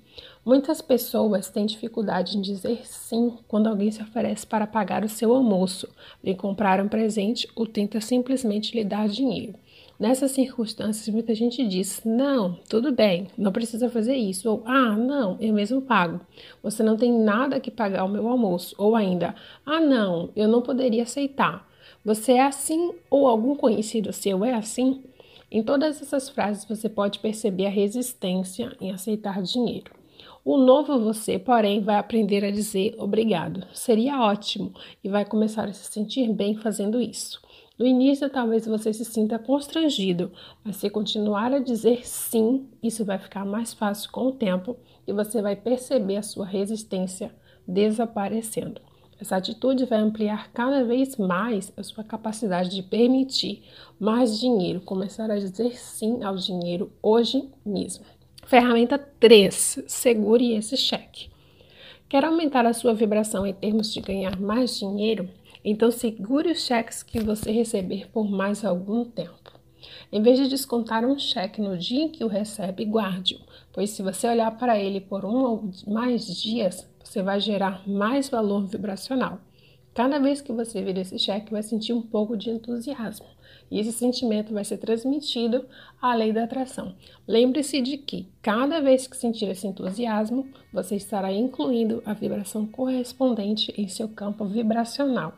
Muitas pessoas têm dificuldade em dizer sim quando alguém se oferece para pagar o seu almoço, lhe comprar um presente ou tenta simplesmente lhe dar dinheiro. Nessas circunstâncias, muita gente diz: Não, tudo bem, não precisa fazer isso. Ou Ah, não, eu mesmo pago. Você não tem nada que pagar o meu almoço. Ou ainda: Ah, não, eu não poderia aceitar. Você é assim ou algum conhecido seu é assim? Em todas essas frases você pode perceber a resistência em aceitar dinheiro. O novo você, porém, vai aprender a dizer obrigado. Seria ótimo e vai começar a se sentir bem fazendo isso. No início, talvez você se sinta constrangido, mas se continuar a dizer sim, isso vai ficar mais fácil com o tempo e você vai perceber a sua resistência desaparecendo. Essa atitude vai ampliar cada vez mais a sua capacidade de permitir mais dinheiro, começar a dizer sim ao dinheiro hoje mesmo. Ferramenta 3. Segure esse cheque. Quer aumentar a sua vibração em termos de ganhar mais dinheiro? Então segure os cheques que você receber por mais algum tempo. Em vez de descontar um cheque no dia em que o recebe, guarde-o, pois se você olhar para ele por um ou mais dias, você vai gerar mais valor vibracional. Cada vez que você vir esse cheque, vai sentir um pouco de entusiasmo. E esse sentimento vai ser transmitido à lei da atração. Lembre-se de que, cada vez que sentir esse entusiasmo, você estará incluindo a vibração correspondente em seu campo vibracional.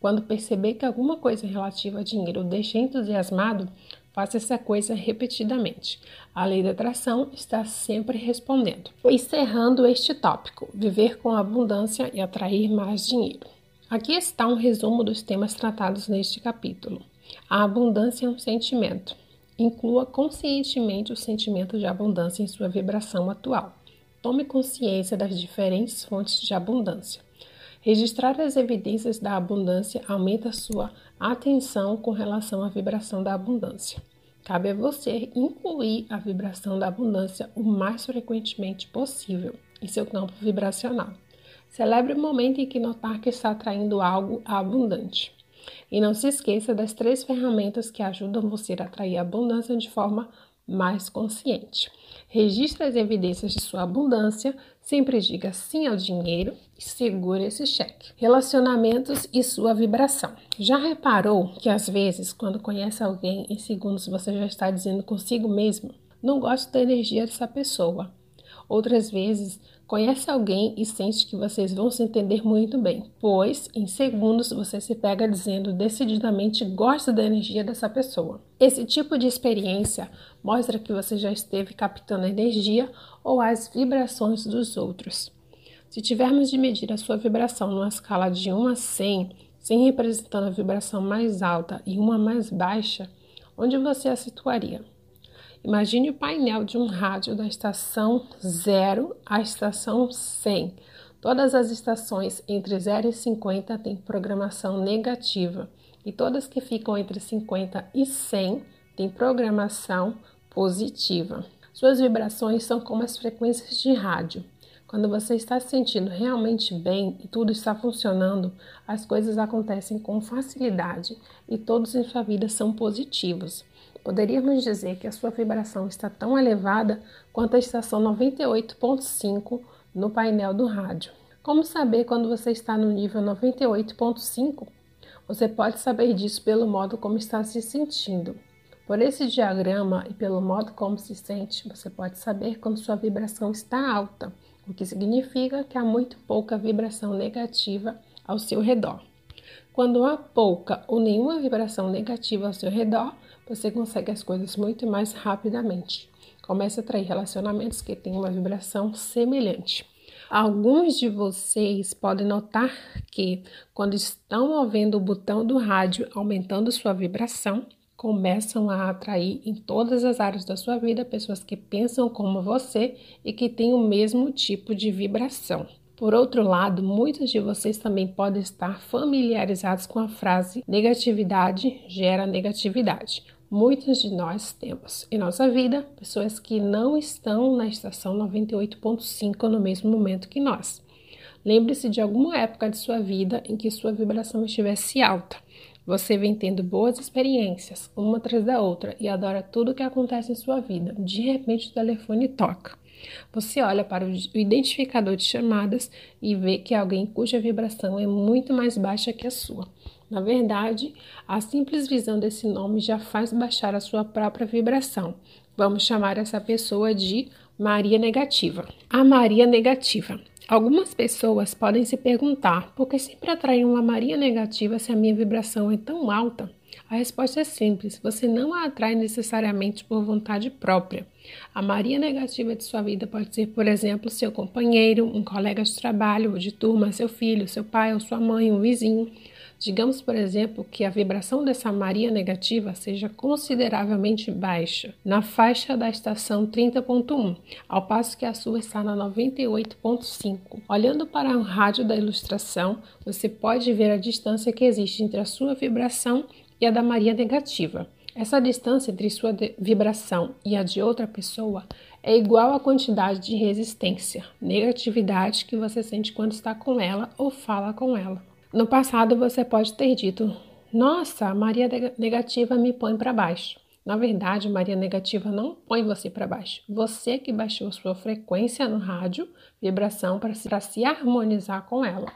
Quando perceber que alguma coisa relativa a dinheiro o deixa entusiasmado, faça essa coisa repetidamente. A lei da atração está sempre respondendo. Encerrando este tópico: viver com abundância e atrair mais dinheiro. Aqui está um resumo dos temas tratados neste capítulo. A abundância é um sentimento. Inclua conscientemente o sentimento de abundância em sua vibração atual. Tome consciência das diferentes fontes de abundância. Registrar as evidências da abundância aumenta sua atenção com relação à vibração da abundância. Cabe a você incluir a vibração da abundância o mais frequentemente possível em seu campo vibracional. Celebre o momento em que notar que está atraindo algo abundante. E não se esqueça das três ferramentas que ajudam você a atrair abundância de forma mais consciente. Registre as evidências de sua abundância, sempre diga sim ao dinheiro e segure esse cheque. Relacionamentos e sua vibração. Já reparou que às vezes, quando conhece alguém, em segundos você já está dizendo consigo mesmo: não gosto da energia dessa pessoa. Outras vezes, Conhece alguém e sente que vocês vão se entender muito bem, pois em segundos você se pega dizendo decididamente gosta da energia dessa pessoa. Esse tipo de experiência mostra que você já esteve captando a energia ou as vibrações dos outros. Se tivermos de medir a sua vibração numa escala de 1 a 100, sem representando a vibração mais alta e uma mais baixa, onde você a situaria? Imagine o painel de um rádio da estação 0 à estação 100. Todas as estações entre 0 e 50 têm programação negativa e todas que ficam entre 50 e 100 têm programação positiva. Suas vibrações são como as frequências de rádio. Quando você está se sentindo realmente bem e tudo está funcionando, as coisas acontecem com facilidade e todos em sua vida são positivos. Poderíamos dizer que a sua vibração está tão elevada quanto a estação 98.5 no painel do rádio. Como saber quando você está no nível 98.5? Você pode saber disso pelo modo como está se sentindo. Por esse diagrama e pelo modo como se sente, você pode saber quando sua vibração está alta, o que significa que há muito pouca vibração negativa ao seu redor. Quando há pouca ou nenhuma vibração negativa ao seu redor, você consegue as coisas muito mais rapidamente. Comece a atrair relacionamentos que têm uma vibração semelhante. Alguns de vocês podem notar que, quando estão movendo o botão do rádio aumentando sua vibração, começam a atrair em todas as áreas da sua vida pessoas que pensam como você e que têm o mesmo tipo de vibração. Por outro lado, muitos de vocês também podem estar familiarizados com a frase negatividade gera negatividade. Muitos de nós temos em nossa vida pessoas que não estão na estação 98.5 no mesmo momento que nós. Lembre-se de alguma época de sua vida em que sua vibração estivesse alta. Você vem tendo boas experiências, uma atrás da outra, e adora tudo o que acontece em sua vida. De repente, o telefone toca. Você olha para o identificador de chamadas e vê que é alguém cuja vibração é muito mais baixa que a sua. Na verdade, a simples visão desse nome já faz baixar a sua própria vibração. Vamos chamar essa pessoa de Maria Negativa. A Maria Negativa. Algumas pessoas podem se perguntar por que sempre atrair uma Maria Negativa se a minha vibração é tão alta? A resposta é simples: você não a atrai necessariamente por vontade própria. A Maria negativa de sua vida pode ser, por exemplo, seu companheiro, um colega de trabalho ou de turma, seu filho, seu pai ou sua mãe, um vizinho. Digamos, por exemplo, que a vibração dessa Maria negativa seja consideravelmente baixa, na faixa da estação 30.1, ao passo que a sua está na 98.5. Olhando para o rádio da ilustração, você pode ver a distância que existe entre a sua vibração e a da Maria negativa. Essa distância entre sua vibração e a de outra pessoa é igual à quantidade de resistência, negatividade que você sente quando está com ela ou fala com ela. No passado, você pode ter dito: Nossa, Maria negativa me põe para baixo. Na verdade, Maria negativa não põe você para baixo. Você que baixou sua frequência no rádio, vibração, para se, se harmonizar com ela.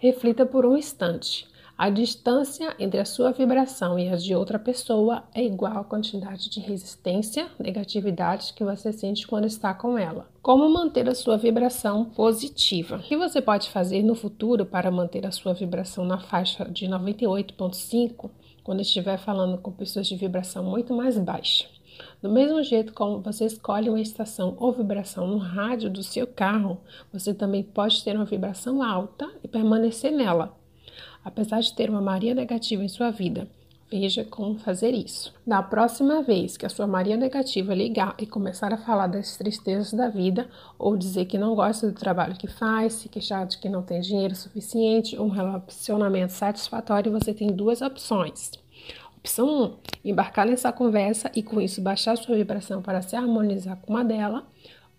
Reflita por um instante. A distância entre a sua vibração e a de outra pessoa é igual à quantidade de resistência, negatividade que você sente quando está com ela. Como manter a sua vibração positiva? O que você pode fazer no futuro para manter a sua vibração na faixa de 98,5 quando estiver falando com pessoas de vibração muito mais baixa? Do mesmo jeito como você escolhe uma estação ou vibração no rádio do seu carro, você também pode ter uma vibração alta e permanecer nela apesar de ter uma Maria negativa em sua vida. Veja como fazer isso. Da próxima vez que a sua Maria negativa ligar e começar a falar das tristezas da vida, ou dizer que não gosta do trabalho que faz, se queixar de que não tem dinheiro suficiente um relacionamento satisfatório, você tem duas opções. Opção 1: um, embarcar nessa conversa e com isso baixar sua vibração para se harmonizar com uma dela.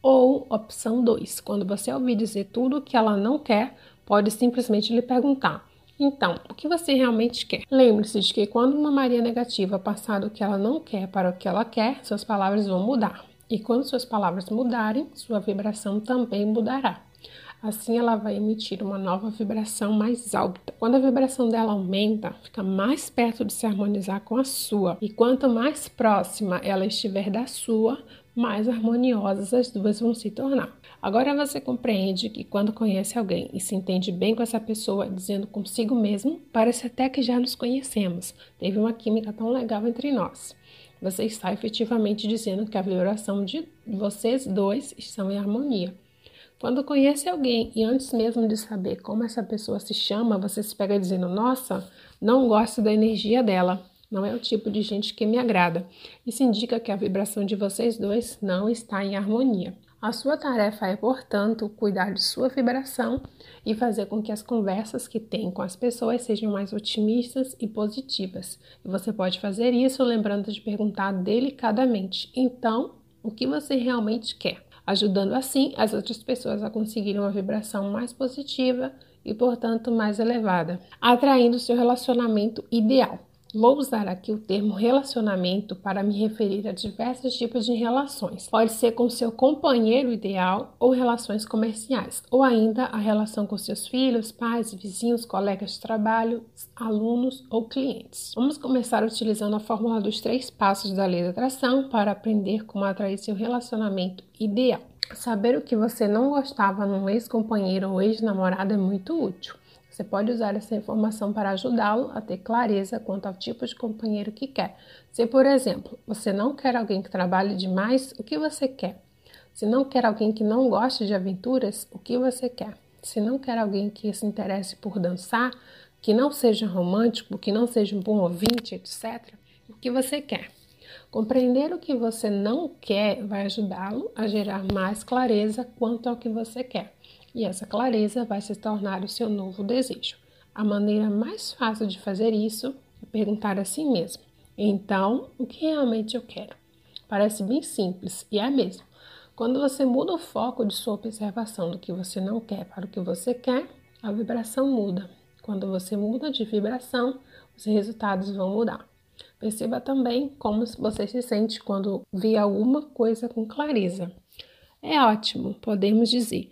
Ou opção 2: quando você ouvir dizer tudo o que ela não quer, pode simplesmente lhe perguntar: então, o que você realmente quer? Lembre-se de que quando uma Maria negativa passar do que ela não quer para o que ela quer, suas palavras vão mudar. E quando suas palavras mudarem, sua vibração também mudará. Assim, ela vai emitir uma nova vibração mais alta. Quando a vibração dela aumenta, fica mais perto de se harmonizar com a sua. E quanto mais próxima ela estiver da sua, mais harmoniosas as duas vão se tornar. Agora você compreende que quando conhece alguém e se entende bem com essa pessoa, dizendo consigo mesmo, parece até que já nos conhecemos. Teve uma química tão legal entre nós. Você está efetivamente dizendo que a vibração de vocês dois estão em harmonia. Quando conhece alguém e antes mesmo de saber como essa pessoa se chama, você se pega dizendo: Nossa, não gosto da energia dela. Não é o tipo de gente que me agrada. Isso indica que a vibração de vocês dois não está em harmonia. A sua tarefa é, portanto, cuidar de sua vibração e fazer com que as conversas que tem com as pessoas sejam mais otimistas e positivas. E você pode fazer isso lembrando de perguntar delicadamente: então, o que você realmente quer? Ajudando assim as outras pessoas a conseguirem uma vibração mais positiva e, portanto, mais elevada, atraindo seu relacionamento ideal. Vou usar aqui o termo relacionamento para me referir a diversos tipos de relações. Pode ser com seu companheiro ideal ou relações comerciais, ou ainda a relação com seus filhos, pais, vizinhos, colegas de trabalho, alunos ou clientes. Vamos começar utilizando a fórmula dos três passos da lei da atração para aprender como atrair seu relacionamento ideal. Saber o que você não gostava num ex-companheiro ou ex-namorado é muito útil. Você pode usar essa informação para ajudá-lo a ter clareza quanto ao tipo de companheiro que quer. Se, por exemplo, você não quer alguém que trabalhe demais, o que você quer? Se não quer alguém que não goste de aventuras, o que você quer? Se não quer alguém que se interesse por dançar, que não seja romântico, que não seja um bom ouvinte, etc., o que você quer? Compreender o que você não quer vai ajudá-lo a gerar mais clareza quanto ao que você quer e essa clareza vai se tornar o seu novo desejo. A maneira mais fácil de fazer isso é perguntar a si mesmo: então, o que realmente eu quero? Parece bem simples e é mesmo. Quando você muda o foco de sua observação do que você não quer para o que você quer, a vibração muda. Quando você muda de vibração, os resultados vão mudar. Perceba também como você se sente quando vê alguma coisa com clareza. É ótimo, podemos dizer.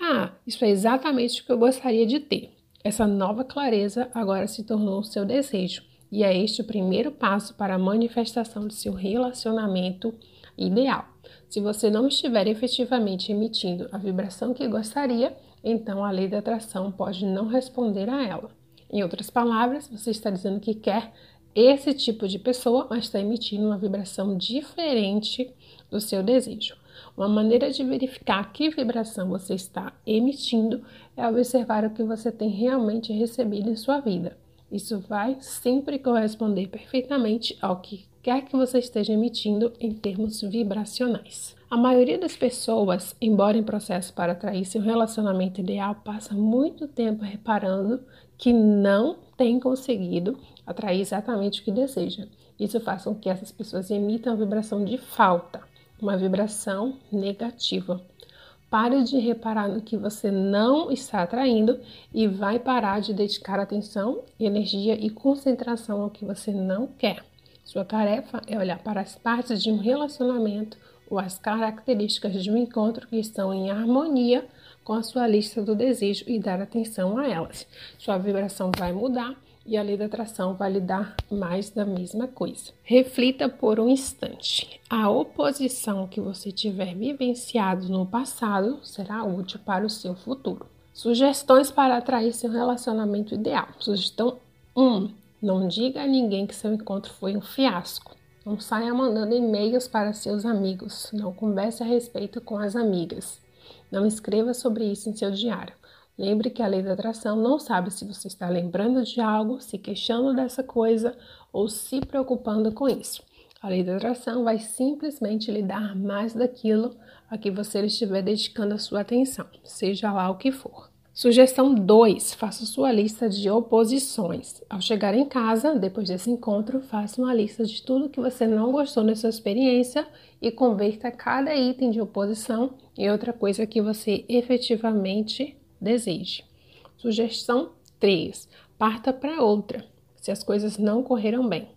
Ah, isso é exatamente o que eu gostaria de ter. Essa nova clareza agora se tornou o seu desejo, e é este o primeiro passo para a manifestação de seu relacionamento ideal. Se você não estiver efetivamente emitindo a vibração que gostaria, então a lei da atração pode não responder a ela. Em outras palavras, você está dizendo que quer esse tipo de pessoa, mas está emitindo uma vibração diferente do seu desejo. Uma maneira de verificar que vibração você está emitindo é observar o que você tem realmente recebido em sua vida. Isso vai sempre corresponder perfeitamente ao que quer que você esteja emitindo em termos vibracionais. A maioria das pessoas, embora em processo para atrair seu relacionamento ideal, passa muito tempo reparando que não tem conseguido atrair exatamente o que deseja. Isso faz com que essas pessoas emitam a vibração de falta uma vibração negativa. Pare de reparar no que você não está atraindo e vai parar de dedicar atenção, energia e concentração ao que você não quer. Sua tarefa é olhar para as partes de um relacionamento ou as características de um encontro que estão em harmonia com a sua lista do desejo e dar atenção a elas. Sua vibração vai mudar e a lei da atração vai dar mais da mesma coisa. Reflita por um instante. A oposição que você tiver vivenciado no passado será útil para o seu futuro. Sugestões para atrair seu relacionamento ideal. Sugestão 1. Não diga a ninguém que seu encontro foi um fiasco. Não saia mandando e-mails para seus amigos. Não converse a respeito com as amigas. Não escreva sobre isso em seu diário. Lembre que a lei da atração não sabe se você está lembrando de algo, se queixando dessa coisa ou se preocupando com isso. A lei da atração vai simplesmente lhe dar mais daquilo a que você estiver dedicando a sua atenção, seja lá o que for. Sugestão 2: faça sua lista de oposições. Ao chegar em casa, depois desse encontro, faça uma lista de tudo que você não gostou nessa experiência e converta cada item de oposição em outra coisa que você efetivamente deseje. Sugestão 3. Parta para outra, se as coisas não correram bem.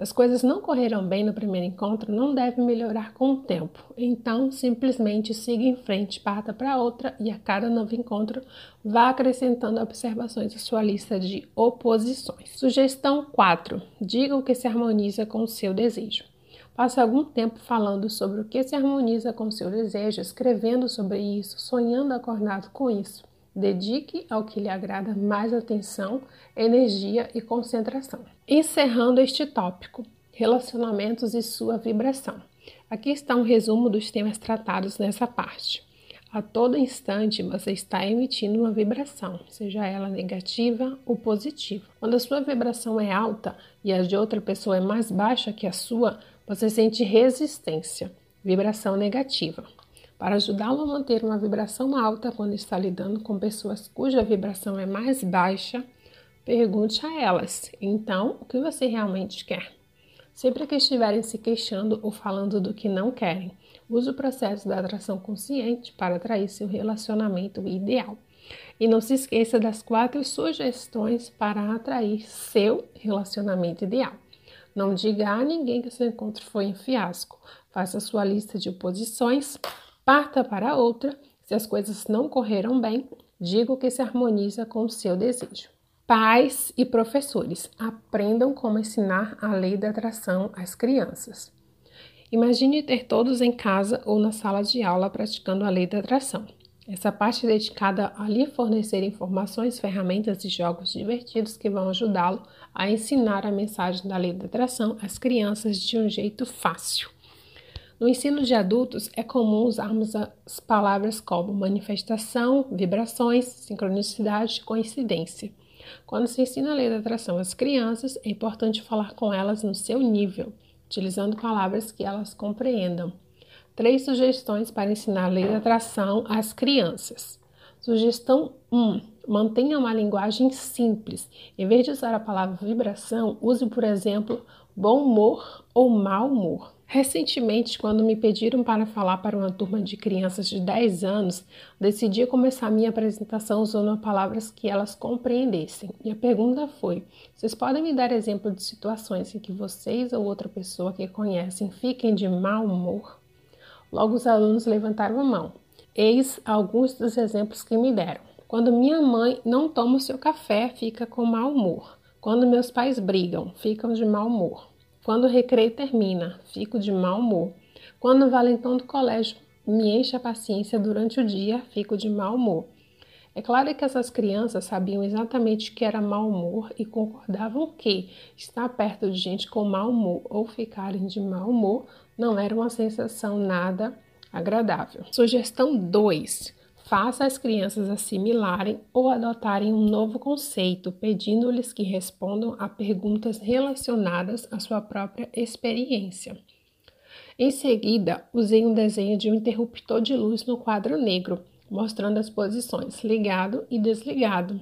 Se as coisas não correram bem no primeiro encontro, não deve melhorar com o tempo. Então, simplesmente siga em frente, parta para outra e a cada novo encontro vá acrescentando observações à sua lista de oposições. Sugestão 4. Diga o que se harmoniza com o seu desejo. Passe algum tempo falando sobre o que se harmoniza com o seu desejo, escrevendo sobre isso, sonhando acordado com isso. Dedique ao que lhe agrada mais atenção, energia e concentração. Encerrando este tópico, relacionamentos e sua vibração. Aqui está um resumo dos temas tratados nessa parte. A todo instante você está emitindo uma vibração, seja ela negativa ou positiva. Quando a sua vibração é alta e a de outra pessoa é mais baixa que a sua, você sente resistência, vibração negativa. Para ajudá-lo a manter uma vibração alta quando está lidando com pessoas cuja vibração é mais baixa, pergunte a elas: então, o que você realmente quer? Sempre que estiverem se queixando ou falando do que não querem, use o processo da atração consciente para atrair seu relacionamento ideal. E não se esqueça das quatro sugestões para atrair seu relacionamento ideal. Não diga a ninguém que seu encontro foi um fiasco. Faça sua lista de oposições, parta para outra. Se as coisas não correram bem, diga o que se harmoniza com o seu desejo. Pais e professores, aprendam como ensinar a lei da atração às crianças. Imagine ter todos em casa ou na sala de aula praticando a lei da atração. Essa parte é dedicada a lhe fornecer informações, ferramentas e jogos divertidos que vão ajudá-lo a ensinar a mensagem da lei da atração às crianças de um jeito fácil. No ensino de adultos, é comum usarmos as palavras como manifestação, vibrações, sincronicidade coincidência. Quando se ensina a lei da atração às crianças, é importante falar com elas no seu nível, utilizando palavras que elas compreendam. Três sugestões para ensinar a lei da atração às crianças. Sugestão 1. Mantenha uma linguagem simples. Em vez de usar a palavra vibração, use, por exemplo, bom humor ou mau humor. Recentemente, quando me pediram para falar para uma turma de crianças de 10 anos, decidi começar minha apresentação usando palavras que elas compreendessem. E a pergunta foi: vocês podem me dar exemplo de situações em que vocês ou outra pessoa que conhecem fiquem de mau humor? Logo os alunos levantaram a mão. Eis alguns dos exemplos que me deram. Quando minha mãe não toma o seu café, fica com mau humor. Quando meus pais brigam, ficam de mau humor. Quando o recreio termina, fico de mau humor. Quando o valentão do colégio me enche a paciência durante o dia, fico de mau humor. É claro que essas crianças sabiam exatamente que era mau humor e concordavam que estar perto de gente com mau humor ou ficarem de mau humor não era uma sensação nada agradável. Sugestão 2. Faça as crianças assimilarem ou adotarem um novo conceito, pedindo-lhes que respondam a perguntas relacionadas à sua própria experiência. Em seguida, usei um desenho de um interruptor de luz no quadro negro, mostrando as posições ligado e desligado.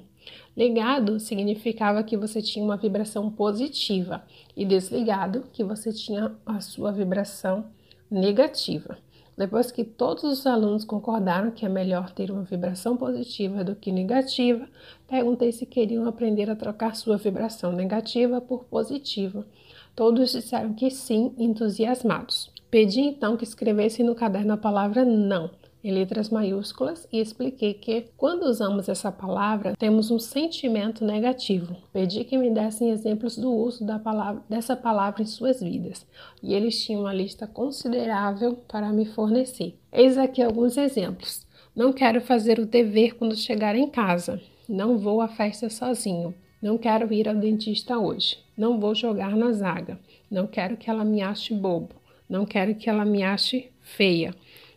Ligado significava que você tinha uma vibração positiva e desligado que você tinha a sua vibração negativa. Depois que todos os alunos concordaram que é melhor ter uma vibração positiva do que negativa, perguntei se queriam aprender a trocar sua vibração negativa por positiva. Todos disseram que sim, entusiasmados. Pedi então que escrevessem no caderno a palavra não em letras maiúsculas e expliquei que, quando usamos essa palavra, temos um sentimento negativo. Pedi que me dessem exemplos do uso da palavra, dessa palavra em suas vidas, e eles tinham uma lista considerável para me fornecer. Eis aqui alguns exemplos. Não quero fazer o dever quando chegar em casa. Não vou à festa sozinho. Não quero ir ao dentista hoje. Não vou jogar na zaga. Não quero que ela me ache bobo. Não quero que ela me ache feia.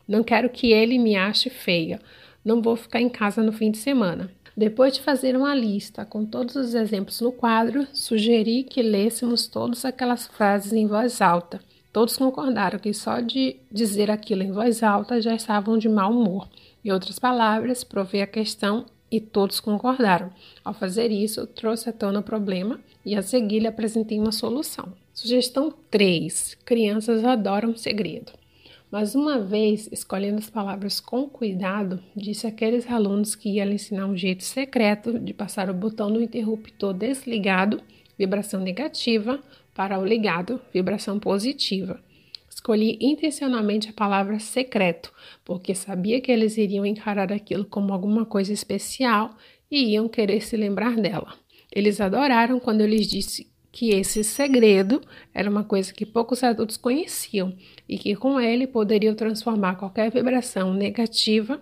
Não quero que ele me ache feia. Não vou ficar em casa no fim de semana. Depois de fazer uma lista com todos os exemplos no quadro, sugeri que lêssemos todas aquelas frases em voz alta. Todos concordaram que só de dizer aquilo em voz alta já estavam de mau humor. Em outras palavras, provei a questão e todos concordaram. Ao fazer isso, trouxe à tona o problema e a seguir lhe apresentei uma solução. Sugestão 3: Crianças adoram segredo. Mas uma vez, escolhendo as palavras com cuidado, disse àqueles alunos que ia lhe ensinar um jeito secreto de passar o botão do interruptor desligado, vibração negativa, para o ligado, vibração positiva. Escolhi intencionalmente a palavra secreto, porque sabia que eles iriam encarar aquilo como alguma coisa especial e iam querer se lembrar dela. Eles adoraram quando eu lhes disse que esse segredo era uma coisa que poucos adultos conheciam e que com ele poderiam transformar qualquer vibração negativa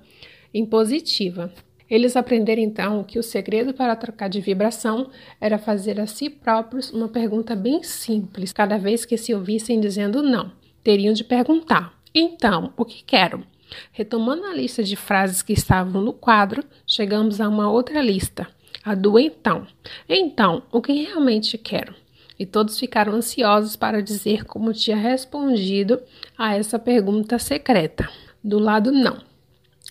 em positiva. Eles aprenderam então que o segredo para trocar de vibração era fazer a si próprios uma pergunta bem simples cada vez que se ouvissem dizendo não. Teriam de perguntar: então, o que quero? Retomando a lista de frases que estavam no quadro, chegamos a uma outra lista a do então. Então, o que realmente quero? E todos ficaram ansiosos para dizer como tinha respondido a essa pergunta secreta. Do lado não.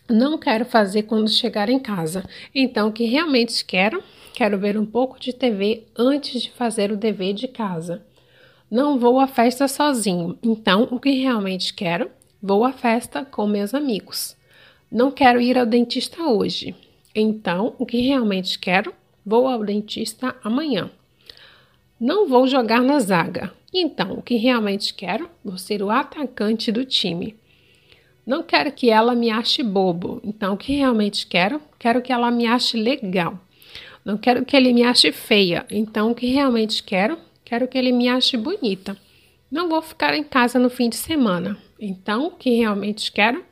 Não quero fazer quando chegar em casa. Então, o que realmente quero? Quero ver um pouco de TV antes de fazer o dever de casa. Não vou à festa sozinho. Então, o que realmente quero? Vou à festa com meus amigos. Não quero ir ao dentista hoje. Então, o que realmente quero? Vou ao dentista amanhã. Não vou jogar na zaga. Então, o que realmente quero? Vou ser o atacante do time. Não quero que ela me ache bobo. Então, o que realmente quero? Quero que ela me ache legal. Não quero que ele me ache feia. Então, o que realmente quero? Quero que ele me ache bonita. Não vou ficar em casa no fim de semana. Então, o que realmente quero?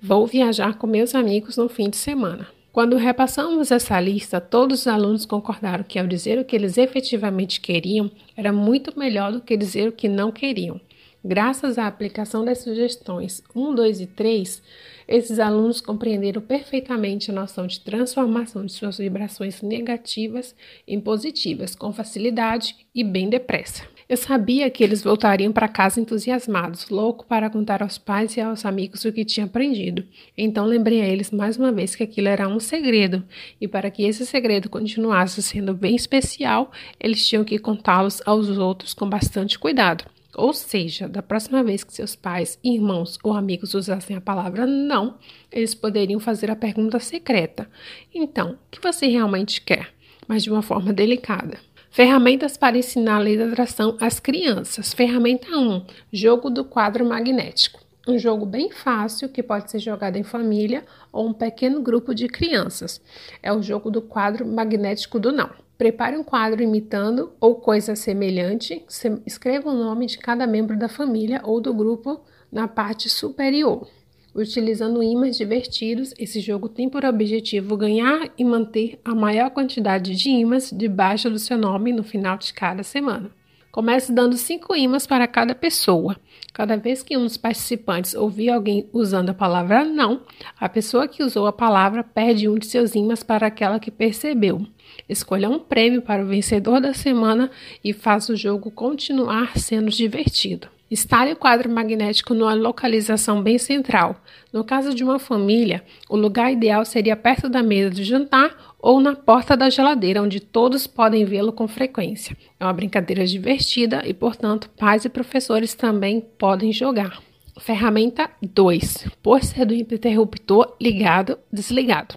Vou viajar com meus amigos no fim de semana. Quando repassamos essa lista, todos os alunos concordaram que, ao dizer o que eles efetivamente queriam, era muito melhor do que dizer o que não queriam. Graças à aplicação das sugestões 1, 2 e 3, esses alunos compreenderam perfeitamente a noção de transformação de suas vibrações negativas em positivas, com facilidade e bem depressa. Eu sabia que eles voltariam para casa entusiasmados, louco para contar aos pais e aos amigos o que tinha aprendido. Então lembrei a eles mais uma vez que aquilo era um segredo, e para que esse segredo continuasse sendo bem especial, eles tinham que contá-los aos outros com bastante cuidado. Ou seja, da próxima vez que seus pais, irmãos ou amigos usassem a palavra não, eles poderiam fazer a pergunta secreta: Então, o que você realmente quer? Mas de uma forma delicada. Ferramentas para ensinar a lei da atração às crianças. Ferramenta 1: Jogo do quadro magnético. Um jogo bem fácil que pode ser jogado em família ou um pequeno grupo de crianças. É o jogo do quadro magnético do não. Prepare um quadro imitando ou coisa semelhante. Escreva o nome de cada membro da família ou do grupo na parte superior. Utilizando ímãs divertidos, esse jogo tem por objetivo ganhar e manter a maior quantidade de ímãs debaixo do seu nome no final de cada semana. Comece dando cinco ímãs para cada pessoa. Cada vez que um dos participantes ouvir alguém usando a palavra não, a pessoa que usou a palavra perde um de seus ímãs para aquela que percebeu. Escolha um prêmio para o vencedor da semana e faça o jogo continuar sendo divertido. Instale o quadro magnético numa localização bem central. No caso de uma família, o lugar ideal seria perto da mesa de jantar ou na porta da geladeira, onde todos podem vê-lo com frequência. É uma brincadeira divertida e, portanto, pais e professores também podem jogar. Ferramenta 2: pôster do interruptor ligado, desligado.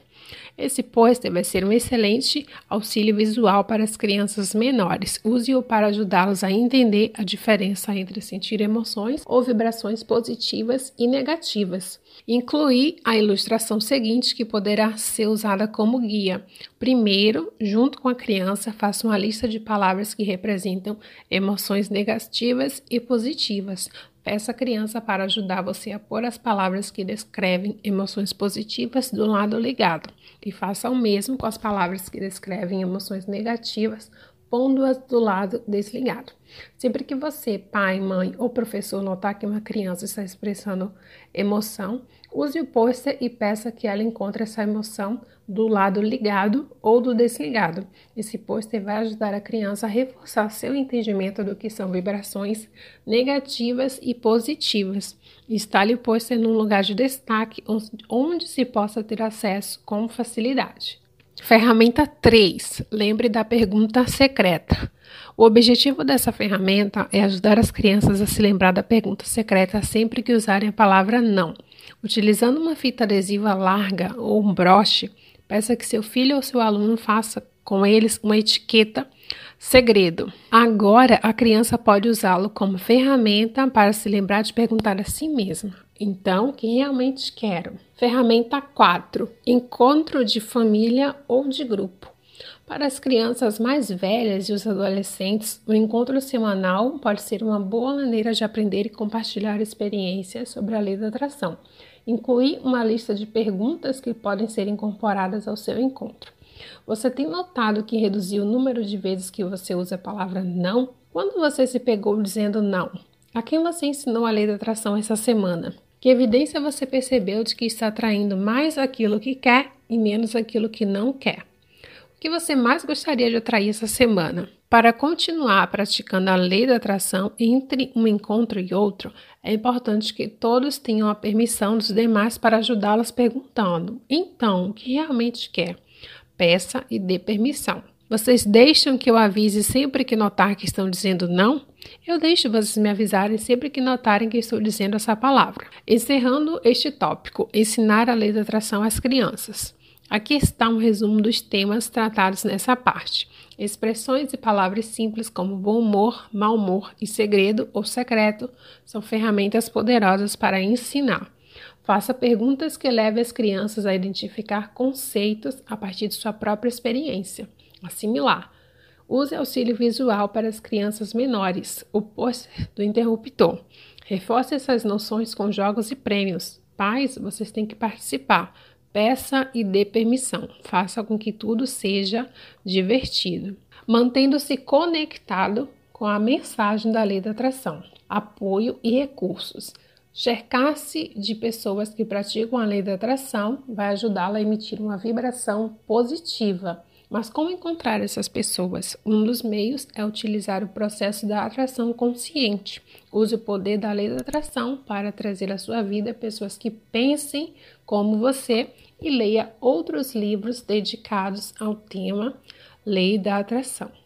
Esse pôster vai ser um excelente auxílio visual para as crianças menores. Use-o para ajudá-los a entender a diferença entre sentir emoções ou vibrações positivas e negativas. Incluir a ilustração seguinte, que poderá ser usada como guia. Primeiro, junto com a criança, faça uma lista de palavras que representam emoções negativas e positivas. Peça a criança para ajudar você a pôr as palavras que descrevem emoções positivas do lado ligado e faça o mesmo com as palavras que descrevem emoções negativas, pondo-as do lado desligado. Sempre que você, pai, mãe ou professor notar que uma criança está expressando emoção, use o pôster e peça que ela encontre essa emoção do lado ligado ou do desligado. Esse pôster vai ajudar a criança a reforçar seu entendimento do que são vibrações negativas e positivas. Instale o pôster num lugar de destaque onde se possa ter acesso com facilidade. Ferramenta 3. Lembre da pergunta secreta. O objetivo dessa ferramenta é ajudar as crianças a se lembrar da pergunta secreta sempre que usarem a palavra não. Utilizando uma fita adesiva larga ou um broche, peça que seu filho ou seu aluno faça com eles uma etiqueta segredo. Agora a criança pode usá-lo como ferramenta para se lembrar de perguntar a si mesma: então, o que realmente quero? Ferramenta 4: Encontro de família ou de grupo. Para as crianças mais velhas e os adolescentes, o encontro semanal pode ser uma boa maneira de aprender e compartilhar experiências sobre a lei da atração. Incluir uma lista de perguntas que podem ser incorporadas ao seu encontro. Você tem notado que reduziu o número de vezes que você usa a palavra não? Quando você se pegou dizendo não? A quem você ensinou a lei da atração essa semana? Que evidência você percebeu de que está atraindo mais aquilo que quer e menos aquilo que não quer? que você mais gostaria de atrair essa semana? Para continuar praticando a lei da atração entre um encontro e outro, é importante que todos tenham a permissão dos demais para ajudá-los perguntando: então, o que realmente quer? Peça e dê permissão. Vocês deixam que eu avise sempre que notar que estão dizendo não? Eu deixo vocês me avisarem sempre que notarem que estou dizendo essa palavra. Encerrando este tópico, ensinar a lei da atração às crianças. Aqui está um resumo dos temas tratados nessa parte. Expressões e palavras simples como bom humor, mau humor e segredo ou secreto são ferramentas poderosas para ensinar. Faça perguntas que levem as crianças a identificar conceitos a partir de sua própria experiência. Assimilar. Use auxílio visual para as crianças menores, o pôster do interruptor. Reforce essas noções com jogos e prêmios. Pais, vocês têm que participar. Peça e dê permissão. Faça com que tudo seja divertido. Mantendo-se conectado com a mensagem da lei da atração. Apoio e recursos. Cercar-se de pessoas que praticam a lei da atração vai ajudá-la a emitir uma vibração positiva mas como encontrar essas pessoas? Um dos meios é utilizar o processo da atração consciente. Use o poder da lei da atração para trazer à sua vida pessoas que pensem como você e leia outros livros dedicados ao tema Lei da Atração.